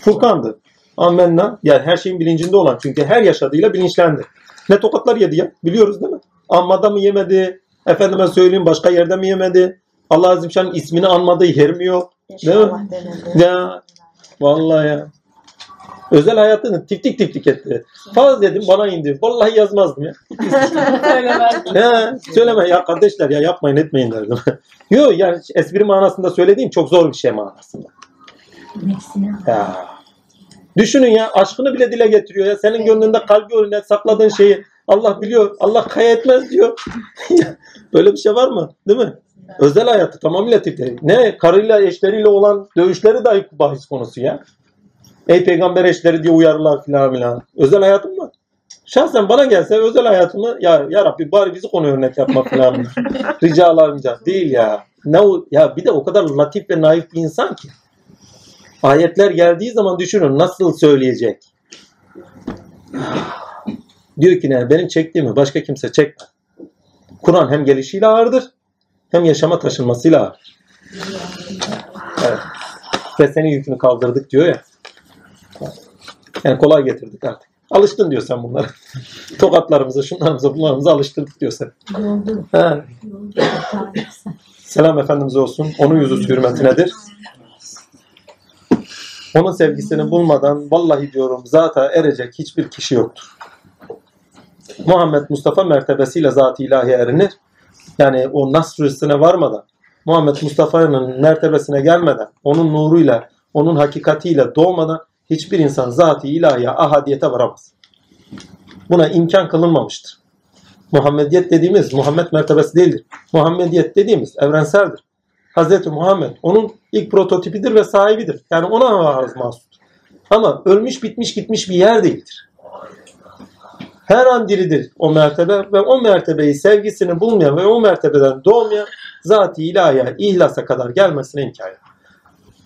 Furkan'dı. Amenna. Yani her şeyin bilincinde olan. Çünkü her yaşadığıyla bilinçlendi. Ne tokatlar yedi ya. Biliyoruz değil mi? Ammada mı yemedi? Efendime söyleyeyim başka yerde mi yemedi? Allah Azim Şan'ın ismini anmadığı yer mi yok? Değil mi? Ya vallahi ya. Özel hayatını tiftik tiftik etti. Faz dedim bana indi. Vallahi yazmazdım ya. He, söyleme ya kardeşler ya yapmayın etmeyin derdim. Yok yani espri manasında söylediğim çok zor bir şey manasında. Ya. Düşünün ya aşkını bile dile getiriyor ya. Senin gönlünde kalbi önüne sakladığın şeyi Allah biliyor. Allah kaya etmez diyor. Böyle bir şey var mı? Değil mi? Özel hayatı tamamıyla tiftik. Ne? Karıyla eşleriyle olan dövüşleri dahi bahis konusu ya. Ey peygamber eşleri diye uyarılar filan filan. Özel hayatım mı? Şahsen bana gelse özel hayatımı ya ya Rabbi bari bizi konu örnek yapma filan. Ricalar rica. Değil ya. Ne o, ya bir de o kadar latif ve naif bir insan ki. Ayetler geldiği zaman düşünün nasıl söyleyecek. Diyor ki ne benim çektiğimi başka kimse çekmez. Kur'an hem gelişiyle ağırdır hem yaşama taşınmasıyla ağır. Evet. Ve senin yükünü kaldırdık diyor ya. Yani kolay getirdik artık. Alıştın diyor sen bunlara. Tokatlarımıza, şunlarımıza, bunlarımıza alıştırdık diyor sen. Ha. Selam Efendimiz olsun. Onun yüzü hürmetinedir. Onun sevgisini bulmadan vallahi diyorum zata erecek hiçbir kişi yoktur. Muhammed Mustafa mertebesiyle zat-ı ilahi erinir. Yani o nasrüsüne varmadan, Muhammed Mustafa'nın mertebesine gelmeden, onun nuruyla, onun hakikatiyle doğmadan hiçbir insan zat-ı ilahiye, ahadiyete varamaz. Buna imkan kılınmamıştır. Muhammediyet dediğimiz Muhammed mertebesi değildir. Muhammediyet dediğimiz evrenseldir. Hz. Muhammed onun ilk prototipidir ve sahibidir. Yani ona varız mahsus. Ama ölmüş bitmiş gitmiş bir yer değildir. Her an diridir o mertebe ve o mertebeyi sevgisini bulmayan ve o mertebeden doğmayan zat-ı ilahiye, ihlasa kadar gelmesine imkan yok.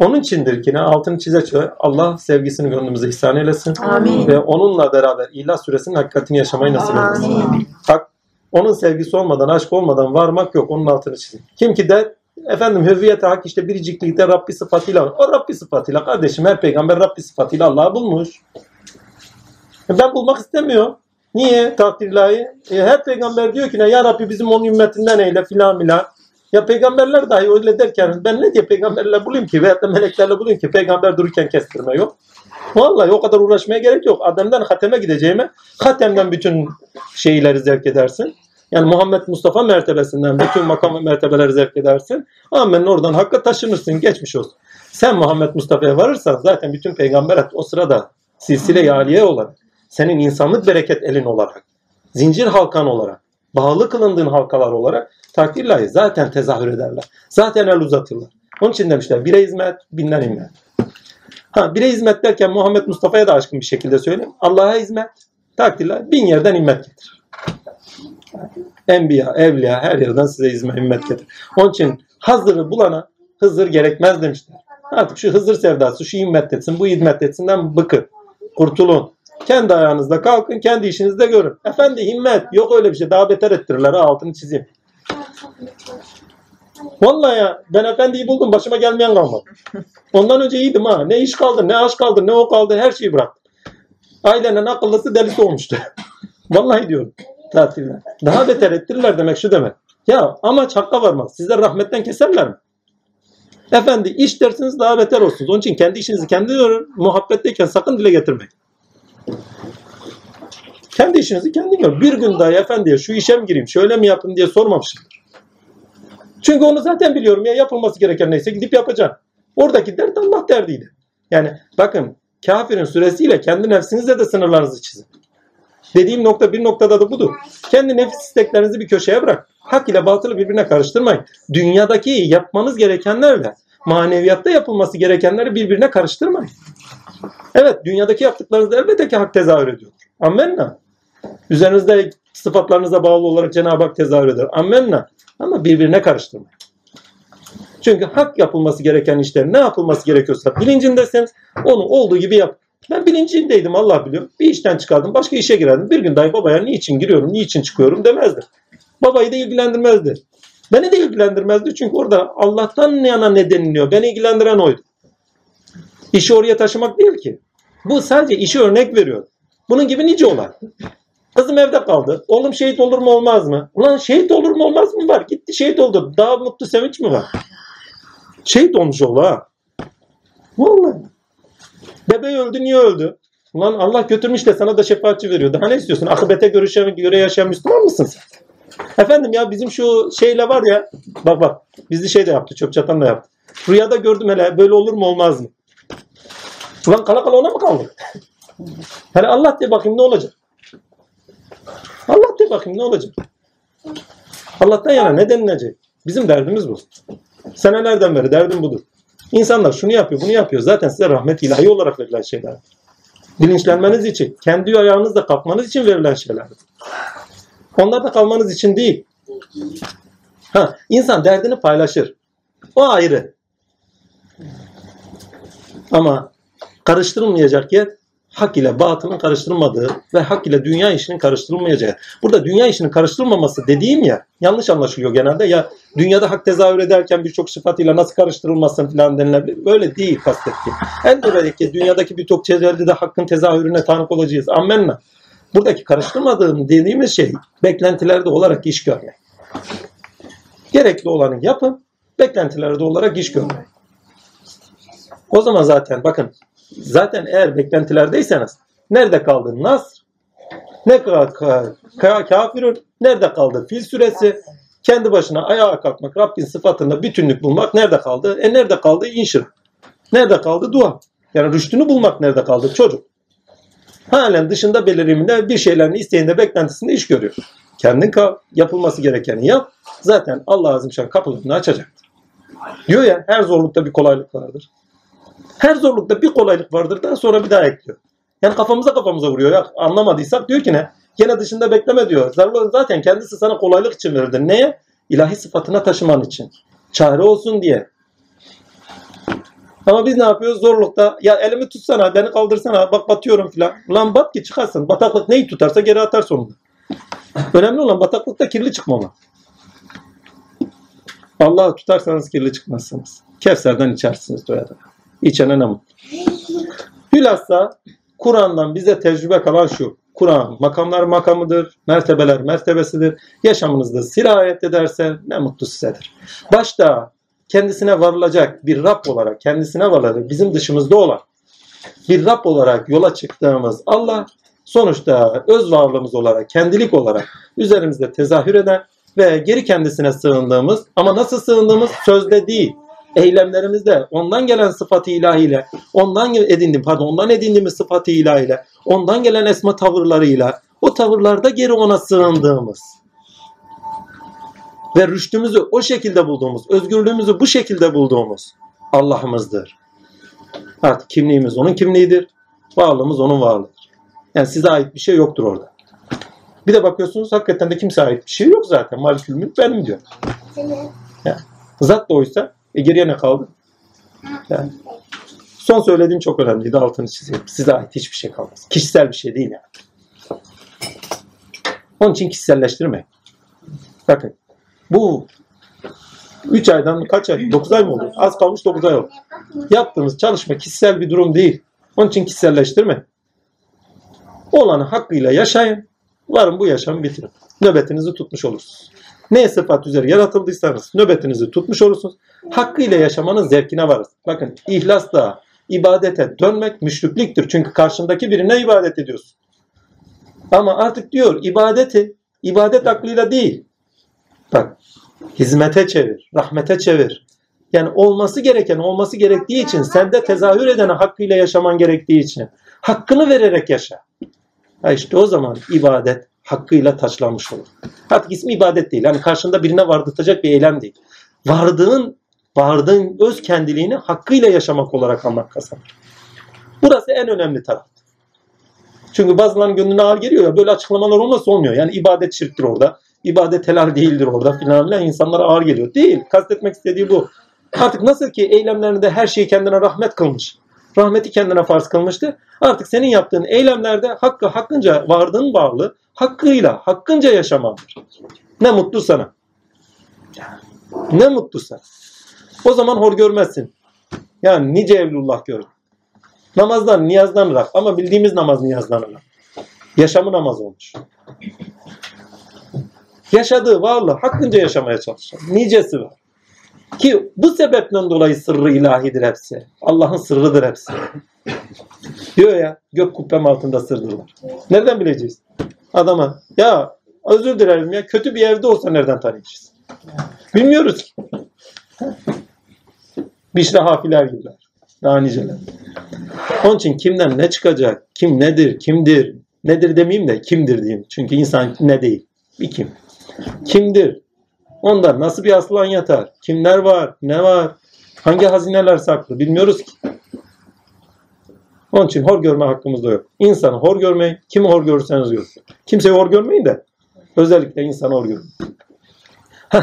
Onun içindir ki ne altını çize çize Allah sevgisini gönlümüze ihsan eylesin. Amin. Ve onunla beraber İhlas suresinin hakikatini yaşamayı nasip eylesin. Amin. Bak onun sevgisi olmadan, aşk olmadan varmak yok. Onun altını çizin. Kim ki der efendim hüviyete hak işte biriciklikte Rabbi sıfatıyla var. O Rabbi sıfatıyla kardeşim her peygamber Rabbi sıfatıyla Allah'ı bulmuş. E Ben bulmak istemiyorum. Niye takdir ilahi? E her peygamber diyor ki ne ya Rabbi bizim onun ümmetinden eyle filan filan. Ya peygamberler dahi öyle derken ben ne diye peygamberle bulayım ki veyahut da meleklerle bulayım ki peygamber dururken kestirme yok. Vallahi o kadar uğraşmaya gerek yok. Adem'den hateme gideceğime hatemden bütün şeyleri zevk edersin. Yani Muhammed Mustafa mertebesinden bütün makam ve mertebeleri zevk edersin. Amenin oradan hakka taşınırsın. Geçmiş olsun. Sen Muhammed Mustafa'ya varırsan zaten bütün peygamber o sırada silsile-i aliye olarak senin insanlık bereket elin olarak zincir halkan olarak bağlı kılındığın halkalar olarak takdirlahi zaten tezahür ederler. Zaten el uzatırlar. Onun için demişler bire hizmet binden himmet. Ha bire hizmet derken Muhammed Mustafa'ya da aşkın bir şekilde söyleyeyim. Allah'a hizmet takdirler bin yerden himmet getirir. Enbiya, evliya her yerden size hizmet, himmet getirir. Onun için Hızır'ı bulana Hızır gerekmez demişler. Artık şu Hızır sevdası, şu himmet etsin, bu hizmet etsinden bıkın. Kurtulun. Kendi ayağınızda kalkın, kendi işinizde görün. Efendi himmet, yok öyle bir şey. Daha beter ettirirler, altını çizeyim. Vallahi ya ben efendiyi buldum başıma gelmeyen kalmadı. Ondan önce iyiydim ha. Ne iş kaldı, ne aş kaldı, ne o kaldı her şeyi bıraktım. Ailenin akıllısı delisi olmuştu. Vallahi diyorum. Tatiller. Daha beter ettirirler demek şu demek. Ya amaç hakka varmaz. Sizler rahmetten keserler mi? Efendi iş dersiniz daha beter olsunuz. Onun için kendi işinizi kendi görün. Muhabbetteyken sakın dile getirmeyin. Kendi işinizi kendi görün. Bir gün dahi efendiye şu işe mi gireyim, şöyle mi yapayım diye sormamışımdır. Çünkü onu zaten biliyorum ya yapılması gereken neyse gidip yapacağım. Oradaki dert Allah derdiydi. Yani bakın kafirin süresiyle kendi nefsinizle de sınırlarınızı çizin. Dediğim nokta bir noktada da budur. Kendi nefis isteklerinizi bir köşeye bırak. Hak ile batılı birbirine karıştırmayın. Dünyadaki yapmanız gerekenlerle maneviyatta yapılması gerekenleri birbirine karıştırmayın. Evet dünyadaki yaptıklarınızda elbette ki hak tezahür ediyor. Ammenna. Üzerinizde sıfatlarınıza bağlı olarak Cenab-ı Hak tezahür eder. Ammenna. Ama birbirine karıştırmayın. Çünkü hak yapılması gereken işler ne yapılması gerekiyorsa bilincindesiniz. Onu olduğu gibi yap. Ben bilincindeydim Allah biliyor. Bir işten çıkardım başka işe girerdim. Bir gün dahi babaya niçin giriyorum, niçin çıkıyorum demezdim. Babayı da ilgilendirmezdi. Beni de ilgilendirmezdi çünkü orada Allah'tan yana ne deniliyor. Beni ilgilendiren oydu. İşi oraya taşımak değil ki. Bu sadece işi örnek veriyor. Bunun gibi nice olay. Kızım evde kaldı. Oğlum şehit olur mu olmaz mı? Ulan şehit olur mu olmaz mı var? Gitti şehit oldu. Daha mutlu sevinç mi var? Şehit olmuş oğlu ha. Vallahi. Bebe öldü niye öldü? Ulan Allah götürmüş de sana da şefaatçi veriyor. Daha ne istiyorsun? Akıbete görüşen, göre yaşayan Müslüman mısın sen? Efendim ya bizim şu şeyle var ya. Bak bak. Bizi şey de yaptı. Çöp çatan da yaptı. Rüyada gördüm hele. Böyle olur mu olmaz mı? Ulan kala kala ona mı kaldı? Hele Allah de bakayım ne olacak? Allah de bakayım ne olacak? Allah'tan yana ne denilecek? Bizim derdimiz bu. Senelerden beri derdim budur. İnsanlar şunu yapıyor, bunu yapıyor. Zaten size rahmet ilahi olarak verilen şeyler. Bilinçlenmeniz için, kendi ayağınızla kapmanız için verilen şeyler. Onlarda kalmanız için değil. Ha, insan derdini paylaşır. O ayrı. Ama karıştırılmayacak yer hak ile batılın karıştırılmadığı ve hak ile dünya işinin karıştırılmayacağı. Burada dünya işinin karıştırılmaması dediğim ya yanlış anlaşılıyor genelde. Ya dünyada hak tezahür ederken birçok sıfatıyla nasıl karıştırılmasın falan denilebilir. Böyle değil kastettiğim. Elbette ki dünyadaki birçok çevrede de hakkın tezahürüne tanık olacağız. Ammenna. Buradaki karıştırmadığım dediğimiz şey beklentilerde olarak iş görmek. Gerekli olanı yapın, beklentilerde olarak iş görmek. O zaman zaten bakın zaten eğer beklentilerdeyseniz nerede kaldı Nasr? Ne ka- ka-? Nerede kaldı fil süresi? Kendi başına ayağa kalkmak, Rabbin sıfatında bütünlük bulmak nerede kaldı? E nerede kaldı inşir? Nerede kaldı dua? Yani rüştünü bulmak nerede kaldı çocuk? Halen dışında beliriminde bir şeylerin isteğinde beklentisinde iş görüyor. Kendin kal, yapılması gerekeni yap. Zaten Allah Azimşan kapılarını açacaktır. Diyor ya her zorlukta bir kolaylık vardır. Her zorlukta bir kolaylık vardır. Daha sonra bir daha ekliyor. Yani kafamıza kafamıza vuruyor. Ya anlamadıysak diyor ki ne? Gene dışında bekleme diyor. Zaten kendisi sana kolaylık için verdi. Neye? İlahi sıfatına taşıman için. Çare olsun diye. Ama biz ne yapıyoruz? Zorlukta ya elimi tutsana, beni kaldırsana, bak batıyorum filan. Ulan bat ki çıkarsın. Bataklık neyi tutarsa geri atar sonunda. Önemli olan bataklıkta kirli çıkmama. Allah'ı tutarsanız kirli çıkmazsınız. Kevser'den içersiniz doya doya. İçene ne mutlu. Hülasa Kur'an'dan bize tecrübe kalan şu. Kur'an makamlar makamıdır, mertebeler mertebesidir. Yaşamınızda sirayet ederse ne mutlu sizedir. Başta kendisine varılacak bir Rab olarak, kendisine varılacak bizim dışımızda olan bir Rab olarak yola çıktığımız Allah sonuçta öz varlığımız olarak, kendilik olarak üzerimizde tezahür eden ve geri kendisine sığındığımız ama nasıl sığındığımız sözde değil, eylemlerimizde ondan gelen sıfatı ilahiyle, ondan edindim pardon, ondan edindiğimiz sıfatı ilahiyle, ondan gelen esma tavırlarıyla, o tavırlarda geri ona sığındığımız ve rüştümüzü o şekilde bulduğumuz, özgürlüğümüzü bu şekilde bulduğumuz Allah'ımızdır. Artık kimliğimiz onun kimliğidir, varlığımız onun varlığıdır. Yani size ait bir şey yoktur orada. Bir de bakıyorsunuz hakikaten de kimse ait bir şey yok zaten. Malikül mülk benim diyor. Yani, zat da oysa e geriye ne kaldı? Yani, son söylediğim çok önemliydi. Altını çizeyim. Size ait hiçbir şey kalmaz. Kişisel bir şey değil yani. Onun için kişiselleştirmeyin. Bakın bu 3 aydan kaç ay? 9 ay mı oldu? Az kalmış 9 ay oldu. Yaptığımız çalışma kişisel bir durum değil. Onun için kişiselleştirme. Olanı hakkıyla yaşayın. Varın bu yaşamı bitirin. Nöbetinizi tutmuş olursunuz. Ne sıfat üzere yaratıldıysanız nöbetinizi tutmuş olursunuz. Hakkıyla yaşamanın zevkine varız. Bakın ihlasla ibadete dönmek müşrikliktir. Çünkü karşındaki birine ibadet ediyorsun. Ama artık diyor ibadeti ibadet aklıyla değil. Bak hizmete çevir, rahmete çevir. Yani olması gereken olması gerektiği için sende tezahür edene hakkıyla yaşaman gerektiği için hakkını vererek yaşa. Ha işte o zaman ibadet hakkıyla taçlanmış olur. Artık ismi ibadet değil. Yani karşında birine vardırtacak bir eylem değil. Vardığın, vardığın öz kendiliğini hakkıyla yaşamak olarak anlam kazanır. Burası en önemli taraf. Çünkü bazılarının gönlüne ağır geliyor ya böyle açıklamalar olmazsa olmuyor. Yani ibadet şirktir orada. ibadet helal değildir orada filan filan insanlara ağır geliyor. Değil. Kastetmek istediği bu. Artık nasıl ki eylemlerinde her şeyi kendine rahmet kılmış. Rahmeti kendine farz kılmıştı. Artık senin yaptığın eylemlerde hakkı hakkınca vardığın bağlı hakkıyla hakkınca yaşamandır. Ne mutlu sana. Ne mutlu sana. O zaman hor görmezsin. Yani nice evlullah gördüm. Namazdan, niyazdan ırak. Ama bildiğimiz namaz niyazdan ırak. Yaşamı namaz olmuş. Yaşadığı varlığı hakkınca yaşamaya çalışan. Nicesi var. Ki bu sebepten dolayı sırrı ilahidir hepsi. Allah'ın sırrıdır hepsi. Diyor ya gök kubbem altında sırdırlar. Nereden bileceğiz? Adama ya özür dilerim ya kötü bir evde olsa nereden tanıyacağız? Bilmiyoruz ki. Bişra hafiler gibiler. Daha niceler. Onun için kimden ne çıkacak? Kim nedir? Kimdir? Nedir demeyeyim de kimdir diyeyim. Çünkü insan ne değil. Bir kim. Kimdir? Onda nasıl bir aslan yatar? Kimler var? Ne var? Hangi hazineler saklı? Bilmiyoruz ki. Onun için hor görme hakkımız da yok. İnsanı hor görmeyin. Kimi hor görürseniz görün. Kimseyi hor görmeyin de özellikle insanı hor görün. Heh.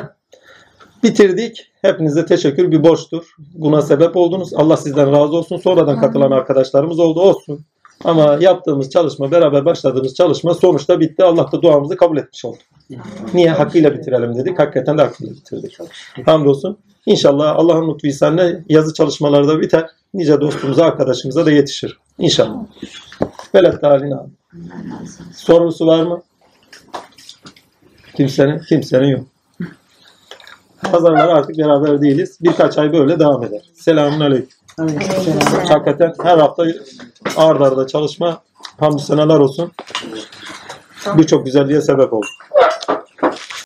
Bitirdik. Hepinize teşekkür bir borçtur. Buna sebep oldunuz. Allah sizden razı olsun. Sonradan katılan arkadaşlarımız oldu. Olsun. Ama yaptığımız çalışma, beraber başladığımız çalışma sonuçta bitti. Allah da duamızı kabul etmiş oldu. Niye? Hakkıyla bitirelim dedik. Hakikaten de hakkıyla bitirdik. Hamdolsun. İnşallah Allah'ın lütfu ihsanıyla yazı çalışmaları da biter. Nice dostumuza, arkadaşımıza da yetişir. İnşallah. Velet halini abi. Sorusu var mı? Kimsenin? Kimsenin yok. Pazarlar artık beraber değiliz. Birkaç ay böyle devam eder. Selamun aleyküm. Hakikaten her hafta ard arda çalışma hamdü seneler olsun. Birçok güzelliğe sebep oldu.